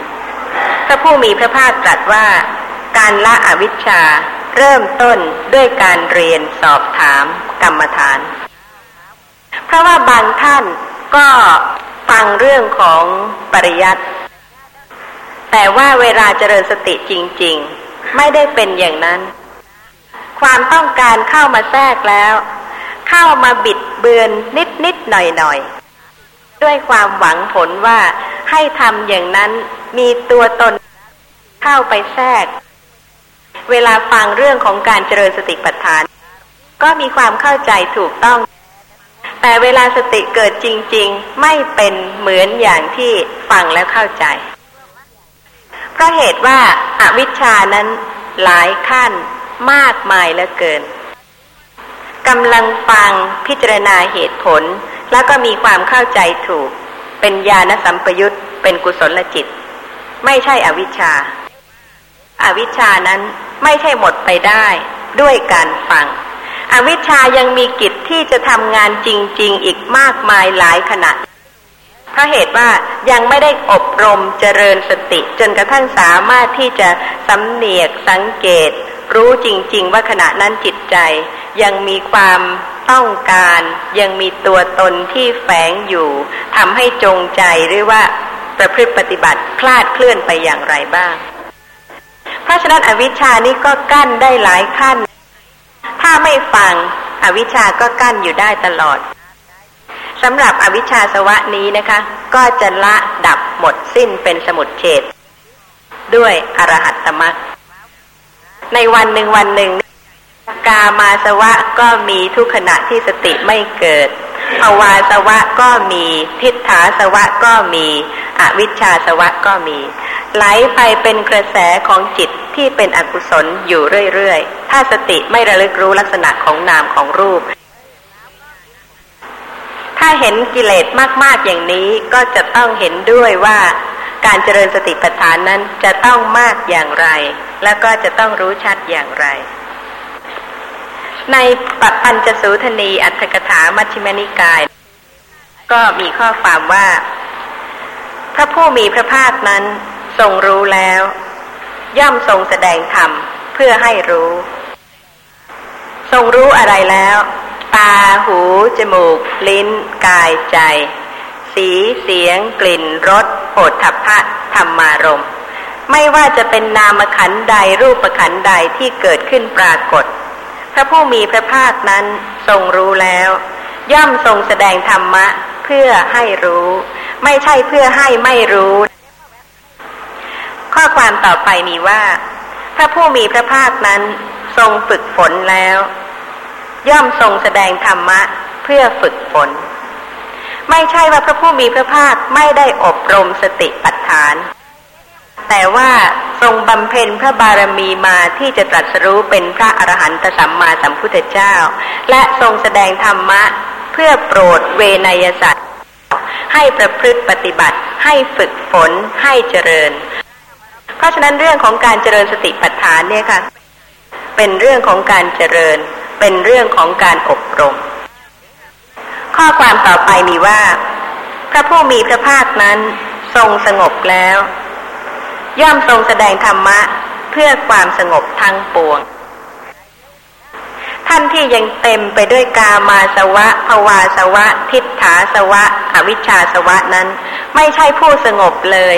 พระผู้มีพระภาคตรัสว่า การละอวิชชาเริ่มต้นด้วยการเรียนสอบถามกรรมฐาน เพราะว่าบางท่านก็ฟังเรื่องของปริยัติแต่ว่าเวลาเจริญสติจริง ๆ ไม่ได้เป็นอย่างนั้น ความต้องการเข้ามาแทรกแล้ว เข้ามาบิดเบือนนิดนิดหน่อยหน่อยด้วยความหวังผลว่าให้ทำอย่างนั้นมีตัวตนเข้าไปแทรก เวลาฟังเรื่องของการเจริญสติปัฏฐาน ก็มีความเข้าใจถูกต้อง แต่เวลาสติเกิดจริง ๆ ไม่เป็นเหมือนอย่างที่ฟังแล้วเข้าใจ เพราะเหตุว่าอาวิชชานั้นหลายขั้นมากมายเหลือเกินกำลังฟังพิจารณาเหตุผล แล้วก็มีความเข้าใจถูก เป็นญาณสัมปยุตเป็นกุศลจิต ไม่ใช่อวิชชาอาวิชชานั้น ไม่ใช่หมดไปได้ด้วยการฟัง อวิชชายังมีกิจที่จะทำงานจริง ๆ อีกมากมายหลายขณะเพราะเหตุว่ายังไม่ได้อบรมเจริญสติ จนกระทั่งสามารถที่จะสำเนียกสังเกต รู้จริง ๆ ว่าขณะนั้นจิตใจ ยังมีความต้องการยังมีตัวตนที่แฝงอยู่ทำให้จงใจหรือว่าประพฤติปฏิบัติคลาดเคลื่อนไปอย่างไรบ้าง เพราะฉะนั้นอวิชชานี้ก็กั้นได้หลายขั้น ถ้าไม่ฟังอวิชาก็กั้นอยู่ได้ตลอดสำหรับอวิชชาสวะนี้นะคะ ก็จะละดับหมดสิ้นเป็นสมุดเฉดด้วยอรหัตตมรรคในวันหนึ่งวันหนึ่ง กามาสวะก็มีทุกขณะที่สติไม่เกิด ภาวาสวะก็มี ทิฏฐาสวะก็มีอวิชชาสวะก็มี ไหลไปเป็นกระแสของจิตที่เป็นอกุศลอยู่เรื่อยๆ ถ้าสติไม่ระลึกรู้ลักษณะของนามของรูป ถ้าเห็นกิเลสมากๆอย่างนี้ก็จะต้องเห็นด้วยว่าการเจริญสติปัฏฐานนั้นจะต้องมากอย่างไร แล้วก็จะต้องรู้ชัดอย่างไร ในปัปัญจสูทนีอัตถกถามัชฌิมนิกาย ก็มีข้อความว่า พระผู้มีพระภาคนั้นทรงรู้แล้ว ย่อมทรงแสดงธรรมเพื่อให้รู้ ทรงรู้อะไรแล้ว ตาหู จมูก ลิ้น กายใจ สีเสียง กลิ่นรสโผฏฐัพพะธรรมารมไม่ว่าจะเป็นนามขันใดรูปขันใดที่เกิดขึ้นปรากฏ ระผู้มีพระภาคนั้นทรงรู้แล้ว ย่อมทรงแสดงธรรมะเพื่อให้รู้ ไม่ใช่เพื่อให้ไม่รู้ ข้อความต่อไปมีว่า พระผู้มีพระภาคนั้นทรงฝึกฝนแล้ว ย่อมทรงแสดงธรรมะเพื่อฝึกฝน ไม่ใช่ว่าพระผู้มีพระภาคไม่ได้อบรมสติปัฏฐาน แต่ว่าทรงบำเพ็ญพระบารมีมาที่จะตรัสรู้เป็นพระอรหันตสัมมาสัมพุทธเจ้า และทรงแสดงธรรมะเพื่อโปรดเวนยสัตว์ให้ประพฤติปฏิบัติ ให้ฝึกฝนให้เจริญ เพราะฉะนั้นเรื่องของการเจริญสติปัฏฐานเนี่ยค่ะ เป็นเรื่องของการเจริญ เป็นเรื่องของการอบรม ข้อความต่อไปมีว่า พระผู้มีพระภาคนั้นทรงสงบแล้ว ย่อมทรงแสดงธรรมะเพื่อความสงบทั้งปวง ท่านที่ยังเต็มไปด้วยกามาสวะภวาสวะ ทิฏฐาสวะ อวิชชาสวะนั้น ไม่ใช่ผู้สงบเลย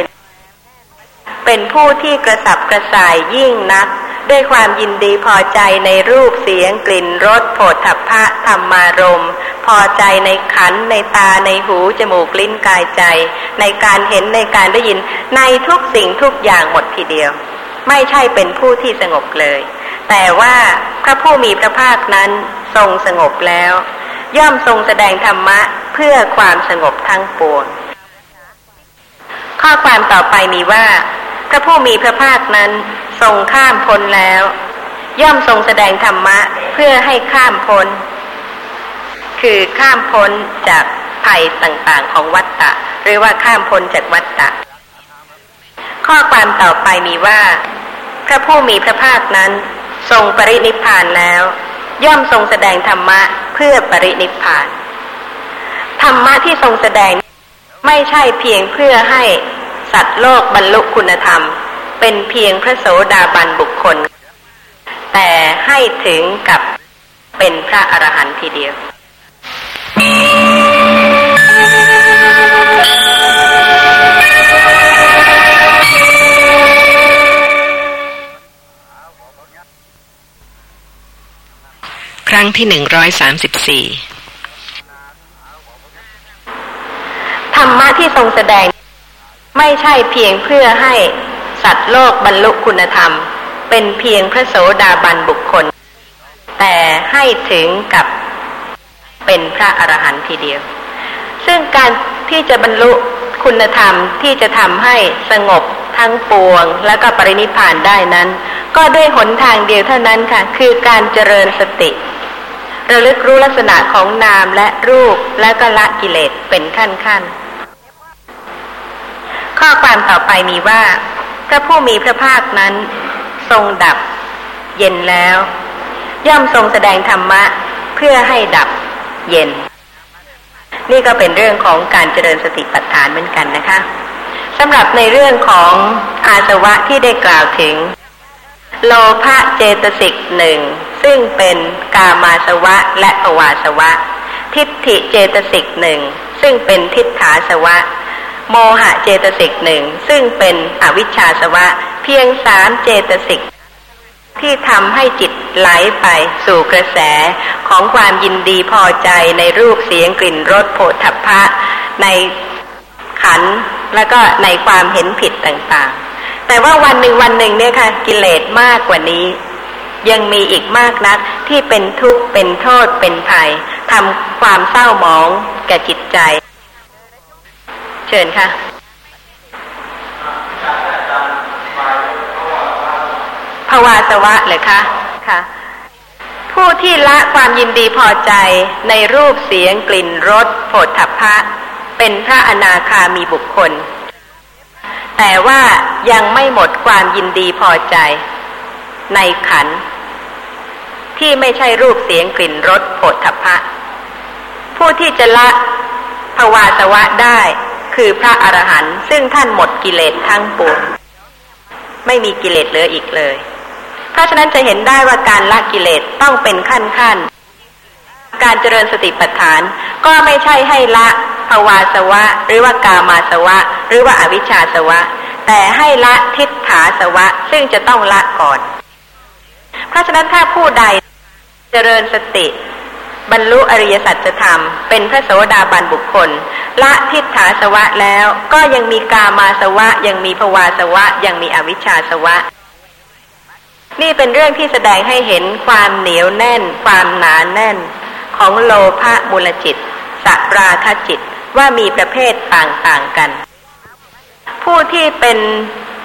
เป็นผู้ที่กระสับกระส่ายยิ่งนัก ด้วยความยินดีพอใจในรูปเสียงกลิ่นรสโผฏฐัพพะธรรมารมพอใจในขันในตาในหูจมูกลิ้นกายใจ ในการเห็นในการได้ยินในทุกสิ่งทุกอย่างหมดทีเดียว ไม่ใช่เป็นผู้ที่สงบเลย แต่ว่าพระผู้มีพระภาคนั้นทรงสงบแล้ว ย่อมทรงแสดงธรรมะเพื่อความสงบทั้งปวงข้อความต่อไปมีว่า พระผู้มีพระภาคนั้นทรงข้ามพ้นแล้ว ย่อมทรงแสดงธรรมะเพื่อให้ข้ามพ้น คือข้ามพ้นจากภัยต่างๆของวัฏฏะหรือว่าข้ามพ้นจากวัฏฏะข้อความต่อไปมีว่า พระผู้มีพระภาคนั้นทรงปรินิพานแล้ว ย่อมทรงแสดงธรรมะเพื่อปรินิพานธรรมะที่ทรงแสดงไม่ใช่เพียงเพื่อให้ สัตว์โลกบรรลุคุณธรรม เป็นเพียงพระโสดาบันบุคคล แต่ให้ถึงกับเป็นพระอรหันต์ทีเดียว
ครั้งที่หนึ่งร้อยสามสิบสี่
ธรรมะที่ทรงแสดง ไม่ใช่เพียงเพื่อให้สัตว์โลกบรรลุคุณธรรม เป็นเพียงพระโสดาบันบุคคล แต่ให้ถึงกับเป็นพระอรหันต์ทีเดียว ซึ่งการที่จะบรรลุคุณธรรมที่จะทำให้สงบทั้งปวง และก็ปรินิพานได้นั้น ก็ด้วยหนทางเดียวเท่านั้นค่ะ คือการเจริญสติระลึกรู้ลักษณะของนามและรูปและก็ละกิเลสเป็นขั้นขั้น ข้อความต่อไปมีว่า พระผู้มีพระภาคนั้น ทรงดับ เย็นแล้ว ย่อมทรงแสดงธรรมะ เพื่อให้ดับเย็น นี่ก็เป็นเรื่องของการเจริญสติปัฏฐานเหมือนกันนะคะสำหรับในเรื่องของอาสวะที่ได้กล่าวถึง โลภะเจตสิกหนึ่งซึ่งเป็นกามาสวะและภวาสวะ ทิฏฐิเจตสิกหนึ่งซึ่งเป็นทิฏฐาสวะ โมหะเจตสิกหนึ่งซึ่งเป็นอวิชชาสวะ เพียงสามเจตสิกที่ทำให้จิตไหลไปสู่กระแสของความยินดีพอใจในรูปเสียงกลิ่นรสโผฏฐัพพะ ในขันแล้วก็ในความเห็นผิดต่างๆ แต่ว่าวันหนึ่งวันหนึ่งเนี่ยค่ะ กิเลสมากกว่านี้ ยังมีอีกมากนักที่เป็นทุกข์เป็นโทษเป็นภัยทำความเศร้าหมองแก่จิตใจ เชิญค่ะภาวาสวะเลยคะค่ะ ผู้ที่ละความยินดีพอใจในรูปเสียงกลิ่นรสโผฏฐัพพะ เป็นพระอนาคามีบุคคล แต่ว่ายังไม่หมดความยินดีพอใจ ในขัน ที่ไม่ใช่รูปเสียงกลิ่นรสโผฏฐัพพะ ผู้ที่จะละภวาสวะได้ คือพระอรหันต์ซึ่งท่านหมดกิเลสทั้งปวงไม่มีกิเลสเหลืออีกเลย เพราะฉะนั้นจะเห็นได้ว่าการละกิเลสต้องเป็นขั้นขั้นการเจริญสติปัฏฐาน ก็ไม่ใช่ให้ละภวาสวะ หรือว่ากามาสวะ หรือว่าอาวิชชาสวะ แต่ให้ละทิฏฐาสวะ ซึ่งจะต้องละก่อน เพราะฉะนั้นถ้าผู้ใดเจริญสติ บรรลุอริยสัจธรรม เป็นพระโสดาบันบุคคล ละทิฏฐาสวะแล้วก็ยังมีกามาสวะ ยังมีภวาสวะ ยังมีอวิชชาสวะ นี่เป็นเรื่องที่แสดงให้เห็นความเหนียวแน่น ความหนานแน่น ของโลภะมูลจิตสัราคจิตว่ามีประเภทต่างๆกัน ผู้ที่เป็น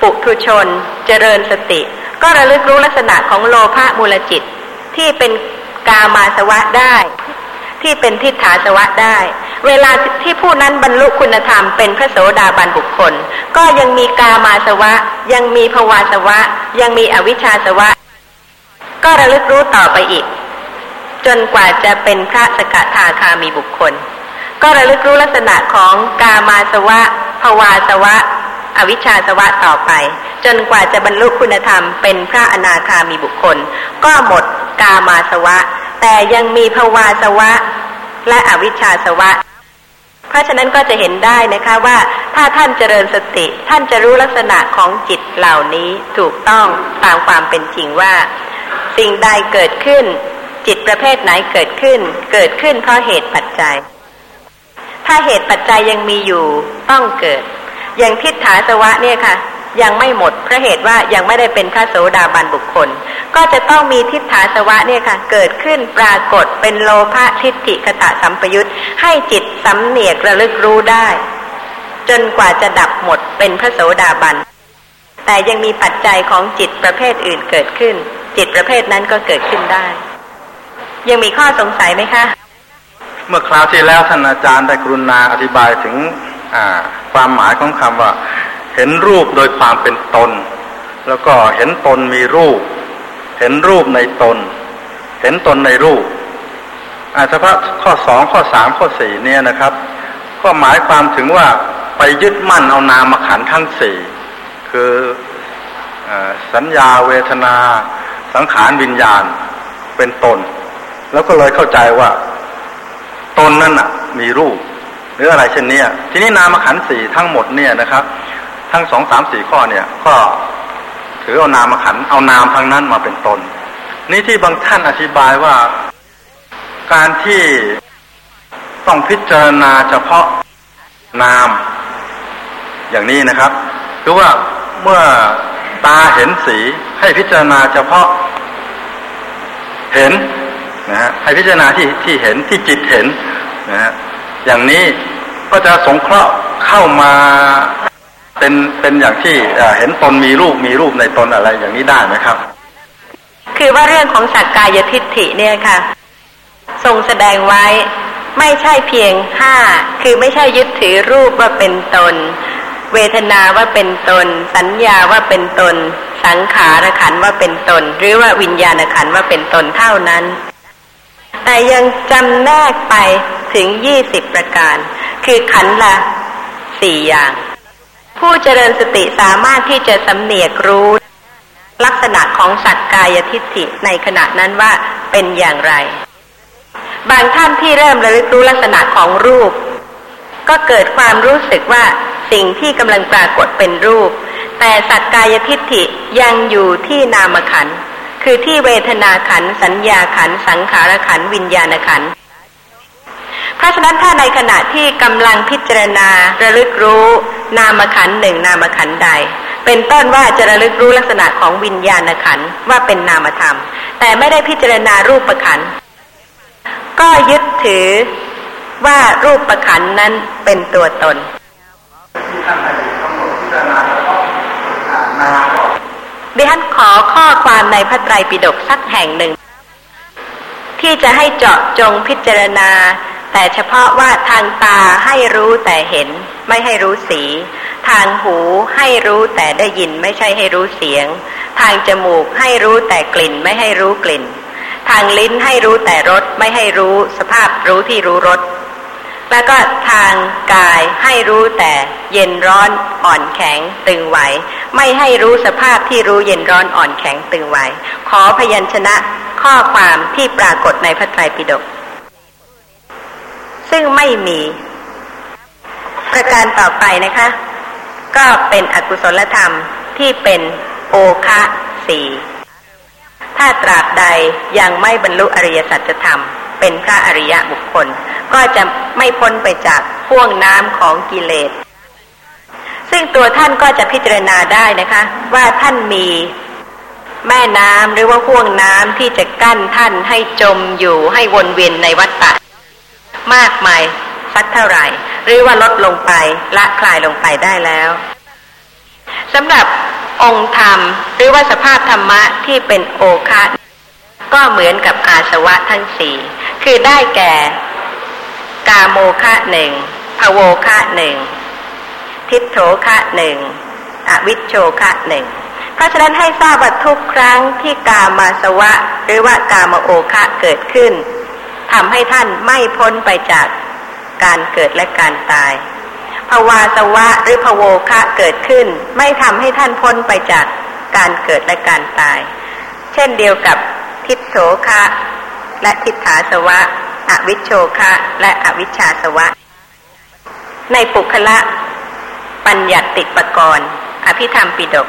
ปุถุชนเจริญสติ ก็ระลึกรู้ลักษณะของโลภะมูลจิตที่เป็น กามาสวะได้ ที่เป็นทิฏฐาสวะได้ เวลาที่ผู้นั้นบรรลุคุณธรรมเป็นพระโสดาบันบุคคล ก็ยังมีกามาสวะ ยังมีภวาสวะ ยังมีอวิชชาสวะ ก็ระลึกรู้ต่อไปอีก จนกว่าจะเป็นพระสกทาคามีบุคคล ก็ระลึกรู้ลักษณะของกามาสวะภวาสวะอวิชชาสวะต่อไป จนกว่าจะบรรลุคุณธรรมเป็นพระอนาคามีบุคคล ก็หมด กามาสวะ แต่ยังมีภวาสวะ และอวิชชาสวะ เพราะฉะนั้นก็จะเห็นได้นะคะว่าถ้าท่านเจริญสติ ท่านจะรู้ลักษณะของจิตเหล่านี้ถูกต้องตามความเป็นจริงว่า สิ่งใดเกิดขึ้น จิตประเภทไหนเกิดขึ้น เกิดขึ้นเพราะเหตุปัจจัย ถ้าเหตุปัจจัยยังมีอยู่ต้องเกิด อย่างทิฏฐาสวะเนี่ยค่ะ ยังไม่หมดเพราะเหตุว่ายังไม่ได้เป็นพระโสดาบันบุคคล ก็จะต้องมีทิฏฐาสวะเนี่ยค่ะเกิดขึ้นปรากฏเป็นโลภะทิฏฐิคตะสัมปยุตให้จิตสำเนียกระลึกรู้ได้ จนกว่าจะดับหมดเป็นพระโสดาบัน แต่ยังมีปัจจัยของจิตประเภทอื่นเกิดขึ้น จิตประเภทนั้นก็เกิดขึ้นได้ ยังมีข้อสงสัยไหมคะ
เมื่อคราวที่แล้วท่านอาจารย์ได้กรุณาอธิบายถึงความหมายของคำว่า เห็นรูปโดยความเป็นตน แล้วก็เห็นตนมีรูป เห็นรูปในตน เห็นตนในรูปอาเฉพาะข้อสองข้อสามข้อสี่เนี่ยนะครับขก็หมายความถึงว่าไปยึดมั่นเอานามขันทั้งสี่คืออสัญญาเวทนา สังขารวิญญาณเป็นตน แล้วก็เลยเข้าใจว่า ตนนั่นน่ะ มีรูป หรืออะไรเช่นนี้ทีนี้นามขันสี่ทั้งหมดเนี่ยนะครับ ทั้งสองสามสี่ข้อเนี่ยก็ถือเอานามขันเอานามทั้งนั้นมาเป็นตน นี่ที่บางท่านอธิบายว่าการที่ต้องพิจารณาเฉพาะนาม อย่างนี้นะครับคือว่าเมื่อตาเห็นสีให้พิจารณาเฉพาะเห็นนะฮะให้พิจารณาที่ที่เห็นที่จิตเห็นนะฮะอย่างนี้ก็จะสงเคราะห์เข้ามา เป็นเป็นอย่างที่เห็นตนมีรูปมีรูปในตนอะไรอย่างนี้ได้ไหมครับ
คือว่าเรื่องของสักกายทิฏฐิเนี่ยค่ะ ทรงแสดงไว้ไม่ใช่เพียงห้าคือไม่ใช่ยึดถือรูปว่าเป็นตน เวทนาว่าเป็นตน สัญญาว่าเป็นตน สังขารขันว่าเป็นตน หรือว่าวิญญาณขันว่าเป็นตนเท่านั้น แต่ยังจำแนกไปถึงยี่สิบประการ คือขันละสี่อย่าง ผู้เจริญสติสามารถที่จะสำเนียกรู้ ลักษณะของสัตกายทิฏฐิในขณะนั้นว่าเป็นอย่างไร บางท่านที่เริ่มระลึกรู้ลักษณะของรูป ก็เกิดความรู้สึกว่าสิ่งที่กำลังปรากฏเป็นรูป แต่สักกายทิฏฐิยังอยู่ที่นามขันคือที่เวทนาขันสัญญาขันสังขารขันวิญญาณขัน เพราะฉะนั้นถ้าในขณะที่กำลังพิจารณาระลึกรู้นามขันหนึ่งนามขันใด เป็นต้นว่าจะระลึกรู้ลักษณะของวิญญาณขันว่าเป็นนามธรรม แต่ไม่ได้พิจารณารูปขันก็ยึดถือว่ารูปประขันนั้นเป็นตัวตน ดิฉันขอข้อความในพระไตรปิฎกสักแห่งหนึ่ง ที่จะให้เจาะจงพิจารณา แต่เฉพาะว่าทางตาให้รู้แต่เห็น ไม่ให้รู้สี ทางหูให้รู้แต่ได้ยินไม่ใช่ให้รู้เสียง ทางจมูกให้รู้แต่กลิ่นไม่ให้รู้กลิ่น ทางลิ้นให้รู้แต่รสไม่ให้รู้สภาพรู้ที่รู้รสแล้วก็ทางกายให้รู้แต่เย็นร้อนอ่อนแข็งตึงไหว ไม่ให้รู้สภาพที่รู้เย็นร้อนอ่อนแข็งตึงไหว ขอพยัญชนะข้อความที่ปรากฏในพระไตรปิฎก ซึ่งไม่มี ประการต่อไปนะคะ ก็เป็นอกุศลธรรมที่เป็นโอคะสีถ้าตราบใดยังไม่บรรลุอริยสัจธรรม เป็นพระอริยะบุคคล ก็จะไม่พ้นไปจากพ่วงน้ำของกิเลส ซึ่งตัวท่านก็จะพิจารณาได้นะคะ ว่าท่านมีแม่น้ำหรือว่าพ่วงน้ำที่จะกั้นท่านให้จมอยู่ให้วนเวียนในวัฏฏะ มากมายสักเท่าไหร่ หรือว่าลดลงไปละคลายลงไปได้แล้วสำหรับองค์ธรรม หรือว่าสภาพธรรมะที่เป็นโอคะก็เหมือนกับอาสวะทั้งสี่คือได้แก่ กาโมคะหนึ่งภโวคะหนึ่งทิฏโถคะหนึ่งอวิชโชคะหนึ่งเพราะฉะนั้นให้ทราบว่าทุกครั้งที่กามาสวะ หรือว่ากามโอคะเกิดขึ้น ทำให้ท่านไม่พ้นไปจากการเกิดและการตายภาวาสวะหรือภโวคะเกิดขึ้น ไม่ทำให้ท่านพ้นไปจากการเกิดและการตาย เช่นเดียวกับทิฏโสคะ และทิฏฐาสวะ อวิชโชคะ และอวิชชาสวะ ในปุคละ ปัญญัติปกรณ์อภิธรรมปิดก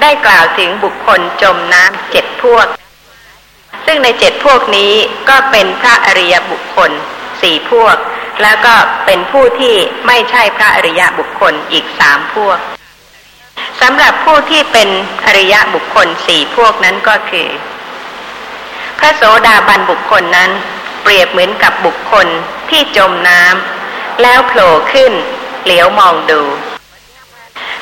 ได้กล่าวถึงบุคคลจมน้ำเจ็ดพวก ซึ่งในเจ็ดพวกนี้ก็เป็นพระอริยบุคคลสี่พวก แล้วก็เป็นผู้ที่ไม่ใช่พระอริยบุคคลอีกสามพวกสำหรับผู้ที่เป็นอริยบุคคลสี่พวกนั้นก็คือ พระโสดาบันบุคคลนั้น เปรียบเหมือนกับบุคคลที่จมน้ำแล้วโผล่ขึ้น เหลียวมองดู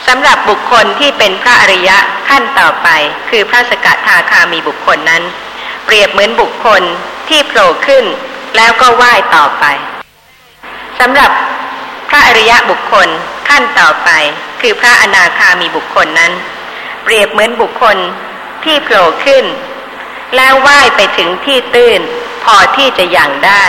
สำหรับบุคคลที่เป็นพระอริยะขั้นต่อไป คือพระสกทาคามีบุคคลนั้น เปรียบเหมือนบุคคลที่โผล่ขึ้น แล้วก็ไหว้ต่อไปสำหรับพระอริยะบุคคลขั้นต่อไป คือพระอนาคามีบุคคลนั้น เปรียบเหมือนบุคคลที่โผล่ขึ้น แล้วว่ายไปถึงที่ตื้น พอที่จะยังได้